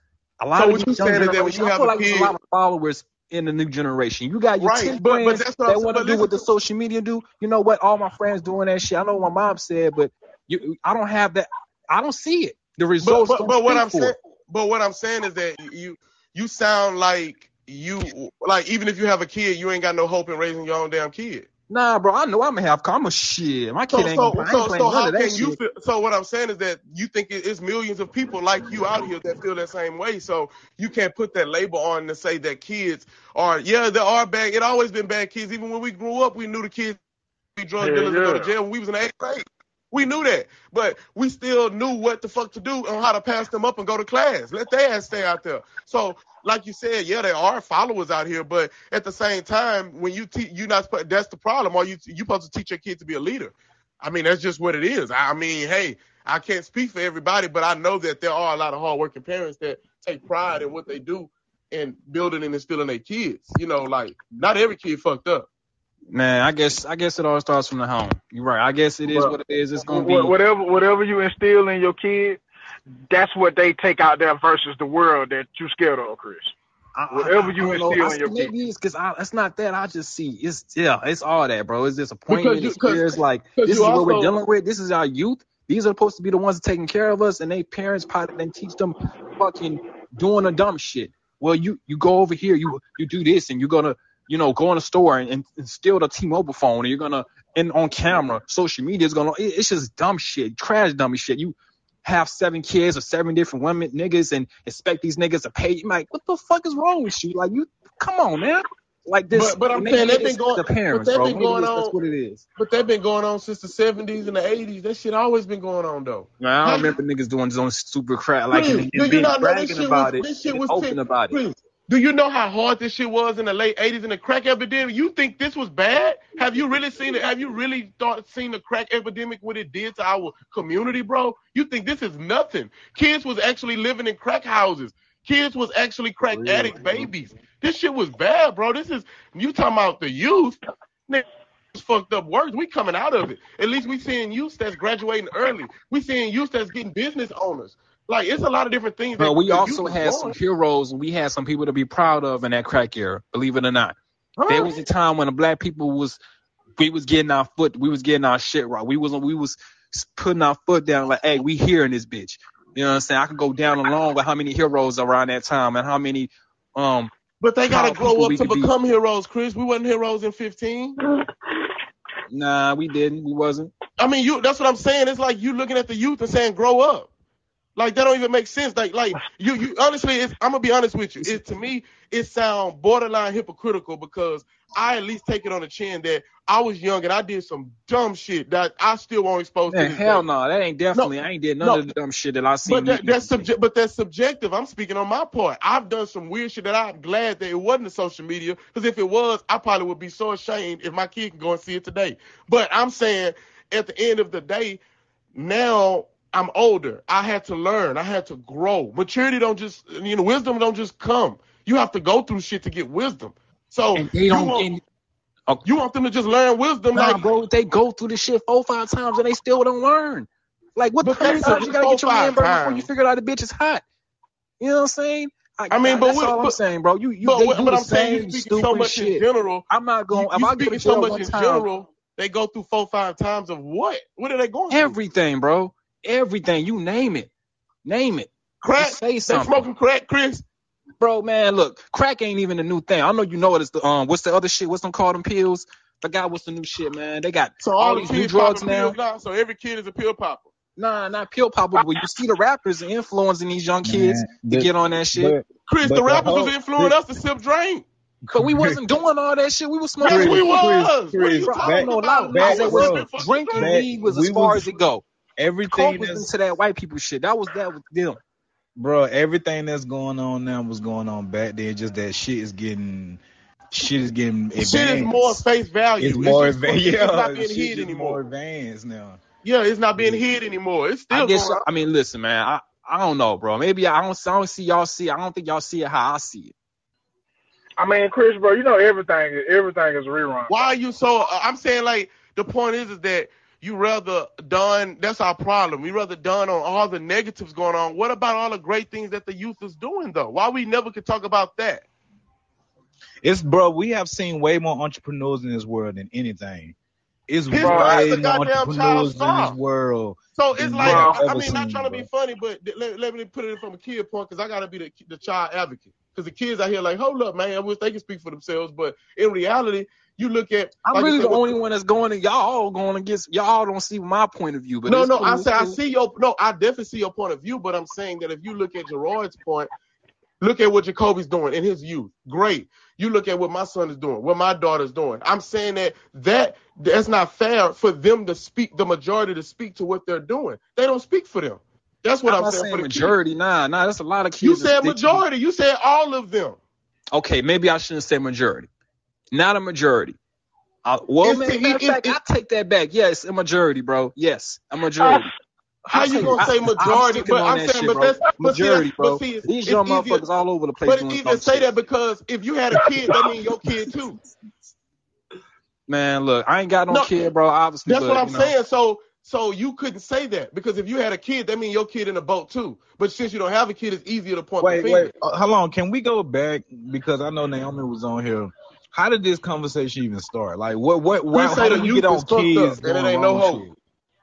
A lot So of what you young saying is that when you have feel a like there's a lot of followers in the new generation. You got your Right, 10 but- but friends that's what that want to do what the social media do. You know what? All my friends doing that shit. I know what my mom said, but you, I don't have that. I don't see it. The But results but, don't but what I'm saying, but what I'm saying is that you you sound like you like even if you have a kid, you ain't got no hope in raising your own damn kid. Nah, bro, I know I'm gonna have. I'm a shit. My kid So ain't so gonna. I so ain't playing so none how of that can shit. you feel? So what I'm saying is that you think it's millions of people like you out here that feel that same way. So you can't put that label on to say that kids are yeah there are bad. It always been bad kids. Even when we grew up, we knew the kids be drug Yeah, dealers and go to jail when we was in eighth grade. We knew that, but we still knew what the fuck to do and how to pass them up and go to class. Let their ass stay out there. So, like you said, yeah, there are followers out here, but at the same time, when you te- you not that's the problem. Are you you supposed to teach your kid to be a leader? I mean, that's just what it is. I mean, hey, I can't speak for everybody, but I know that there are a lot of hardworking parents that take pride in what they do and building and instilling their kids. You know, like not every kid fucked up. Man, I guess I guess it all starts from the home. You're right. I guess it is But what it is. It's gonna be. whatever whatever you instill in your kid, that's what they take out there versus the world that you scared of, Chris. I, I, Whatever I you don't know. instill I, in your kid. maybe it's because it's not that. I just see it's yeah, it's all that, bro. It's disappointment. Because you- It's fears. Like because this you is what we're dealing with. This is our youth. These are supposed to be the ones taking care of us, and they parents probably then teach them fucking doing the dumb shit. Well, you you go over here, you you do this, and you're gonna you know go in a store and, and, and steal the T-Mobile phone, and you're gonna and on camera, social media is gonna. it- it's just dumb shit, trash dumb shit. You have seven kids or seven different women niggas and expect these niggas to pay you. Like, what the fuck is wrong with you? Like, you come on, man. Like this. But- but I'm saying they've it's been going- the parents, but they've been going it's- that's on- what it is. But they've been going on since the 70s and the 80s. That shit always been going on though. Man, I don't remember niggas doing some super crap like Please, and, and being this bragging about was- it, this shit was open picked- about it. Do you know how hard this shit was in the late 80s and the crack epidemic? You think this was bad? Have you really seen it? Have you really thought seen the crack epidemic what it did to our community, bro? You think this is nothing? Kids was actually living in crack houses. Kids was actually crack Real. addict babies. This shit was bad, bro. This is you talking about the youth. Nigga, it's fucked up words. We coming out of it. At least we seeing youth that's graduating early. We seeing youth that's getting business owners. Like it's a lot of different things. But we also had some heroes and we had some people to be proud of in that crack era, believe it or not. Huh? There was a time when the black people was we was getting our foot, we was getting our shit right. We was we was putting our foot down like, hey, we here in this bitch. You know what I'm saying? I can go down along with how many heroes around that time and how many um But they gotta grow up to could be. become heroes, Chris. We wasn't heroes in 15. nah, we didn't. We wasn't. I mean, you. That's what I'm saying. It's like you looking at the youth and saying, "Grow up." Like that don't even make sense. Like, like you, you honestly, it's, I'm gonna be honest with you. It to me, it sounds borderline hypocritical because I at least take it on the chin that I was young and I did some dumb shit that I still won't expose to Man, this hell day. no, that ain't definitely I ain't did none no. of the dumb shit that I seen. But that, that's subject. But that's subjective. I'm speaking on my part. I've done some weird shit that I'm glad that it wasn't the social media. Because if it was, I probably would be so ashamed if my kid can go and see it today. But I'm saying, at the end of the day, now I'm older. I had to learn. I had to grow. Maturity don't just, you know, wisdom don't just come. You have to go through shit to get wisdom. So and they you don't want, and, oh, you want them to just learn wisdom, Nah, like bro, they go through the shit four, five times and they still don't learn. Like, what principle? You gotta get your man five burn before you figure out the bitch is hot. You know what I'm saying? I mean, but that's what- all I'm saying, bro. You, you, but, they what- do but the I'm saying you speaking so much in general. I'm not going. You, you speaking so much in time, general. They go through four, five times of what? What are they going through? everything, bro, everything. You name it, name it. Crack. Just say They something. smoking crack, Chris. Bro, man, look, crack ain't even a new thing. I know you know it. It's the um, what's the other shit? What's them called them pills? Forgot what's the new shit, man. They got So all, all the these new drugs now. pills now. So every kid is a pill popper. Nah, not pill popper, but you see the rappers influencing these young kids Man, to the- get on that shit. But, Chris, But the the rappers whole- was influencing us to sip drink. But we wasn't doing all that shit. We was smoking. Yes, Chris, we weed. was. Chris, what are you I talking don't know a lot. about? We Back, was, I it was bro, was sipping drinking weed was we as far was- as it go. Everything Coke was into that white people shit. That was that was them. bro, everything that's going on now was going on back then. Just that shit is getting, shit is getting advanced. Shit is more face value. It's more just- advanced. It's Yeah, not being shit hid is more anymore. advanced now. Yeah, it's not being hid anymore. It's still I guess. going on. I mean, listen, man. I I don't know, bro. Maybe I don't. I don't see y'all see. I don't think y'all see it how I see it. I mean, Chris, bro, you know everything. Everything is rerun. Why are you so? Uh, I'm saying like the point is is that you rather done. That's our problem. We rather done on all the negatives going on. What about all the great things that the youth is doing though? Why we never could talk about that? It's bro, we have seen way more entrepreneurs in this world than anything. It's His way more goddamn child entrepreneurs in this world. So it's like I, mean, not seen, trying to be funny, but let, let me put it from a kid point because I gotta be the, the child advocate. because the kids out here like, hold up, man. I wish they could speak for themselves, but in reality, you look at. I'm like really said, the only one that's going. And y'all all going against. Y'all don't see my point of view, but no, no, cool. I say I see your no, I definitely see your point of view, but I'm saying that if you look at Jerrod's point, look at what Jacoby's doing in his youth. Great. You look at what my son is doing, what my daughter's doing. I'm saying that that that's not fair for them to speak, the majority to speak to what they're doing. They don't speak for them. That's what I'm I'm, saying. saying for the kids. majority. Nah, nah. That's a lot of kids. You said majority. You said all of them. Okay, maybe I shouldn't say majority. Not a majority. Uh, well, It's man, the- matter of it- fact, it- I take that back. Yes, a majority, bro. Yes, a majority. How you gonna I- say I'm majority? sticking But I'm that saying, shit, but that's but majority, that's- bro. but see, These it's young easier. motherfuckers all over the place But doing it's easier to say shit. that because if you had a kid, that means your kid too. Man, look, I ain't got no, No, kid, bro. Obviously, That's but, what I'm you know, saying. So so you couldn't say that because if you had a kid, that means your kid in the boat too. But since you don't have a kid, it's easier to point Wait, the finger. wait, uh, hold on. Can we go back because I know Naomi was on here. How did this conversation even start? Like, what, what, why, Chris how say did the we youth get on kids up, and it ain't no hope. shit?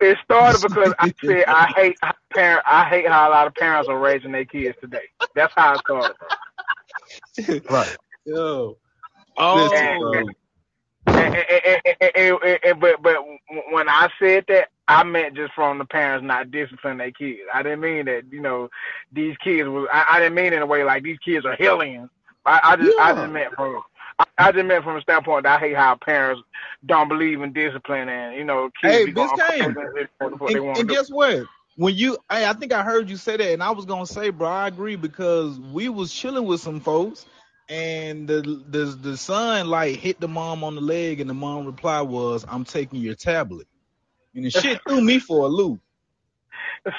It started because I said I hate parent. I hate how a lot of parents are raising their kids today. That's how it started. Right. Yo. Oh. And, and, and, and, and, and, and, but but when I said that, I meant just from the parents not disciplining their kids. I didn't mean that you know these kids was. I, I didn't mean in a way like these kids are hellions. I, I just I just meant from. I, I just meant from a standpoint that I hate how parents don't believe in discipline and you know kids Hey, be Biscayne. And, and guess what? When you, hey, I think I heard you say that, and I was gonna say, bro, I agree because we was chilling with some folks, and the the the son like hit the mom on the leg, and the mom reply was, "I'm taking your tablet," and the shit threw me for a loop.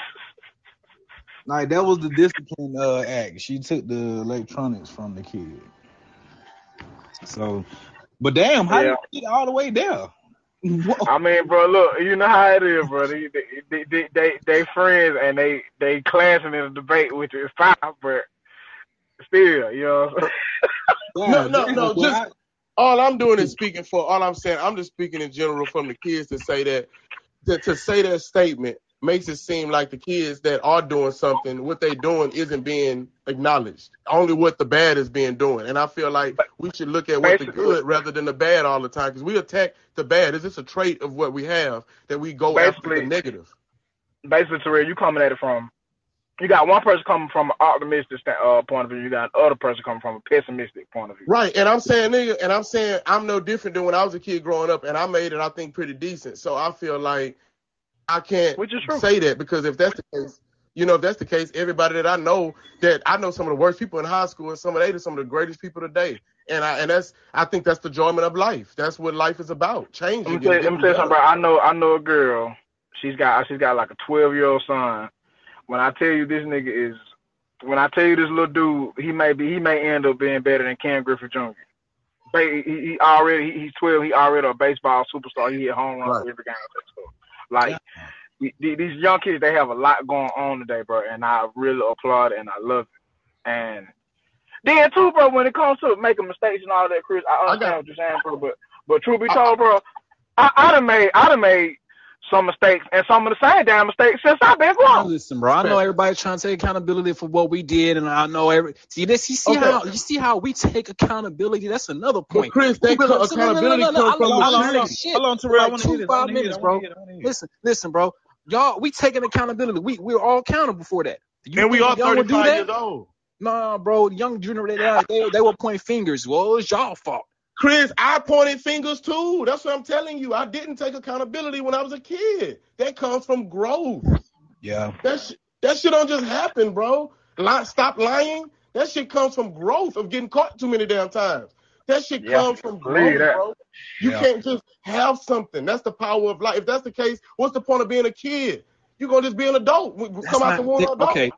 Like that was the discipline uh act. She took the electronics from the kid. So, but damn, how Yeah. did you get all the way there? Whoa. I mean, bro, look, you know how it is, bro. They they they they, they friends and they they clashing in a debate, which is fine, but still, you know. No, no, no. Just all I'm doing is speaking for. All I'm saying, I'm just speaking in general from the kids to say that to, to say that statement makes it seem like the kids that are doing something, what they doing isn't being acknowledged. Only what the bad is being doing, and I feel like we should look at what the good rather than the bad all the time because we attack the bad. Is this a trait of what we have that we go after the negative? Basically, Terrell, you coming at it from. You got one person coming from an optimistic uh, point of view. You got another person coming from a pessimistic point of view. Right, and I'm saying, nigga, and I'm saying I'm no different than when I was a kid growing up, and I made it, I think, pretty decent. So I feel like I can't Which is true. say that because if that's the case, you know, if that's the case, everybody that I know that I know some of the worst people in high school, and some of they are some of the greatest people today. And I and that's I think that's the enjoyment of life. That's what life is about. Changing. Let me tell you, let me tell you something, bro. I know, I know a girl. She's got, she's got like a twelve year old son. When I tell you this nigga is, when I tell you this little dude, he may be, he may end up being better than Ken Griffey Jr. He he already, he's twelve. He already a baseball superstar. He hit home runs Right. every game. So, like th- th- these young kids, they have a lot going on today, bro. And I really applaud it and I love it. And then too, bro, when it comes to making mistakes and all that, Chris, I I understand got- what you're saying, bro. But but truth be told, bro, I, I done made I done made some mistakes and some of the same damn mistakes since I've been Now, grown. listen, bro. I know everybody's trying to take accountability for what we did, and I know every. See this? You see Okay. how you see how we take accountability? That's another But point. Chris, that Look, co- look, look, look, accountability look, look, comes from look, Hold on, hold on, hold on, Terrell. I Like want to two, hear this. Five want to hear minutes, it. Bro. want hear it. I hear. Listen, listen, bro. Y'all, we taking accountability. We we're all accountable for that. You And we think are y'all 35 years old. Nah, bro. The young generation, they, they will point fingers. Well, it's y'all fault. Chris, I pointed fingers too. That's what I'm telling you. I didn't take accountability when I was a kid. That comes from growth. Yeah. That sh- that shit don't just happen, bro. Lie, stop lying. That shit comes from growth of getting caught too many damn times. That shit Yeah, comes from growth, that. bro. You Yeah. can't just have something. That's the power of life. If that's the case, what's the point of being a kid? You're gonna just be an adult. We- we That's Come out not- the womb they- adult. okay.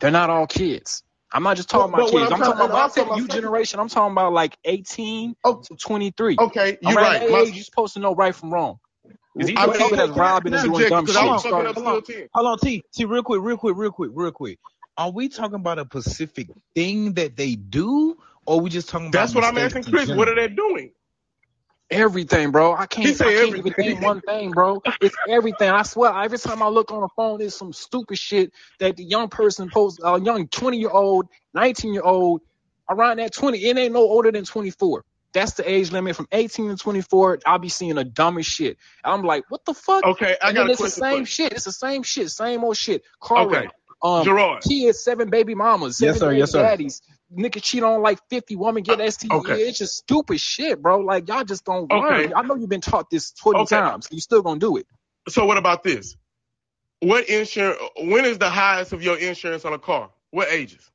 They're not all kids. I'm not just talking But- about but kids. I'm I'm talking trying- about, I'm I'm you generation. I'm talking about like 18 Oh, to 23. okay, you're Around right. My- age, you're supposed to know right from wrong. Because these I are people that's okay, robbing and can I doing dumb shit. was fucking up Hold still 10. Hold on, T. T, real quick, real quick, real quick, real quick. Are we talking about a specific thing that they do, or we just talking about? That's what I'm asking Chris. What are they doing? Everything, bro. I can't. I can't everything. even name one thing, bro. It's everything. I swear. Every time I look on the phone, there's some stupid shit that the young person posts. A young 20 year old, 19 year old, around that 20. It ain't no older than 24. That's the age limit from 18 to 24. I'll be seeing the dumbest shit. I'm like, what the fuck? Okay, I and got then a it's the same shit. It's the same shit. Same old shit. Car Okay. wreck. Um, Jerrod. kids, seven baby mamas, seven Yes, sir. baby Yes, sir. daddies. Nigga cheat on like 50 women, get STD. Okay. It's just stupid shit, bro. Like y'all just don't Okay. learn. I know you've been taught this 20 Okay. times. You still gonna do it. So what about this? What insurance? When is the highest of your insurance on a car? What ages?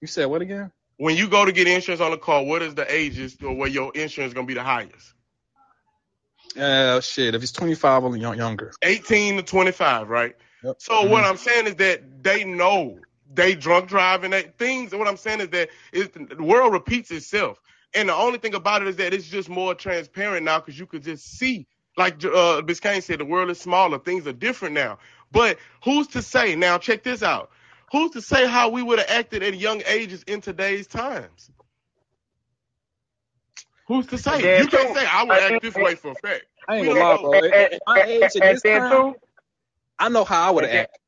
You said what again? When you go to get insurance on a car, what is the ages or where your insurance gonna be the highest? Uh, shit. If it's 25 or younger. 18 to 25, right? Yep. So what I'm saying is that they know they drunk driving they things. What I'm saying is that is the world repeats itself, and the only thing about it is that it's just more transparent now because you could just see. Like uh, Biscayne said, the world is smaller. Things are different now. But who's to say? Now check this out. Who's to say how we would have acted at young ages in today's times? Who's to say? Yeah, you can't too. say I would act this way for a fact. I ain't gonna don't lie, know. bro. And, At, at my and, age at I know how I would have acted.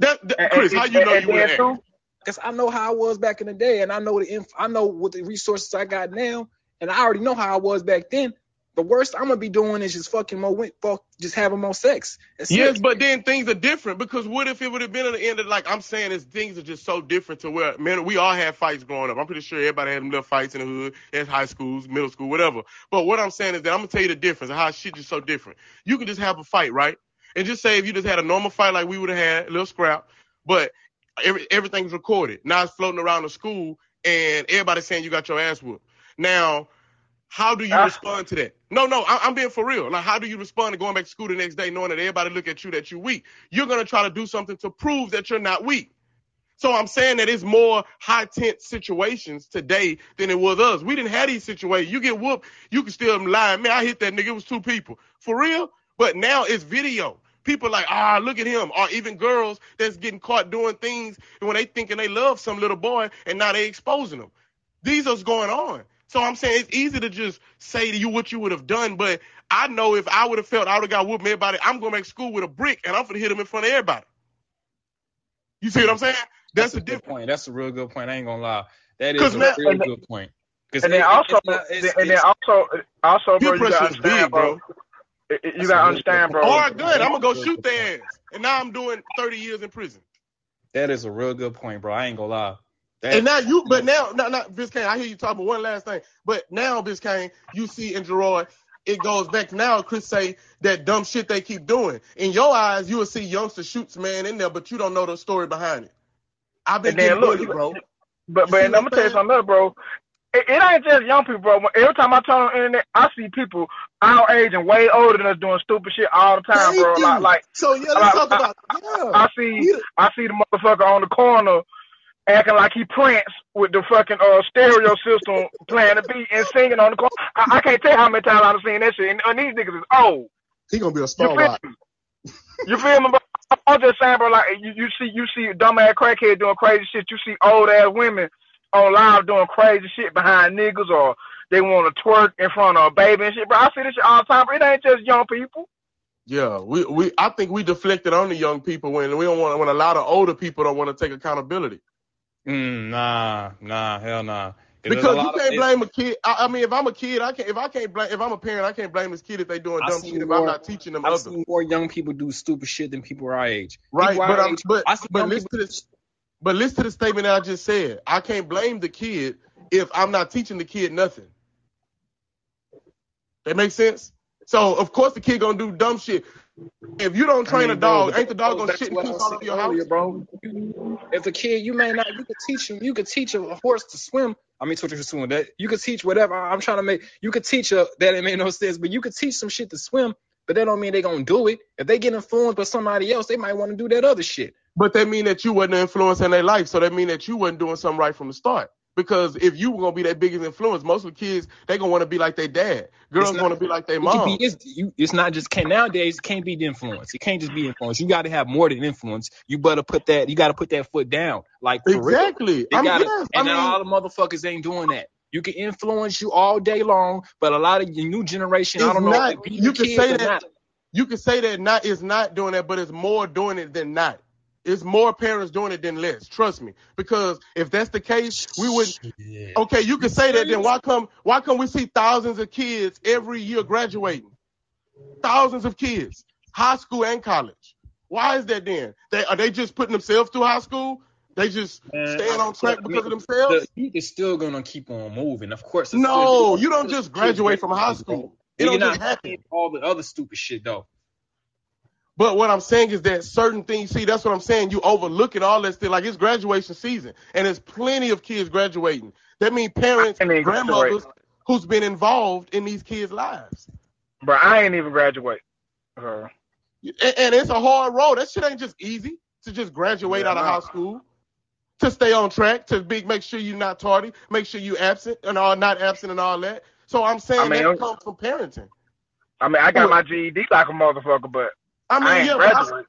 That, that- Chris, how you know you would then have acted? Cause I know how I was back in the day, and I know the inf- I know what the resources I got now, and I already know how I was back then. The worst I'm gonna be doing is just fucking more, win- fuck, just having more sex. That's Yes, it. but then things are different because what if it would have been at the end of like I'm saying is things are just so different to where man we all had fights growing up. I'm pretty sure everybody had them little fights in the hood, at high schools, middle school, whatever. But what I'm saying is that I'm gonna tell you the difference and how shit is so different. You can just have a fight, right? And just say if you just had a normal fight like we would have had, a little scrap, but every, everything's recorded. Now it's floating around the school and everybody's saying you got your ass whooped. Now how do you Ah. respond to that? No, no, I, I'm being for real. Like, how do you respond to going back to school the next day, knowing that everybody look at you that you're weak? You're gonna try to do something to prove that you're not weak. So I'm saying that it's more high tense situations today than it was us. We didn't have these situations. You get whooped, you can still lie. Man, I hit that nigga. It was two people for real. But now it's video. People like, ah, look at him. Or even girls that's getting caught doing things when they thinking they love some little boy and now they exposing them. These are going on. So I'm saying it's easy to just say to you what you would have done, but I know if I would have felt I would have got whooped by everybody, I'm going back to school with a brick and I'm gonna hit him in front of everybody. You see what I'm saying? That's, That's the a good difference. point. That's a real good point. I ain't gonna lie. That is a now- real good point. 'Cause and then it- also, it's not- it's- and then also, also, bro, Peer you pressure gotta is understand, big, bro. You- You gotta understand, good bro. All right, good. I'm gonna go shoot their ass, and now I'm doing 30 years in prison. that is a real good point, bro. I ain't gonna lie. That, And now you, but now, not not Biscayne. I hear you talking. But one last thing. But now, Biscayne, you see in Jerrod, it goes back now. Chris say that dumb shit they keep doing. In your eyes, you will see youngster shoots man in there, but you don't know the story behind it. I've been And then getting look, bullied, bro. But You but see I'm gonna tell you something else, bro. It, it ain't just young people, bro. Every time I turn on the internet, I see people our age and way older than us doing stupid shit all the time, Thank bro. you. Like like so yeah, let's like, talk I- about yeah. I see I see the motherfucker on the corner acting like he Prince with the fucking uh stereo system playing the beat and singing on the corner. I, I can't tell you how many times I've seen that shit. And, and these niggas is old. He gonna be a feel You feel me? Bro? I'm just saying, bro. Like you, you see, you see dumbass crackhead doing crazy shit. You see old ass women on live doing crazy shit behind niggas, or they want to twerk in front of a baby and shit. Bro, I see this shit all the time. Bro. It ain't just young people. Yeah, we, we I think we deflected on the young people when we don't want when a lot of older people don't want to take accountability. Mm, nah, nah, hell nah. 'Cause there's Because you can't it's- blame a kid. I, I mean, if I'm a kid, I can't. If I can't blame, if I'm a parent, I can't blame this kid if they doing I dumb see shit. If I'm not teaching them I've other. seen more young people do stupid shit than people our age. Right, People but our I'm, age, but I see but young listen people to this. But listen to the statement I just said. I can't blame the kid if I'm not teaching the kid nothing. That makes sense. So of course the kid gonna do dumb shit. If you don't I train mean, a dog, but ain't the dog gonna shit and I was all over your house? bro. If a kid, you may not, you could teach him, you could teach a, horse to swim. I mean, to swim. That you could teach whatever. I'm trying to make. You could teach a that it made no sense, but you could teach some shit to swim. But that don't mean they gonna do it. If they get influenced by somebody else, they might want to do that other shit. But that mean that you wasn't influencing their life. So that mean that you wasn't doing something right from the start. Because if you were gonna be that biggest influence, most of the kids they gonna want to be like their dad. Girls not- want to be like their It mom. be, it's, you, it's not just can nowadays. It can't be the influence. It can't just be influence. You got to have more than influence. You better put that. You got to put that foot down. Like. Exactly. They I'm gotta, yes, I and mean, all the motherfuckers ain't doing that. You can influence you all day long, but a lot of your new generation, I don't know, not- if you can say that- not. you can say that not is not doing that, but it's more doing it than not. It's more parents doing it than less. Trust me. Because if that's the case, we would. Shit. Okay, you can say that. Then why come? Why come we see thousands of kids every year graduating? Thousands of kids, high school and college. Why is that then? They are they just putting themselves through high school? They just Man, staying on track I because of themselves? the heat is still gonna keep on moving. Of course, No, still, you don't just graduate from high school. It You're don't not just happen. all the other stupid shit though. But what I'm saying is that certain things, see, that's what I'm saying. You overlook it all that stuff. Like it's graduation season, and there's plenty of kids graduating. That means parents, grandmothers, who's been involved in these kids' lives. Bro, I ain't even graduate. Uh, And, and it's a hard road. That shit ain't just easy to just graduate Yeah, out of no. high school. To stay on track, to be, make sure you're not tardy, make sure you absent and all not absent and all that. So I'm saying I mean, that comes from parenting. I mean, I got my GED like a motherfucker, but I mean, I yeah, I-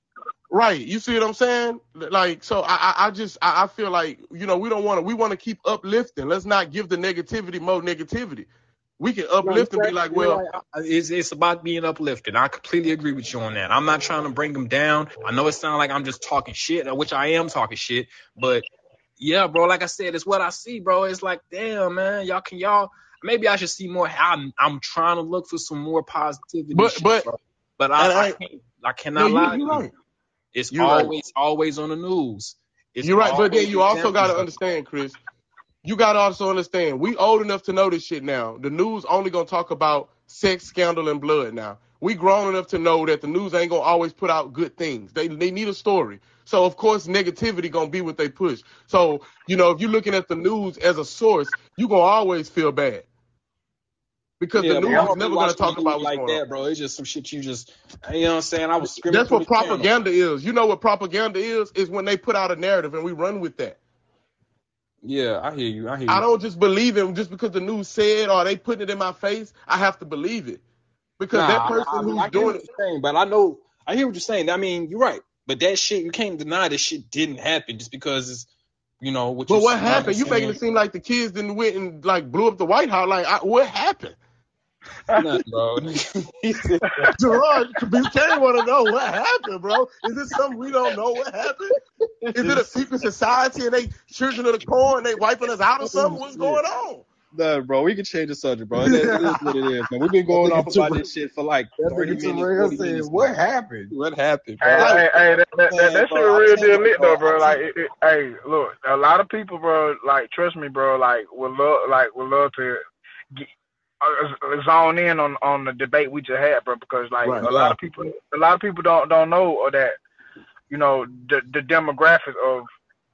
Right. You see what I'm saying? Like, so I, I, I just, I, I feel like, you know, we don't want to, we want to keep uplifting. Let's not give the negativity more negativity. We can uplift and be like, well, it's it's about being uplifted. I completely agree with you on that. I'm not trying to bring them down. I know it sounds like I'm just talking shit, which I am talking shit, but yeah, bro. Like I said, it's what I see, bro. It's like, damn, man, y'all can y'all. Maybe I should see more. I'm I'm trying to look for some more positivity. But- shit, but- bro. but I, I I- can't. I no, cannot you, lie. you're you. right. It's You're right. always always on the news. It's You're right. But then you also got to understand, Chris, you got to also understand, we old enough to know this shit now. The news only going to talk about sex, scandal, and blood now. We grown enough to know that the news ain't going to always put out good things. They, they need a story. So, of course, negativity going to be what they push. So, you know, if you're looking at the news as a source, you to always feel bad. Because Yeah, the news is never going to talk about what's like going on. that, bro. It's just some shit you just, you know what I'm saying? I was screaming. That's what the channel. propaganda is. You know what propaganda is? Is when they put out a narrative and we run with that. Yeah, I hear you. I hear you. I don't just believe it just because the news said or they putting it in my face. I have to believe it because Nah, that person I, who's I, doing it. saying, but I know I hear what you're saying. I mean, you're right. But that shit, you can't deny that shit didn't happen just because it's, you know, what But what happened? You making it seem like the kids didn't went and like blew up the White House. Like I, what happened? Nothing, bro. He said- Jerrod, Buchanan want to know what happened, bro. Is this something we don't know what happened? Is it a secret society and they children of the corn? They wiping us out or something? What's oh, going on? Nah, bro, we can change the subject, bro. It, it is what it is, man. We've been going off about this shit for like 30 nigga minutes, Terrell 40 minutes. "What happened?" What happened, bro? hey, hey, that, that, that, Man, that bro, shit I real tell deal lit though, bro. I Like, it, it, hey, look, a lot of people, bro, like, trust me, bro, like, would love, like, would love to get, Uh, uh, zone in on on the debate we just had, bro, because like Right. a lot of people, a lot of people don't don't know that, you know, the the demographics of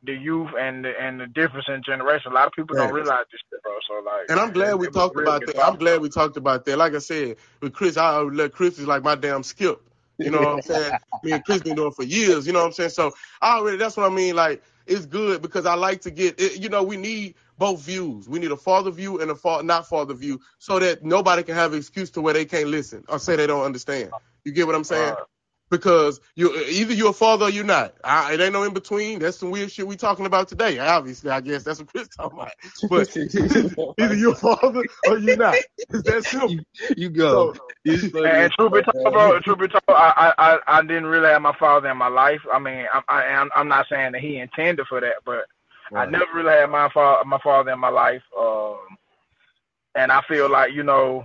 the youth and the and the difference in generation. A lot of people don't realize this shit, bro. So like, And I'm glad we talked about good that. I'm glad we talked about that. Like I said, with Chris, I let Chris is like my damn skip. You know what I'm saying? Me and Chris been doing for years. You know what I'm saying? So I already that's what I mean. Like it's good because I like to get. It, you know, we need both views. We need a father view and a fa- not father view, so that nobody can have an excuse to where they can't listen or say they don't understand. You get what I'm saying? Because you either you're a father or you're not. I, it ain't no in between. That's some weird shit we talking about today. Obviously, I guess that's what Chris talking about. But either you're a father or you're not. It's that simple. you, you go. So, You funny And, as and truth be told, bro, truth be told, I, I, I, I didn't really have my father in my life. I mean, I, I, I'm, I'm not saying that he intended for that, but I never really had my father, my father in my life. Um, and I feel like, you know,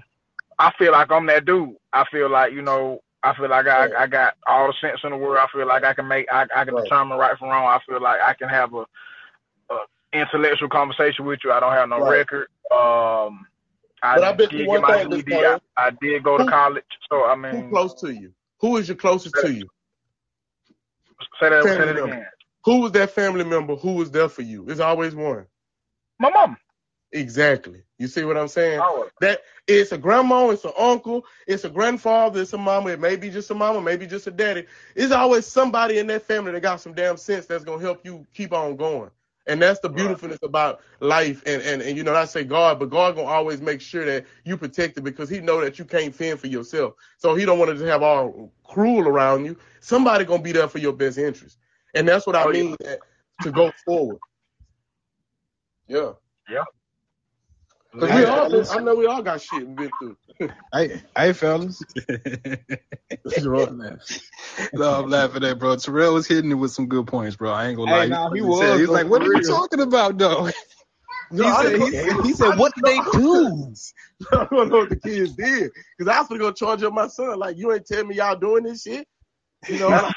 I feel like I'm that dude. I feel like, you know, I feel like I. I got all the sense in the world. I feel like I can make, I, I can Right. determine right from wrong. I feel like I can have a, a intellectual conversation with you. I don't have no Right. record. Um, I But I bet you did one get my thing. I, I did go to Who- college. So I who mean, close to you? Who is your closest to you? say that, say that member. again. Who was that family member who was there for you? It's always one. My mom. Exactly. You see what I'm saying? Always. That it's a grandma, it's an uncle, it's a grandfather, it's a mama, it may be just a mama, maybe just a daddy. It's always somebody in that family that got some damn sense that's gonna help you keep on going. And that's the Right. beautifulness about life and, and, and you know, I say God, but God gonna always make sure that you protected because he know that you can't fend for yourself. So he don't want to just have all cruel around you. Somebody gonna be there for your best interest. And that's what I Oh, yeah. mean that, to go forward. Yeah. Yeah. Cause we all, fellas. I know we all got shit and been through. Hey, hey, fellas. Jerome laughing. no, I'm laughing at bro. Terrell was hitting it with some good points, bro. I ain't gonna Hey, lie. nah, he said- was, He's like, what are you talking about, though? He No, I said, didn't he, said, he said, what did they do? I don't know what the kids did. Cause I was gonna go charge up my son. Like, you ain't tell me y'all doing this shit. You know, like,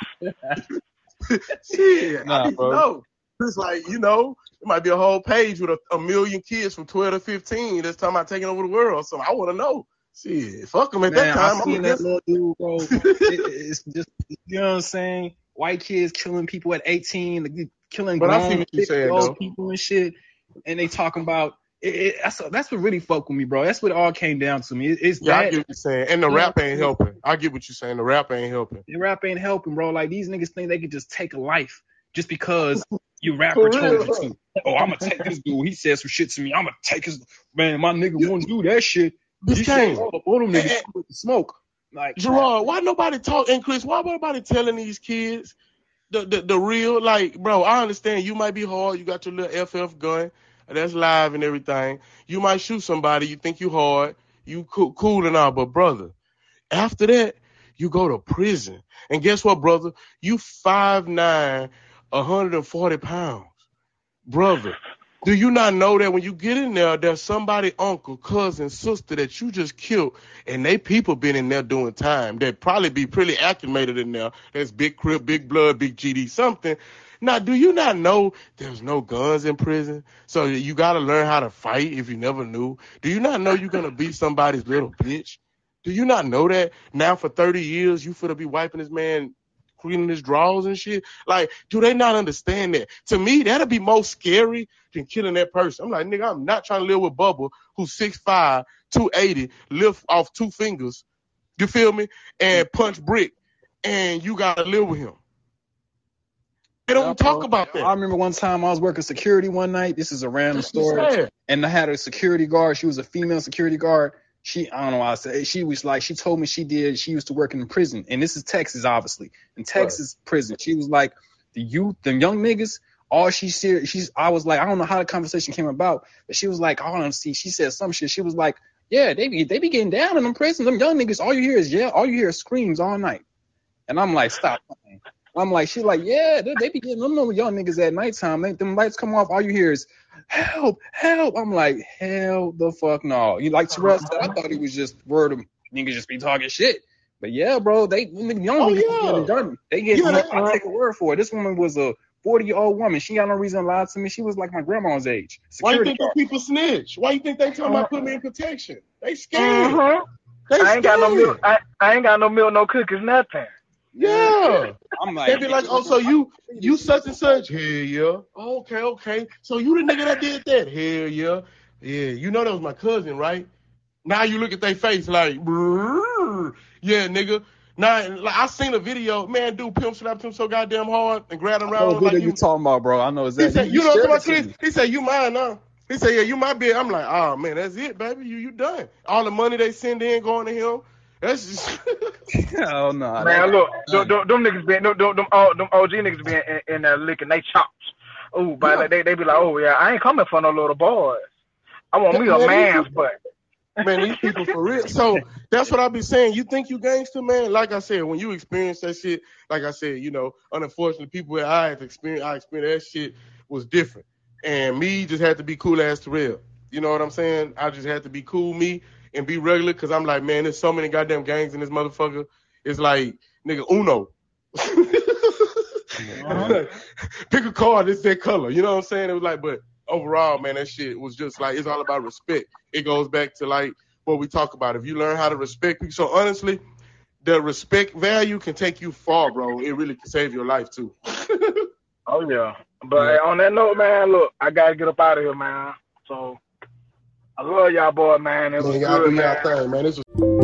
shit. Nah, I need bro. to know. It's like, you know, it might be a whole page with a, a million kids from 12 to 15 that's talking about taking over the world. So I want to know. Shit, fuck them at Man, that time. I seen that little dude, bro. It- it's just, you know what I'm saying? White kids killing people at 18, killing But grown see what you're saying, 50-year-old people and shit. And they talking about it, it, that's that's what really fucked with me, bro. That's what it all came down to me. It, it's Yeah, I get what you're saying. And the Yeah. rap ain't helping. I get what you're saying. The rap ain't helping. the rap ain't helping, bro. Like these niggas think they could just take a life just because your For rapper told you to. Oh, I'm gonna take this dude. He said some shit to me. I'm gonna take his man. My nigga won't do that shit. This He said came. all the them niggas smoke. Like Jerrod, why nobody talk? And Chris, why nobody telling these kids the, the the real? Like, bro, I understand you might be hard. You got your little FF gun, that's live and everything. You might shoot somebody. You think you hard. You cool, cool and all, but brother, after that, you go to prison. And guess what, brother? You five nine, 140 pounds, brother. Do you not know that when you get in there, there's somebody, uncle, cousin, sister that you just killed, and they people been in there doing time. They'd probably be pretty acclimated in there. There's big Crip, big blood, big GD, something. Now, do you not know there's no guns in prison? So you got to learn how to fight if you never knew. Do you not know you're gonna be somebody's little bitch? Do you not know that now for 30 years you finna be wiping this man cleaning his drawers and shit? Like, do they not understand that? To me, that'd be more scary than killing that person. I'm like, nigga, I'm not trying to live with Bubba, who's 6'5", 280, lift off two fingers. You feel me? And punch brick, and you gotta live with him. They don't Yeah, talk about that. I remember one time I was working security one night. This is a random story. and I had a security guard. She was a female security guard. She, I don't know why I said she was like, she told me she did, she used to work in prison. And this is Texas, obviously. In Texas prison, she was like, the youth, the young niggas, all she said, she's, I was like, I don't know how the conversation came about, but she was like, oh, I don't see, she said some shit. She was like, yeah, they be, they be getting down in them prisons. Them young niggas, all you hear is, yeah, all you hear is screams all night. And I'm like, stop. I'm like, she's like, yeah, they, they be getting them young niggas at nighttime. They, them lights come off, all you hear is, help, help. I'm like, hell the fuck no. You like Terrell said, I thought he was just word of niggas just be talking shit. But yeah, bro, they nigga- young Oh, niggas be yeah. getting dirty. They get Yeah, they I are. take a word for it. This woman was a 40 year old woman. She got no reason to lie to me. She was like my grandma's age. Why you Security think those guard. people snitch? Why you think they talking about putting me in protection? They scared. Mhm. They I ain't got no scared. milk. I, I ain't got no milk, no cookies, nothing. Yeah. I'm like, They like, be like, oh, so you you such and such? Hell yeah. Okay, okay. So you the nigga that did that? Hell yeah. Yeah. You know that was my cousin, right? Now you look at their face like, yeah, nigga. Now, like, I seen a video, man, dude pimp slapped him so goddamn hard and grabbed him I know around what video like you you. talking about, bro. I know He exactly. said, you know what I'm talking me. about, Chris? He said, you mine now. He said, yeah, you my bitch. I'm like, oh man, that's it, baby. You you done. All the money they send in going to him. That's just Hell no. Man, look, them, them, them oh, niggas been, them, them, them, all, them OG niggas been in, in there licking they chops. Ooh, but Yeah. they, they be like, oh yeah, I ain't coming for no little boys. I want me a Man, man's butt. man, these people for real. So that's what I be saying. You think you gangster, man? Like I said, when you experience that shit, like I said, you know, unfortunately, people that I had to experience, I experienced that shit was different. And me just had to be cool as Terrell. You know what I'm saying? I just had to be cool me and be regular because I'm like, man, there's so many goddamn gangs in this motherfucker. It's like, nigga, Uno. Uh-huh. Pick a card, it's that color. You know what I'm saying? It was like, but overall, man, that shit was just like it's all about respect. It goes back to like what we talk about. If you learn how to respect people, so honestly, the respect value can take you far, bro. It really can save your life too. Oh yeah. But on that note, man, look, I gotta get up out of here, man. So I love y'all, boy, man. It was Man, y'all good, do y'all man. thing, man. This was